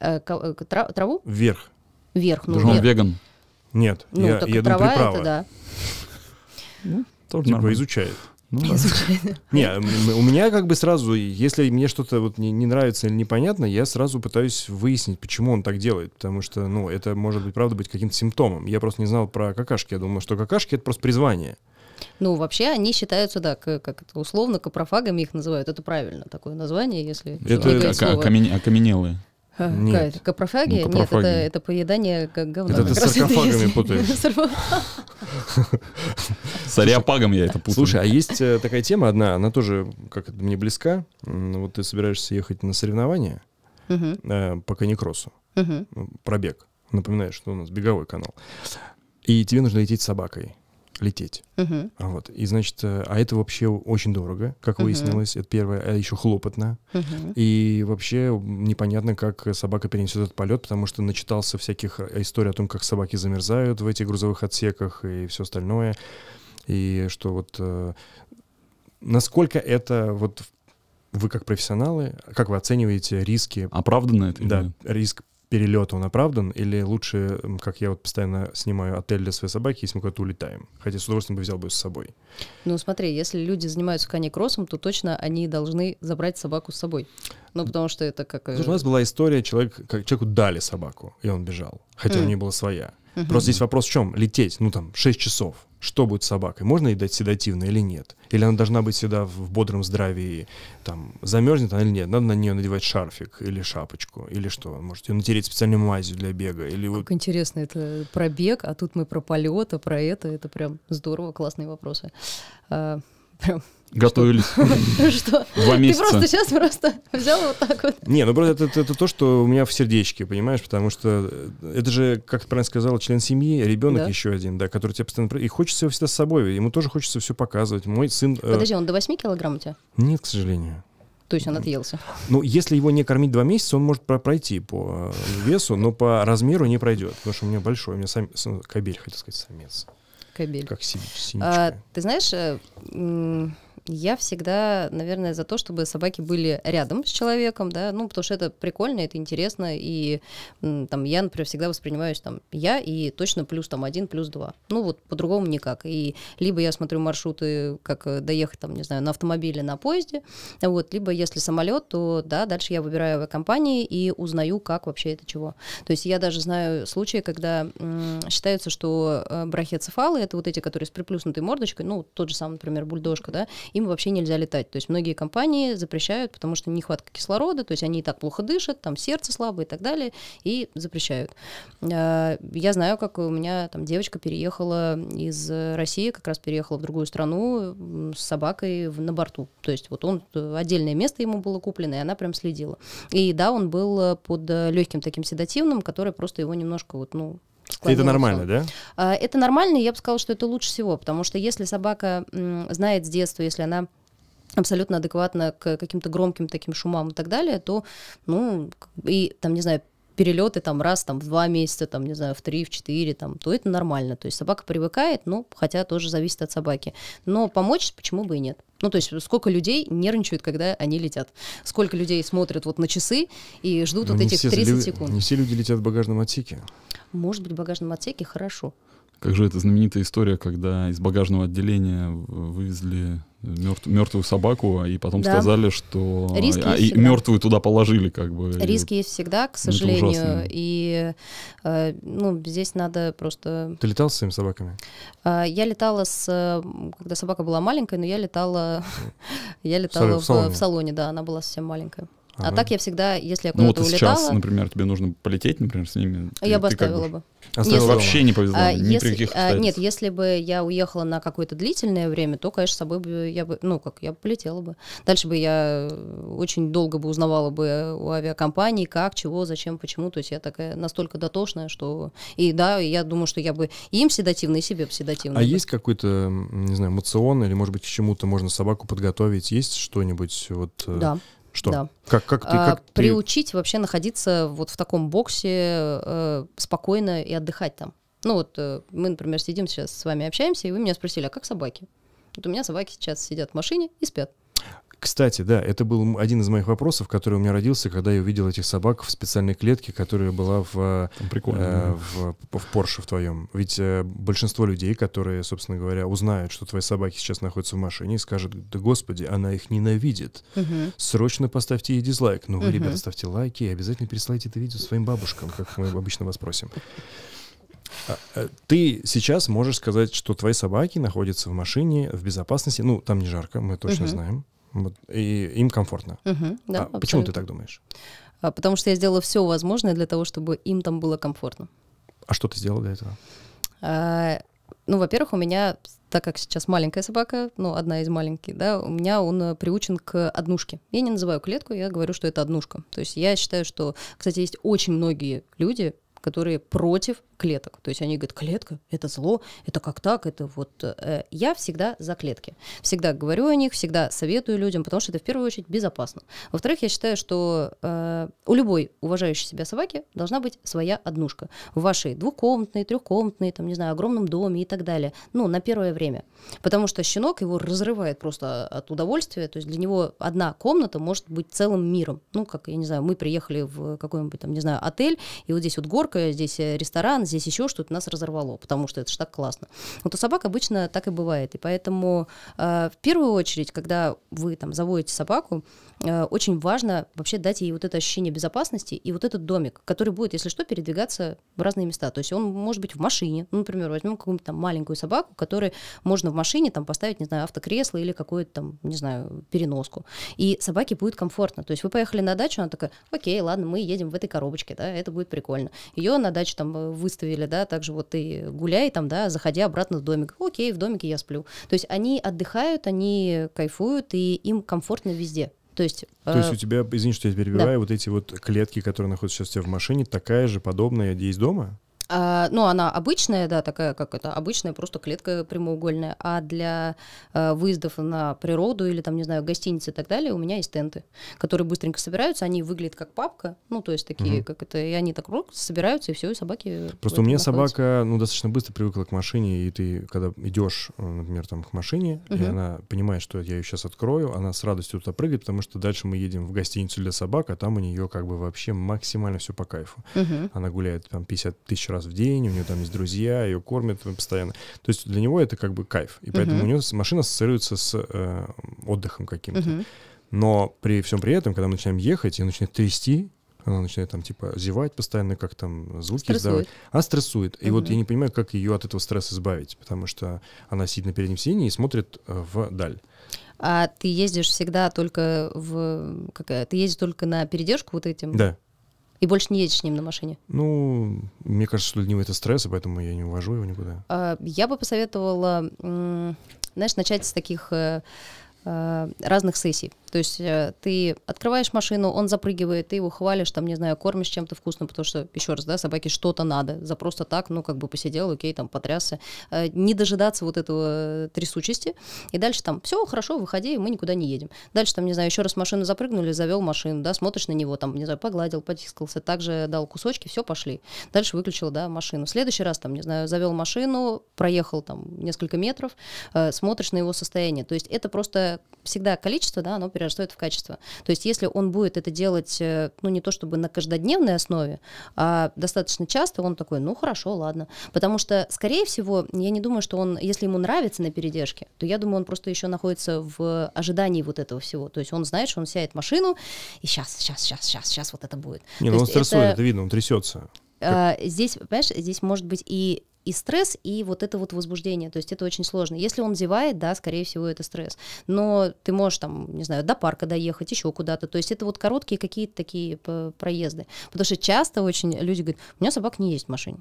Э, э, тра- траву? Вверх. Вверх, ну, он вверх. веган. Нет, Ну, я, так я думаю, трава приправа. это да. Тоже Типа нормально. изучает. Ну да. Не, у меня как бы сразу, если мне что-то вот не, не нравится или непонятно, я сразу пытаюсь выяснить, почему он так делает. Потому что, ну, это может быть, правда, быть каким-то симптомом. Я просто не знал про какашки. Я думал, что какашки — это просто призвание. Ну, вообще они считаются, да, как это условно, капрофагами их называют. Это Ну, такое название, если Это- не говорить Ока- слово. Окаменелые. Нет. какая это? Капрофагия? Ну, Нет, это, это поедание как говна. Это ты с саркофагами [laughs] путаешь. [laughs] С ариапагом я это путаю. Слушай, а есть э, такая тема одна, она тоже как мне близка. Вот ты собираешься ехать на соревнования э, по каникроссу, пробег. Напоминаю, что у нас беговой канал. И тебе нужно лететь с собакой. Лететь. А Вот. И значит, э, а это вообще очень дорого, как Мгм. выяснилось. Это первое, а еще хлопотно. мгм. И вообще непонятно, как собака перенесет этот полет, потому что начитался всяких э, историй о том, как собаки замерзают в этих грузовых отсеках и все остальное. И что вот э, насколько это вот вы как профессионалы, как вы оцениваете риски? Оправданно это? или Да, риск перелета он оправдан, или лучше, как я вот постоянно снимаю отель для своей собаки, если мы куда-то улетаем. Хотя с удовольствием бы взял бы с собой. Ну, смотри, если люди занимаются каникроссом, то точно они должны забрать собаку с собой. Ну, потому что это как... э, Слушай, у нас была история, человек, как человеку дали собаку, и он бежал, хотя у Мгм. нее была своя. Мгм. Просто здесь вопрос в чем? Лететь, ну там, 6 часов. Что будет с собакой? Можно ей дать седативное или нет? Или она должна быть всегда в бодром здравии? Там, замерзнет она или нет? Надо на нее надевать шарфик или шапочку? Или что? Может, ее натереть специальной мазью для бега? Или. Как интересно, это пробег, а тут мы про полет, а про это. Это прям здорово, классные вопросы. А, прям, Готовились [laughs] что? два Ты месяца. просто сейчас просто взял вот так вот. Не, ну просто это, это- это то, что у меня в сердечке, понимаешь? Потому что э, это же, как ты правильно сказала, член семьи, ребенок Да. еще один, да, который тебя постоянно... И хочется его всегда с собой, ему тоже хочется все показывать. Мой сын... э, Подожди, он до 8 килограмм у тебя? Нет, к сожалению. То есть он отъелся. Ну, если его не кормить два месяца, он может про- пройти по э, весу, но по размеру не пройдет, потому что у меня большой, у меня сам, сам- кобель, хотел сказать, самец, Кабель. как си- А, синичка. ты знаешь, я всегда, наверное, за то, чтобы собаки были рядом с человеком, да, ну, потому что это прикольно, это интересно, и там я, например, всегда воспринимаюсь там я и точно плюс там один, плюс два. Ну, вот по-другому никак. И либо я смотрю маршруты, как э, доехать там, не знаю, на автомобиле, на поезде, вот, либо если самолет, то, да, дальше я выбираю авиакомпании и узнаю, как вообще это чего. То есть я даже знаю случаи, когда считается, что э, брахиоцефалы, это вот эти, которые с приплюснутой мордочкой, ну, тот же самый, например, бульдожка, да, им вообще нельзя летать. То есть многие компании запрещают, потому что нехватка кислорода, то есть они и так плохо дышат, там сердце слабое и так далее, и запрещают. Э, Я знаю, как у меня там девочка переехала из э, России, как раз переехала в другую страну с собакой на борту. То есть вот он, э, отдельное место ему было куплено, и она прям следила. И да, он был э, под легким таким седативным, который просто его немножко вот, ну, Это нормально, да? А, Это нормально, и я бы сказала, что это лучше всего, потому что если собака знает с детства, если она абсолютно адекватна к каким-то громким таким шумам и так далее, то, ну, и там, не знаю, перелеты там раз там в два месяца, там, не знаю, в три, в четыре, там, то это нормально. То есть собака привыкает, ну, хотя тоже зависит от собаки. Но помочь почему бы и нет. Ну, то есть сколько людей нервничают, когда они летят. Сколько людей смотрят вот на часы и ждут Ну, вот этих все 30 лю- секунд. Не все люди летят в багажном отсеке. Может быть, в багажном отсеке хорошо. Как же эта знаменитая история, когда из багажного отделения в- вывезли мертвую собаку, и потом Да. сказали, что Риски а, и мертвую туда положили, как бы. и- Риски есть всегда, к сожалению. И э, ну, здесь надо просто... Ты летал с своими собаками? А, Я летала с... э, Когда собака была маленькая, но я летала... [laughs] Я летала в салоне, да, она была совсем маленькая. А так я всегда, если я Ну вот куда-то и сейчас, улетала, например, тебе нужно полететь, например, с ними. ты- я бы ты как оставила бы. Оставил Если- дома? Вообще не повезло, А, ни при каких а, Нет, если бы я уехала на какое-то длительное время, то, конечно, с собой бы я бы, ну, как, я бы полетела бы. Дальше бы я э, очень долго бы узнавала бы у авиакомпании, как, чего, зачем, почему. То есть я такая настолько дотошная, что... И да, я думаю, что я бы им седативно, и себе бы седативно. А бы. есть какой-то, не знаю, мацион или, может быть, к чему-то можно собаку подготовить? Есть что-нибудь? Вот, э, Да. Что? да. Как, как ты... А, Как ты... приучить вообще находиться вот в таком боксе э, спокойно и отдыхать там. Ну вот э, мы, например, сидим сейчас с вами общаемся, и вы меня спросили, а как собаки? Вот у меня собаки сейчас сидят в машине и спят. Кстати, да, это был один из моих вопросов, который у меня родился, когда я увидел этих собак в специальной клетке, которая была в, э, э, в, в Порше в твоем. Ведь э, большинство людей, которые, собственно говоря, узнают, что твои собаки сейчас находятся в машине, и скажут, да господи, она их ненавидит. Мгм. Срочно поставьте ей дизлайк. Ну, вы, Мгм. ребята, ставьте лайки и обязательно пересылайте это видео своим бабушкам, как мы обычно вас просим. А, э, Ты сейчас можешь сказать, что твои собаки находятся в машине в безопасности. Ну, там не жарко, мы точно Мгм. знаем. Вот, и им комфортно. Мгм, да, А почему ты так думаешь? А, потому что я сделала все возможное для того, чтобы им там было комфортно. А что ты сделал для этого? А, ну, во-первых, у меня, так как сейчас маленькая собака, ну, одна из маленьких, да, у меня он э, приучен к однушке. Я не называю клетку, я говорю, что это однушка. То есть я считаю, что, кстати, есть очень многие люди, которые против клеток. То есть они говорят, клетка — это зло, это как так, это вот... э, Я всегда за клетки. Всегда говорю о них, всегда советую людям, потому что это в первую очередь безопасно. Во-вторых, я считаю, что э, у любой уважающей себя собаки должна быть своя однушка. В вашей двухкомнатной, трехкомнатной, там, не знаю, огромном доме и так далее. Ну, на первое время. Потому что щенок его разрывает просто от удовольствия. То есть для него одна комната может быть целым миром. Ну, как, я не знаю, мы приехали в какой-нибудь там, не знаю, отель, и вот здесь вот горка, здесь э, ресторан, здесь еще что-то нас разорвало, потому что это же так классно. Вот у собак обычно так и бывает. И поэтому э, в первую очередь, когда вы там заводите собаку, очень важно вообще дать ей вот это ощущение безопасности и вот этот домик, который будет, если что, передвигаться в разные места. То есть он может быть в машине. Ну, например, возьмем какую-нибудь там маленькую собаку, которой можно в машине там поставить, не знаю, автокресло или какую-то там, не знаю, переноску. И собаке будет комфортно. То есть вы поехали на дачу, она такая, окей, ладно, мы едем в этой коробочке, да, это будет прикольно. Ее на дачу там э, выставили, да, также вот ты гуляй там, да, заходи обратно в домик. Окей, в домике я сплю. То есть они отдыхают, они кайфуют, и им комфортно везде. То есть, То есть э, у тебя, извини, что я перебиваю, вот эти вот клетки, которые находятся сейчас у тебя в машине, такая же подобная есть дома? А, ну, она обычная, да, такая, как это, обычная просто клетка прямоугольная. А для э, выездов на природу или там, не знаю, гостиницы и так далее, у меня есть тенты, которые быстренько собираются, они выглядят как папка, ну, то есть такие, Мгм. как это, и они так рук собираются, и все, и собаки. Просто у меня находятся. собака, ну, достаточно быстро привыкла к машине, и ты, когда идешь, э, например, там, к машине, и Мгм. она понимает, что я ее сейчас открою, она с радостью туда прыгает, потому что дальше мы едем в гостиницу для собак, а там у нее как бы вообще максимально все по кайфу. Мгм. Она гуляет там 50 тысяч раз в день, у нее там есть друзья, ее кормят постоянно. То есть для него это как бы кайф. И поэтому Мгм. у нее машина ассоциируется с э, отдыхом каким-то. Мгм. Но при всем при этом, когда мы начинаем ехать, и начинает трясти, она начинает там типа зевать постоянно, как там звуки Стрессует. издавать. Она стрессует. И вот я не понимаю, как ее от этого стресса избавить, потому что она сидит на переднем сиденье и смотрит э, вдаль. А ты ездишь всегда только в... Какая? Ты ездишь только на передержку вот этим? Да. И больше не едешь с ним на машине? Ну, мне кажется, что для него это стресс, и поэтому я не увожу его никуда. А, Я бы посоветовала, знаешь, начать с таких э, э, разных сессий. То есть э, ты открываешь машину, он запрыгивает, ты его хвалишь, там, не знаю, кормишь чем-то вкусным, потому что, еще раз, да, собаке что-то надо, за просто так, ну, как бы посидел, окей, там, потрясся. Э, не дожидаться вот этого трясучести, и дальше там, все, хорошо, выходи, мы никуда не едем. Дальше там, не знаю, еще раз машину запрыгнули, завел машину, да, смотришь на него, там, не знаю, погладил, потискался, также дал кусочки, все, пошли. Дальше выключил, да, машину. В следующий раз, там, не знаю, завел машину, проехал там несколько метров, э, смотришь на его состояние. То есть это просто всегда количество, да, оно перерастает в качество. То есть если он будет это делать, э, ну, не то чтобы на каждодневной основе, а достаточно часто, он такой, ну, хорошо, ладно. Потому что, скорее всего, я не думаю, что он, если ему нравится на передержке, то я думаю, он просто еще находится в ожидании вот этого всего. То есть он знает, что он сядет в машину, и сейчас, сейчас, сейчас, сейчас, сейчас вот это будет. Не, То ну он стрессует, это- это видно, он трясется. а, здесь, понимаешь, здесь может быть и и стресс, и вот это вот возбуждение. То есть это очень сложно. Если он зевает, да, скорее всего, это стресс. Но ты можешь там, не знаю, до парка доехать, еще куда-то. То есть это вот короткие какие-то такие п- проезды. Потому что часто очень люди говорят, у меня собак не есть в машине.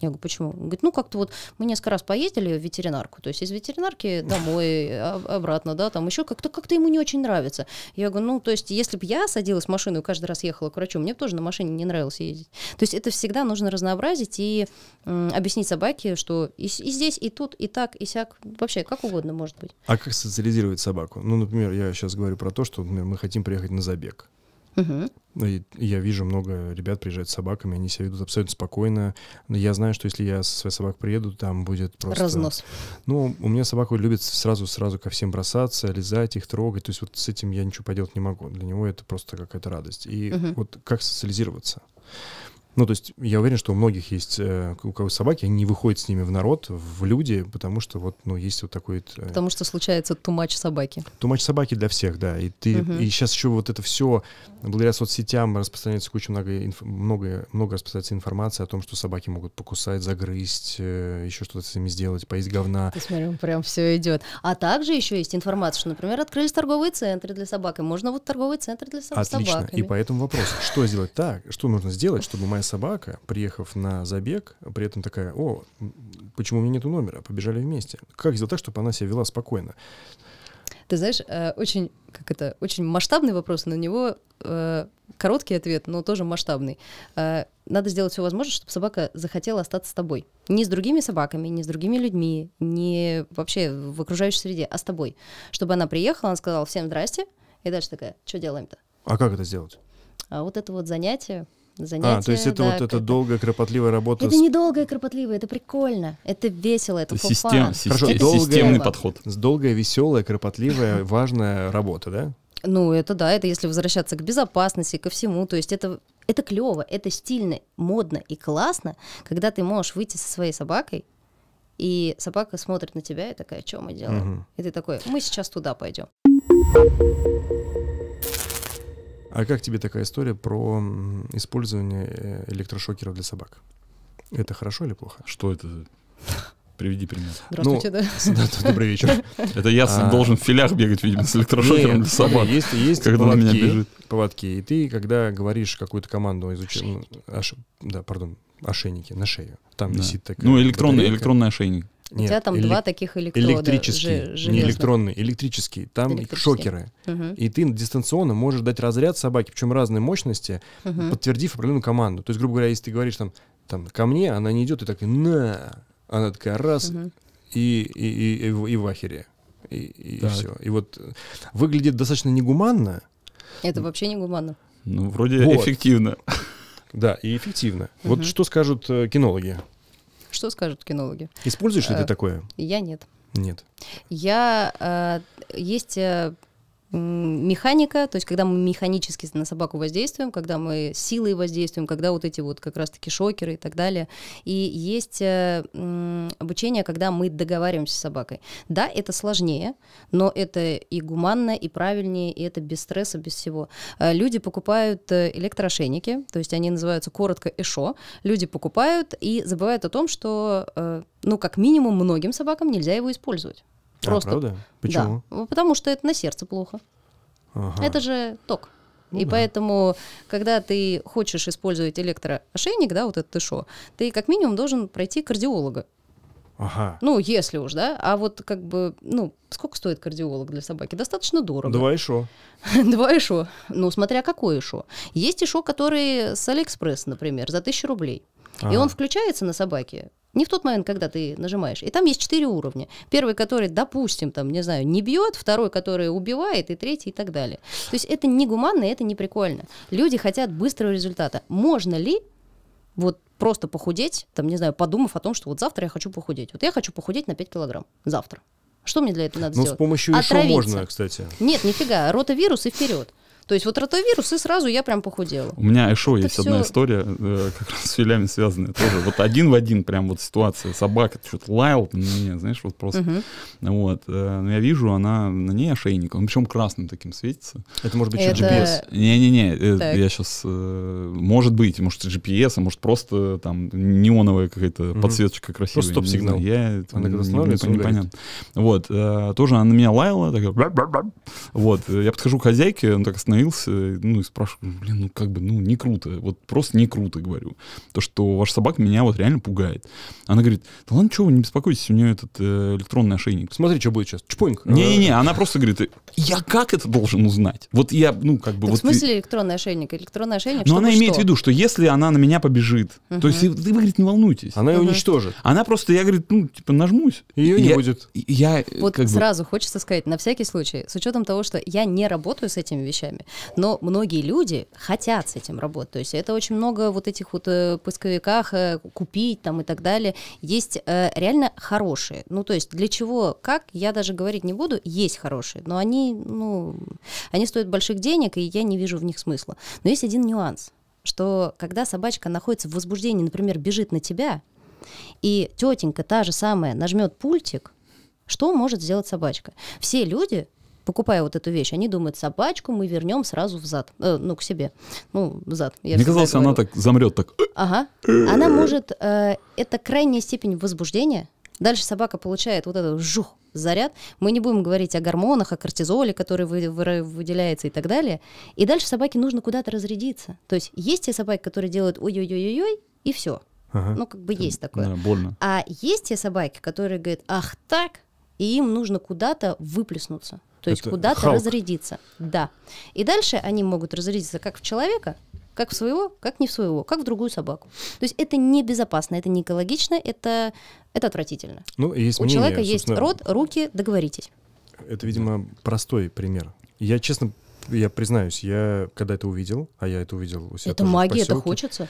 Я говорю, почему? Он говорит, ну как-то вот мы несколько раз поездили в ветеринарку, то есть из ветеринарки домой, обратно, да, там еще как-то как-то ему не очень нравится. Я говорю, ну то есть если бы я садилась в машину и каждый раз ехала к врачу, мне тоже на машине не нравилось ездить. То есть это всегда нужно разнообразить и м, объяснить собаке, что и, и здесь, и тут, и так, и сяк, вообще как угодно может быть. А как социализировать собаку? Ну, например, я сейчас говорю про то, что например, мы хотим приехать на забег. Ну, И я вижу много ребят приезжают с собаками, они себя ведут абсолютно спокойно. Но я знаю, что если я со своей собакой приеду, там будет просто... Разнос. Ну, у меня собака любит сразу-сразу ко всем бросаться, лизать их, трогать. То есть вот с этим я ничего поделать не могу. Для него это просто какая-то радость. И Мгм. вот как социализироваться? Ну, то есть я уверен, что у многих есть, э, у кого собаки, они не выходят с ними в народ, в люди, потому что вот, ну, есть вот такой... э, Потому что случается тумач собаки. Тумач собаки для всех, да. И ты Мгм. и сейчас еще вот это все благодаря соцсетям распространяется куча много, инф- много, много распространяется информации о том, что собаки могут покусать, загрызть, э, еще что-то с ними сделать, поесть говна. Ты смотри, прям все идет. А также еще есть информация, что, например, открылись торговые центры для собак, и можно вот торговые центры для со- Отлично. собаками. И поэтому вопрос: что сделать так? Что нужно сделать, чтобы моя собака, приехав на забег, при этом такая: О, почему у меня нету номера? Побежали вместе. Как сделать так, чтобы она себя вела спокойно? Ты знаешь, э, очень, как это, очень масштабный вопрос, на него э, короткий ответ, но тоже масштабный. Э, Надо сделать все возможное, чтобы собака захотела остаться с тобой. Не с другими собаками, не с другими людьми, не вообще в окружающей среде, а с тобой. Чтобы она приехала, она сказала всем здрасте, и дальше такая, что делаем-то? А как это сделать? А вот это вот занятие, занятие, а, то есть это да, вот эта долгая, кропотливая работа. Это с- недолго и кропотливо, это прикольно, это весело, это Систем- систем- Хорошо, Это долгая- системный подход. С долгая, веселая, кропотливая, [laughs] важная работа, да? Ну, это да, это если возвращаться к безопасности, ко всему. То есть это, это клево, это стильно, модно и классно, когда ты можешь выйти со своей собакой, и собака смотрит на тебя и такая, что мы делаем? Мгм. И ты такой, мы сейчас туда пойдем. А как тебе такая история про использование э, электрошокеров для собак? Это хорошо или плохо? Что это? Приведи пример. [laughs] Здравствуйте, да. Да, Добрый вечер. [laughs] Это я А. должен в филях бегать, видимо, с электрошокером Нет, для собак. Есть, есть когда на меня поводки, бежит. поводки, и ты, когда говоришь какую-то команду изучить, ну, оши- да, пардон, ошейники на шею, там Да. висит такая Ну, электронный, батарейка. электронный ошейник. У тебя Нет, там эле- два таких электрода. электрический, же- не железных. электронный, электрический, там Электрический. шокеры. Мгм, И ты дистанционно можешь дать разряд собаке, причем разной мощности, мгм. подтвердив определенную команду. То есть, грубо говоря, если ты говоришь там, там ко мне, она не идет и так, на, она такая раз, Мгм. и, и, и, и в- и в ахере. И, и Так. все. И вот э, выглядит достаточно негуманно, Это вообще не гуманно. Ну, вроде Вот. эффективно. да, и эффективно. Мгм. Вот что скажут э, кинологи? Что скажут кинологи? Используешь ли ты Э. такое? Я нет. Нет. Я э, есть э, механика, то есть когда мы механически на собаку воздействуем, когда мы силой воздействуем, когда вот эти вот как раз-таки шокеры и так далее. И есть э, обучение, когда мы договариваемся с собакой. Да, это сложнее, но это и гуманно, и правильнее, и это без стресса, без всего. Э, Люди покупают э, электроошейники, то есть они называются коротко ЭШО. Люди покупают и забывают о том, что, ну, как минимум, многим собакам нельзя его использовать. Просто А, правда? Почему? да, потому что это на сердце плохо. Ага. Это же ток. Ну и да. поэтому, когда ты хочешь использовать электроошейник, да, вот этот ТШО, ты как минимум должен пройти кардиолога. Ага. Ну, если уж, да. А вот как бы, ну, сколько стоит кинолог для собаки? Достаточно дорого. Два ЭШО. [laughs] Два ЭШО. Ну, смотря какой ЭШО. Есть ЭШО, который с Алиэкспресс, например, за тысячу рублей. И он включается на собаке не в тот момент, когда ты нажимаешь. И там есть четыре уровня. Первый, который, допустим, там, не знаю, не бьет, второй, который убивает, и третий, и так далее. То есть это не гуманно, это не прикольно. Люди хотят быстрого результата. Можно ли вот просто похудеть, там, не знаю, подумав о том, что вот завтра я хочу похудеть. Вот я хочу похудеть на 5 килограмм. Завтра. Что мне для этого надо Ну, с сделать? помощью еще Отравиться. можно, кстати. Нет, нифига, ротавирус и вперед. То есть вот ротавирус, и сразу я прям похудела. У меня еще Это есть одна всё- история, э, как раз с филями связанная тоже. Вот один в один прям вот ситуация. Собака что-то лаяла на меня, знаешь, вот просто. Мгм. Вот. э, Но я вижу, она на ней ошейник, он причем красным таким светится. Это может быть Это- еще GPS. Не-не-не, э, Так. я сейчас, может быть, может GPS, а может просто там неоновая какая-то Мгм. подсветочка красивая. Просто стоп-сигнал. Я это Она не- не- он непонятно. Вот, тоже она на меня лаяла, такая, вот, я подхожу к хозяйке, он так остановился, ну и спрашиваю, блин, ну как бы, ну не круто, вот просто не круто, говорю, то, что ваш собака меня вот реально пугает. Она говорит, да ладно, что вы, не беспокойтесь, у нее этот э, электронный ошейник. Смотри, что будет сейчас. Чпоньк. Не-не-не, она просто говорит, я как это должен узнать? Вот я, ну, как бы... Так вот в смысле электронный ошейник? Электронный ошейник, но она имеет в что? виду, что если она на меня побежит, Мгм. то есть вы, говорит, не волнуйтесь. Она ее уничтожит. Она просто, я, говорит, ну, типа, нажмусь. Ее не Я- будет. Я, Вот как бы, сразу хочется сказать, на всякий случай, с учетом того, что я не работаю с этими вещами, но многие люди хотят с этим работать. То есть это очень много вот этих вот э, поисковиках э, купить там и так далее. Есть э, реально хорошие. Ну, то есть для чего, как, я даже говорить не буду, есть хорошие, но они, ну, они стоят больших денег, и я не вижу в них смысла. Но есть один нюанс, что когда собачка находится в возбуждении, например, бежит на тебя, и тетенька та же самая нажмет пультик, что может сделать собачка? Все люди, покупая вот эту вещь, они думают, собачку мы вернем сразу в зад, э, ну, к себе, ну, в зад. Я мне казалось, она говорю. так замрет, так, «Э». Ага. Она может, э, это крайняя степень возбуждения. Дальше собака получает вот этот жух, заряд. Мы не будем говорить о гормонах, о кортизоле, который вы- вы- выделяется и так далее. И дальше собаке нужно куда-то разрядиться. То есть есть те собаки, которые делают ой-ой-ой-ой, и все. Ага. Ну, как бы есть такое. да, больно. А есть те собаки, которые говорят, ах так, и им нужно куда-то выплеснуться. То есть куда-то разрядиться. Да. И дальше они могут разрядиться как в человека, как в своего, как не в своего, как в другую собаку. То есть это небезопасно, это не экологично, это, это отвратительно. Ну, есть У мнение, человека есть рот, руки, договоритесь. Это, видимо, простой пример. Я, честно, я признаюсь, я когда это увидел, а я это увидел у себя это магия, это хочется.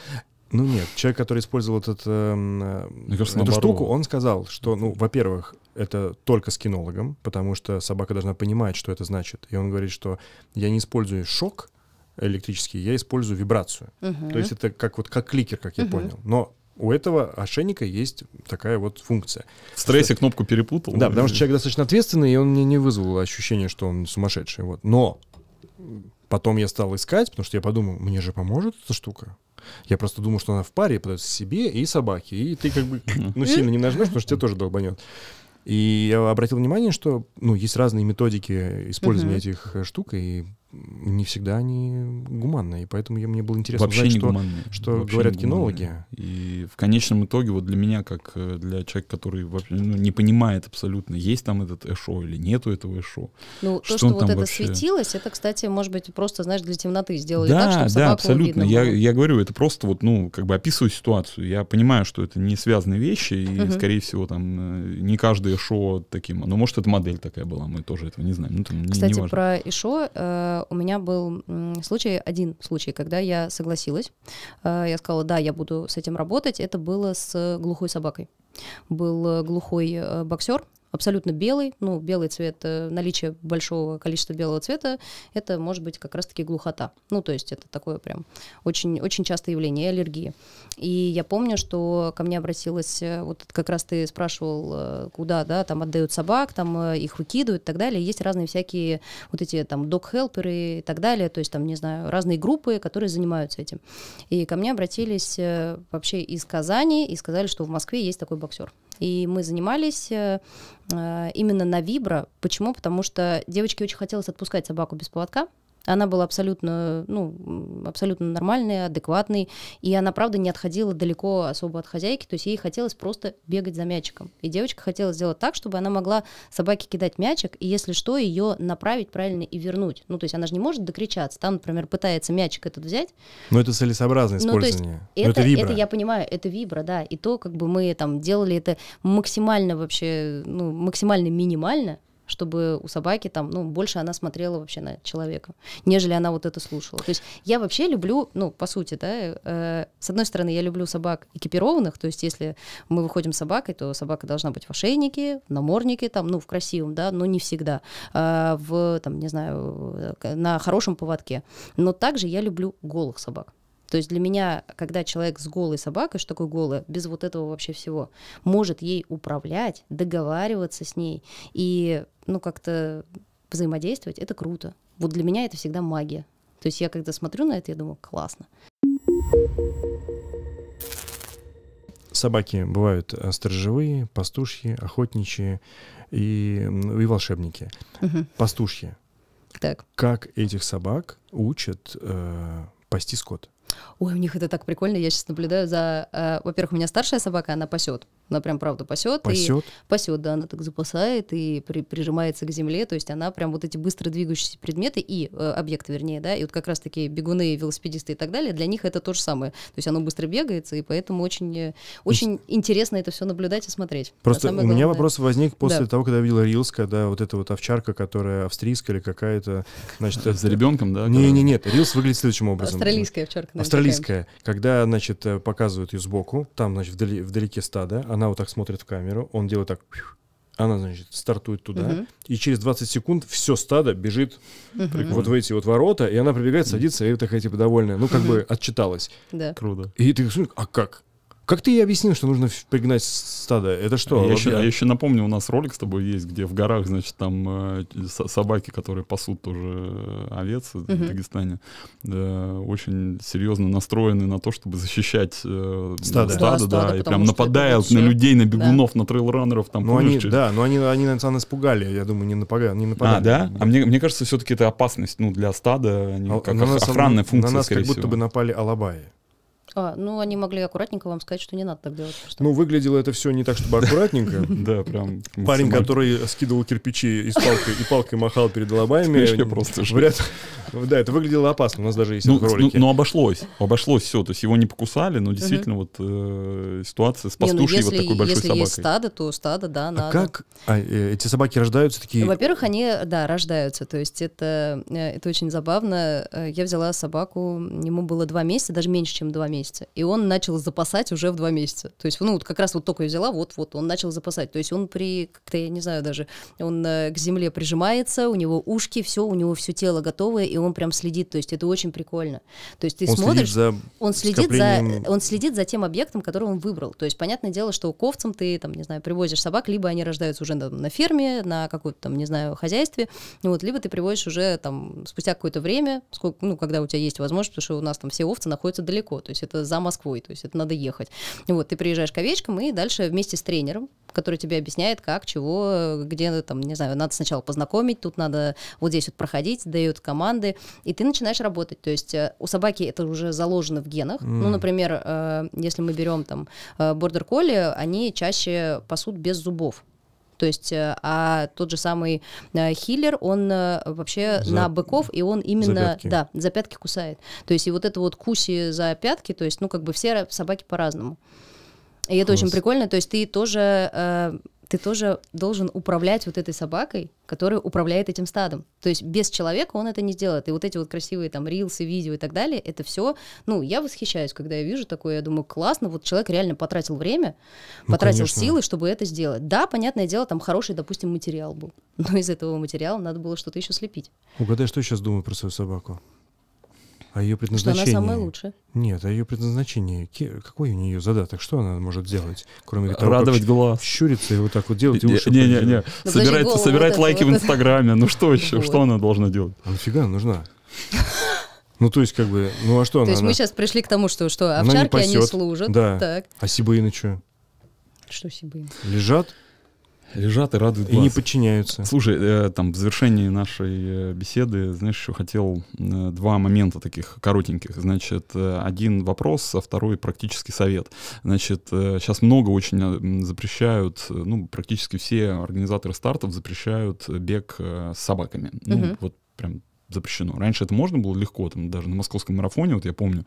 Ну нет, человек, который использовал этот, эм, э, кажется, эту наоборот. штуку, он сказал, что, ну, во-первых, это только с кинологом, потому что собака должна понимать, что это значит. И он говорит, что я не использую шок электрический, я использую вибрацию. Мгм. То есть это как вот как кликер, как я Мгм. понял. Но у этого ошейника есть такая вот функция. В стрессе кнопку перепутал. Да, потому что человек достаточно ответственный, и он мне не вызвал ощущение, что он сумасшедший. Вот. Но потом я стал искать, потому что я подумал, мне же поможет эта штука. Я просто думал, что она в паре подается себе и собаке. И ты как бы ну, сильно не нажмешь, потому что тебя тоже долбанет. И я обратил внимание, что ну, есть разные методики использования Мгм. этих э, штук, и не всегда они гуманные. И поэтому я, мне было интересно Вообще узнать, не что... гуманные. что Вообще говорят кинологи. И в конечном итоге, вот для меня, как э, для человека, который вообще ну, не понимает абсолютно, есть там этот эшо или нету этого эшо. Ну, Что то, что вот это вообще? светилось, это, кстати, может быть, просто, знаешь, для темноты сделали да, так, чтобы да, абсолютно. видно Я, было. я говорю, это просто вот, ну, как бы описываю ситуацию. Я понимаю, что это не связанные вещи, и, Мгм. скорее всего, там э, не каждое шоу таким. Ну, может, это модель такая была, мы тоже этого не знаем. Ну, там, Кстати, не важно. про Ишо э, у меня был случай, один случай, когда я согласилась. Э, я сказала, да, я буду с этим работать. Это было с глухой собакой. Был э, глухой э, боксер, абсолютно белый, ну, белый цвет, э, наличие большого количества белого цвета, это может быть как раз-таки глухота. Ну, то есть это такое прям очень, очень частое явление, и аллергия. И я помню, что ко мне обратилась, э, вот как раз ты спрашивал, э, куда, да, там отдают собак, там их выкидывают и так далее. Есть разные всякие вот эти там док-хелперы и так далее, то есть там, не знаю, разные группы, которые занимаются этим. И ко мне обратились вообще из Казани и сказали, что в Москве есть такой боксер. И мы занимались э, э, именно на вибро. Почему? Потому что девочке очень хотелось отпускать собаку без поводка. Она была абсолютно, ну, абсолютно нормальной, адекватной, и она, правда, не отходила далеко особо от хозяйки, то есть ей хотелось просто бегать за мячиком. И девочка хотела сделать так, чтобы она могла собаке кидать мячик, и если что, ее направить правильно и вернуть. Ну, то есть она же не может докричаться. Там, например, пытается мячик этот взять, Но это целесообразное ну, использование. Но это, это вибро. это я понимаю, это вибра, да. И то, как бы мы там делали это максимально вообще, ну, максимально минимально, чтобы у собаки там, ну, больше она смотрела вообще на человека, нежели она вот это слушала. То есть я вообще люблю, ну, по сути, да, э, с одной стороны, я люблю собак экипированных, то есть если мы выходим с собакой, то собака должна быть в ошейнике, в наморднике, там, ну, в красивом, да, но не всегда, а, в, там, не знаю, э, на хорошем поводке. Но также я люблю голых собак. То есть для меня, когда человек с голой собакой, что такое голая, без вот этого вообще всего, может ей управлять, договариваться с ней и, ну, как-то взаимодействовать, это круто. Вот для меня это всегда магия. То есть я когда смотрю на это, я думаю, классно. Собаки бывают э, сторожевые, пастушьи, охотничьи и, и волшебники. Мгм. Пастушьи. Так. Как этих собак учат э, пасти скот? Ой, у них это так прикольно. Я сейчас наблюдаю за... э, во-первых, у меня старшая собака, она пасет. Она прям правда пасет. Пасет? И пасет, да, она так запасает и при- прижимается к земле. То есть она прям вот эти быстро двигающиеся предметы и э, объекты, вернее, да, и вот как раз таки бегуны, велосипедисты и так далее, для них это то же самое. То есть оно быстро бегается, и поэтому очень, э, очень интересно это все наблюдать и смотреть. А Просто самое у меня главное- вопрос возник после Да. того, когда я видел Рилс, когда вот эта вот овчарка, которая австрийская или какая-то, значит... За ребенком, да? Не, не, нет, Рилс выглядит следующим образом. Австралийская овчарка. Австралийская. Когда, значит, э, показывают ее сбоку, там, значит, вдали, вдалеке стадо, она вот так смотрит в камеру, он делает так, она, значит, стартует туда, Мгм. и через 20 секунд все стадо бежит Мгм. вот в эти вот ворота, и она прибегает, садится, и такая, типа, довольная, ну, как бы отчиталась. Да. Круто. И ты говоришь, а как? Как ты ей объяснил, что нужно пригнать стадо? Это что? А я, еще, Я- а еще напомню, у нас ролик с тобой есть, где в горах, значит, там э, со- собаки, которые пасут тоже э, овец в Мгм. Дагестане, э, очень серьезно настроены на то, чтобы защищать э, Стадо. Да, да, стадо, и потому прям нападают на людей, на бегунов, на трейлранеров, там Ну, они, да, но они, они наверное, испугали, я думаю, не, напага- не нападали. А, да? А мне, мне кажется, все-таки это опасность, ну, для стада, они А как на ох- нас- охранная функция, На нас как будто всего. бы напали алабаи. А, ну, они могли аккуратненько вам сказать, что не надо так делать. просто. Ну, выглядело это все не так, чтобы аккуратненько. [laughs] Да, прям. Парень, который скидывал кирпичи и с палкой, и палкой махал перед лобами. Просто вряд- Да, это выглядело опасно. У нас даже есть Ну, это в ролике. ну, но обошлось, обошлось все, то есть его не покусали, но действительно вот э, ситуация с ну, пастушей вот если, такой большой если собакой. есть стадо, то стадо, да, а надо. как а, э, эти собаки рождаются такие... Во-первых, они, да, рождаются, то есть это, э, это очень забавно. Я взяла собаку, ему было два месяца, даже меньше, чем два месяца, и он начал запасать уже в два месяца. То есть, ну, вот как раз вот только я взяла, вот-вот, он начал запасать. То есть он при, как-то, я не знаю даже, он э, к земле прижимается, у него ушки, все, у него все тело готовое, и он прям следит, то есть это очень прикольно. То есть ты он смотришь... следит за Он следит, за, скоплением- он следит за тем объектом, который он выбрал. То есть, понятное дело, что ковцам ты, там, не знаю, привозишь собак, либо они рождаются уже на, на ферме, на каком-то там, не знаю, хозяйстве, вот, либо ты привозишь уже там спустя какое-то время, сколько, ну, когда у тебя есть возможность, потому что у нас там все овцы находятся далеко, то есть это за Москвой, то есть это надо ехать. Вот, ты приезжаешь к овечкам и дальше вместе с тренером, который тебе объясняет, как, чего, где, там, не знаю, надо сначала познакомить, тут надо вот здесь вот проходить, дает команды, и ты начинаешь работать. То есть э, у собаки это уже заложено в генах. Ну, например, э, если мы берем там бордер колли, они чаще пасут без зубов. То есть, э, а тот же самый э, хиллер, он э, вообще За- на быков, и он именно, пятки. да, за пятки кусает. То есть, и вот это вот куси за пятки, то есть, ну, как бы все собаки по-разному. И это очень прикольно. То есть ты тоже, ты тоже должен управлять вот этой собакой, которая управляет этим стадом. То есть без человека он это не сделает. И вот эти вот красивые там рилсы, видео и так далее, это все, ну, я восхищаюсь, когда я вижу такое, я думаю, классно, вот человек реально потратил время, Ну, потратил конечно. силы, чтобы это сделать. Да, понятное дело, там хороший, допустим, материал был. [laughs] Но из этого материала надо было что-то еще слепить. Угадай, что я сейчас думаю про свою собаку? О ее Что предназначении. она самая лучшая. Нет, о ее предназначении. Ке- Какой у нее задаток? Что она может делать? Кроме того, Радовать как глаз. щуриться и вот так вот делать. и уши Не-не-не, подергивать. Ну, собирать, собирать это, лайки в вот это. Инстаграме. Ну что еще? Вот. Что она должна делать? А нафига она нужна? Ну, то есть, как бы, ну а что То она? есть мы она- сейчас пришли к тому, что, что не овчарки, они служат. да. Так. А сибаины что? Что Сибын? Лежат? Лежат и радуют И не глаз. подчиняются. Слушай, э, там в завершении нашей э, беседы, знаешь, еще хотел э, два момента таких коротеньких. Значит, э, один вопрос, а второй практический совет. Значит, сейчас много очень э, запрещают, э, ну, практически все организаторы стартов запрещают э, бег э, с собаками. Ну, Мгм. вот прям запрещено. Раньше это можно было легко, там даже на московском марафоне, вот я помню,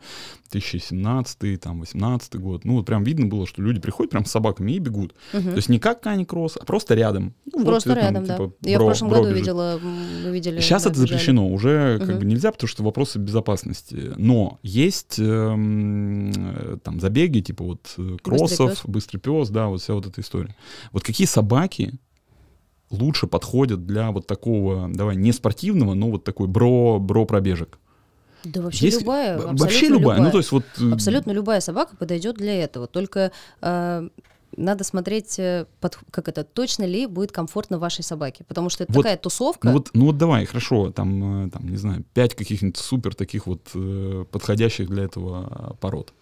2017, там, 18 год, ну, вот прям видно было, что люди приходят прям с собаками и бегут. Мгм. То есть не как Кани Кросс, а просто рядом. Ну, вот Просто там, рядом, да. типа, Я в бро- прошлом бро году бежит. видела, м, вы видели. Сейчас да, это бежали. запрещено, уже как Мгм. бы нельзя, потому что вопросы безопасности. Но есть эм, э, там забеги, типа вот э, кроссов, пёс. быстрый пес, да, вот вся вот эта история. Вот какие собаки лучше подходят для вот такого, давай, не спортивного, но вот такой бро, бро пробежек? Да вообще Есть- любая. в- абсолютно Вообще любая. Ну, то есть вот... э, Абсолютно любая собака подойдет для этого. Только э, надо смотреть, э, под- как это, точно ли будет комфортно вашей собаке. Потому что это Вот, такая тусовка. Ну вот, ну вот давай, хорошо, там, э, там, не знаю, пять каких-нибудь супер таких вот э, подходящих для этого э, пород.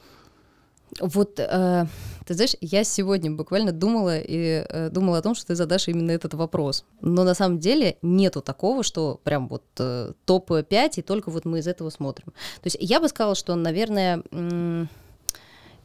Вот, э, ты знаешь, я сегодня буквально думала и э, думала о том, что ты задашь именно этот вопрос. Но на самом деле нету такого, что прям вот э, топ-5, и только вот мы из этого смотрим. То есть я бы сказала, что, наверное, м,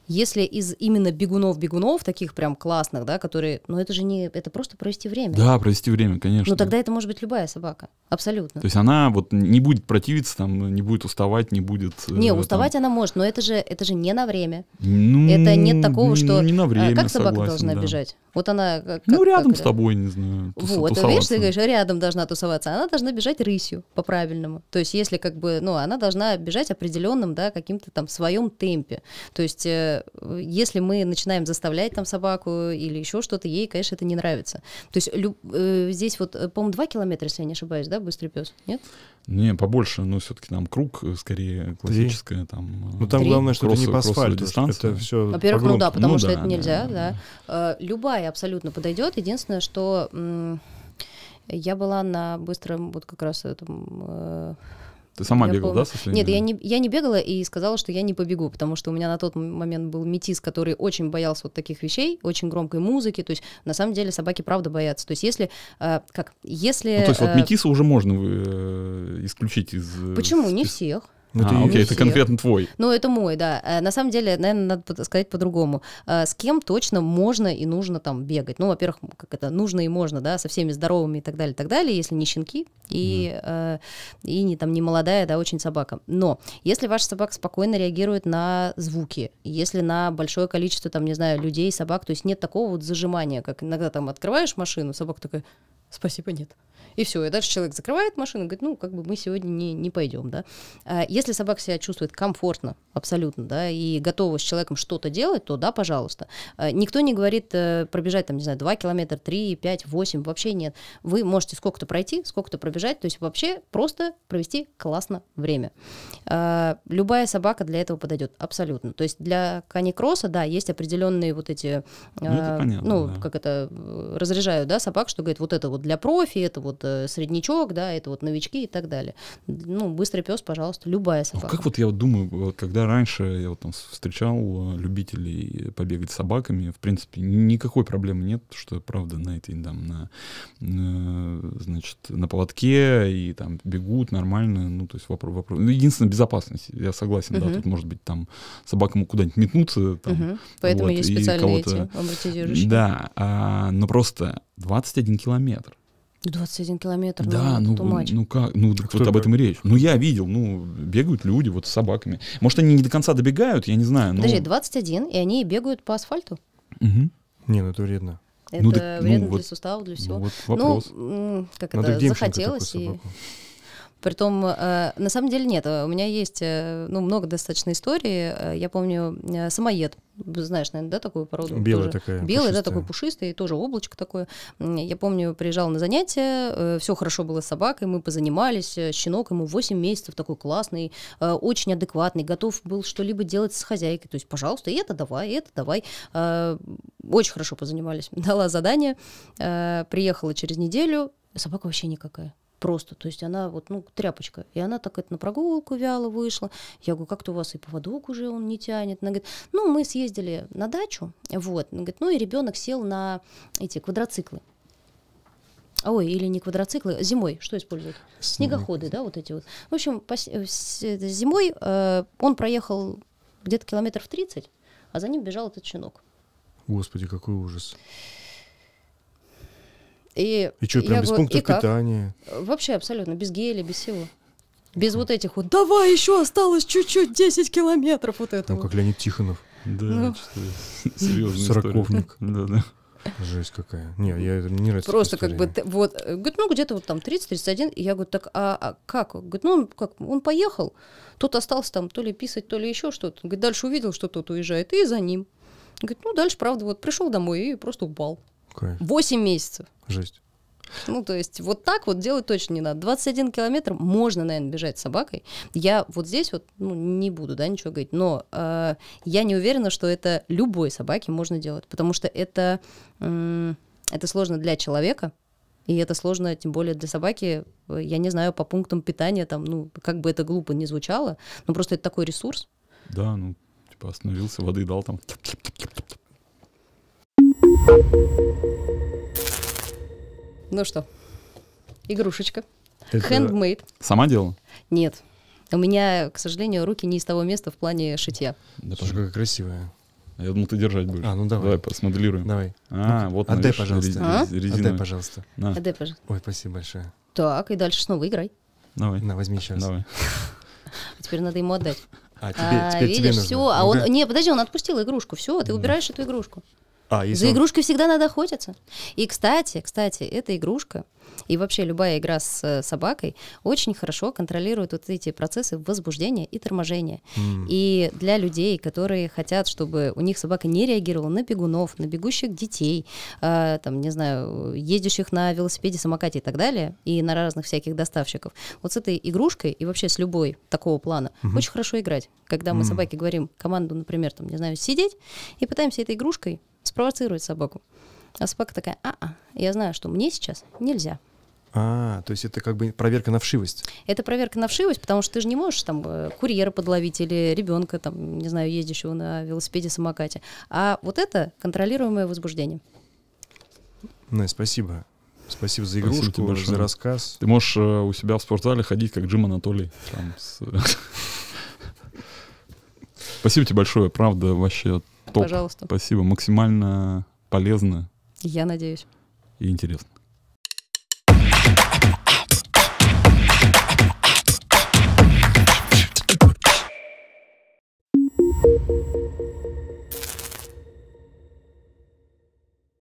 если из именно бегунов-бегунов, таких прям классных, да, которые, ну это же не, это просто провести время. Да, провести время, конечно. Ну тогда это может быть любая собака, абсолютно. То есть она вот не будет противиться, там, не будет уставать, не будет... э, Не, там- уставать она может, но это же, это же не на время. Ну, Это нет такого, что... не на а, время, как собака согласен, должна да. бежать? Вот она... как- Ну, рядом как с тобой, не знаю, тус- Вот, ты видишь, тусоваться. ты говоришь, рядом должна тусоваться. Она должна бежать рысью по-правильному. То есть, если как бы, ну, она должна бежать определенным, да, каким-то там своем темпе. То есть, если мы начинаем заставлять там собаку или еще что-то, ей, конечно, это не нравится. То есть, люб- э, здесь вот, э, по-моему, 2 километра, если я не ошибаюсь, да, быстрый пес, нет? Не, побольше, но все-таки там круг, э, скорее, классическая там... Ну там Три. главное, что это не по асфальту. Это все Во-первых, ну да, потому Ну что да, это да, нельзя, да. да. Любая абсолютно подойдет. Единственное, что я была на быстром, вот как раз этом... Ты сама я бегал, помню. да, со своими? Нет, я не, я не бегала и сказала, что я не побегу, потому что у меня на тот момент был метис, который очень боялся вот таких вещей, очень громкой музыки. То есть, на самом деле, собаки правда боятся. То есть, если... э, как? Если... Ну, то есть вот э, метиса уже можно э, исключить из... э, Почему? Не спис- всех. Ну, а, окей, это конкретно твой. Ну, это мой, да. Э, На самом деле, наверное, надо сказать по-другому. Э, С кем точно можно и нужно там бегать? Ну, во-первых, как это, нужно и можно, да, со всеми здоровыми и так далее, и так далее, если не щенки и, э, и не там не молодая, да, очень собака. Но если ваша собака спокойно реагирует на звуки, если на большое количество, там, не знаю, людей, собак, то есть нет такого вот зажимания, как иногда там открываешь машину, собака такая, спасибо, нет. И все, и дальше человек закрывает машину, говорит, ну, как бы мы сегодня не, не пойдем, да. А Если собака себя чувствует комфортно, абсолютно, да, и готова с человеком что-то делать, то да, пожалуйста. А, Никто не говорит э, пробежать, там, не знаю, 2 километра, 3, 5, 8, вообще нет. Вы можете сколько-то пройти, сколько-то пробежать, то есть вообще просто провести классно время. А, Любая собака для этого подойдет, абсолютно. То есть для каникросса, да, есть определенные вот эти, Ну, а, понятно, ну, да. как это, э, разряжают, да, собак, что говорит, вот это вот для профи, это вот э, среднячок, да, это вот новички и так далее. Ну, быстрый пес, пожалуйста, любая Ну, собака. как вот я вот думаю, вот когда раньше я вот там встречал э, любителей побегать с собаками, в принципе, никакой проблемы нет, что правда на этой там на, на, значит на поводке и там бегут нормально, ну то есть вопрос, вопрос. Ну, единственное безопасность, я согласен, да, Мгм. тут может быть там собака ему кудн't метнуться, там, Мгм. Поэтому вот, есть специальные эти амортизирующие. да, а, но просто 21 километр. 21 километр, Да, ну, ну, ну как, ну так Кто вот об это? этом и речь. Ну я видел, ну бегают люди вот с собаками. Может они не до конца добегают, я не знаю. Но... Подожди, 21, и они бегают по асфальту? Мгм. Не, ну это вредно. Это Ну, так, ну, вредно вот- для суставов, для всего. Ну, вот вопрос. Ну, как Надо это, захотелось. И... собаку. Притом, э, на самом деле нет, э, у меня есть э, ну, много достаточно историй. Я помню самоед, знаешь, наверное, да, такую породу? Белая тоже. такая, Белый, да, пушистая. такой пушистый, тоже облачко такое. Я помню, приезжал на занятия, все хорошо было с собакой, мы позанимались, щенок ему 8 месяцев, такой классный, очень адекватный, готов был что-либо делать с хозяйкой. То есть, пожалуйста, и это давай, и это давай. Очень хорошо позанимались. [laughs] Дала задание, приехала через неделю, собака вообще никакая. Просто, то есть она вот, ну, тряпочка. И она так это на прогулку вяло вышла. Я говорю, как-то у вас и поводок уже он не тянет. Она говорит, ну, мы съездили на дачу, вот. Она говорит, ну, и ребенок сел на эти квадроциклы. Ой, или не квадроциклы, зимой что используют? Снегоходы, да, вот эти вот. В общем, э, это, зимой э, он проехал где-то километров 30, а за ним бежал этот щенок. Господи, какой ужас. И, И что, прям без говорю, пунктов питания? Вообще абсолютно, без геля, без всего. Без вот этих вот, давай еще осталось чуть-чуть, 10 километров вот Ну, этого. как Леонид Тихонов, Да, Ну. серьезная Сороковник. Да, да. жесть какая. Не, я не нравится. Просто как бы, вот, э, говорит, ну где-то вот там 30-31, и я говорю, так, а, а как? Говорит, ну он как, он поехал, тот остался там то ли писать, то ли еще что-то. Говорит, дальше увидел, что тот уезжает, и за ним. Говорит, ну дальше, правда, вот пришел домой и просто упал. Кайф. 8 месяцев. Жесть. Ну, то есть вот так вот делать точно не надо. 21 километр можно, наверное, бежать с собакой. Я вот здесь вот ну, не буду, да, ничего говорить, но э, я не уверена, что это любой собаке можно делать, потому что это, м, это сложно для человека, и это сложно, тем более для собаки, э, я не знаю, по пунктам питания, там, ну, как бы это глупо не звучало, но просто это такой ресурс. Да, ну, типа остановился, воды дал там. Ну что, игрушечка, Это- handmade. Сама делала? Нет, у меня, к сожалению, руки не из того места в плане шитья. Да, Слушай, какая красивая. Я думал, ты держать будешь. А, ну давай. Давай посмоделируем. Давай. А, Ну-ка, вот, отдай, видишь, пожалуйста. А? Отдай, пожалуйста. На, Отдай, пожалуйста. Ой, спасибо большое. Так, и дальше снова играй. давай, На, возьми сейчас. давай. А теперь надо ему отдать. А, тебе, А, теперь тебе видишь, нужно. все. А он. Не, подожди, он отпустил игрушку. Все, ты убираешь эту игрушку. А, если За он- игрушкой всегда надо охотиться. И, кстати, кстати, эта игрушка и вообще любая игра с э, собакой очень хорошо контролирует вот эти процессы возбуждения и торможения. М. И для людей, которые хотят, чтобы у них собака не реагировала на бегунов, на бегущих детей, э, там, не знаю, ездящих на велосипеде, самокате и так далее, и на разных всяких доставщиков, вот с этой игрушкой и вообще с любой такого плана очень хорошо играть. Когда мы собаке говорим команду, например, там, не знаю, сидеть, и пытаемся этой игрушкой спровоцировать собаку. А собака такая, а-а, я знаю, что мне сейчас нельзя. А, то есть это как бы проверка на вшивость. Это проверка на вшивость, потому что ты же не можешь там э, курьера подловить или ребенка, там, не знаю, ездящего на велосипеде, самокате. А вот это контролируемое возбуждение. Настя, спасибо. Спасибо за Спасибо игрушку, большое. за рассказ. Ты можешь э, у себя в спортзале ходить, как Джим Анатолий. там с- [laughs] Спасибо тебе большое, правда, вообще топ. Пожалуйста. Спасибо, максимально полезно Я надеюсь. и интересно.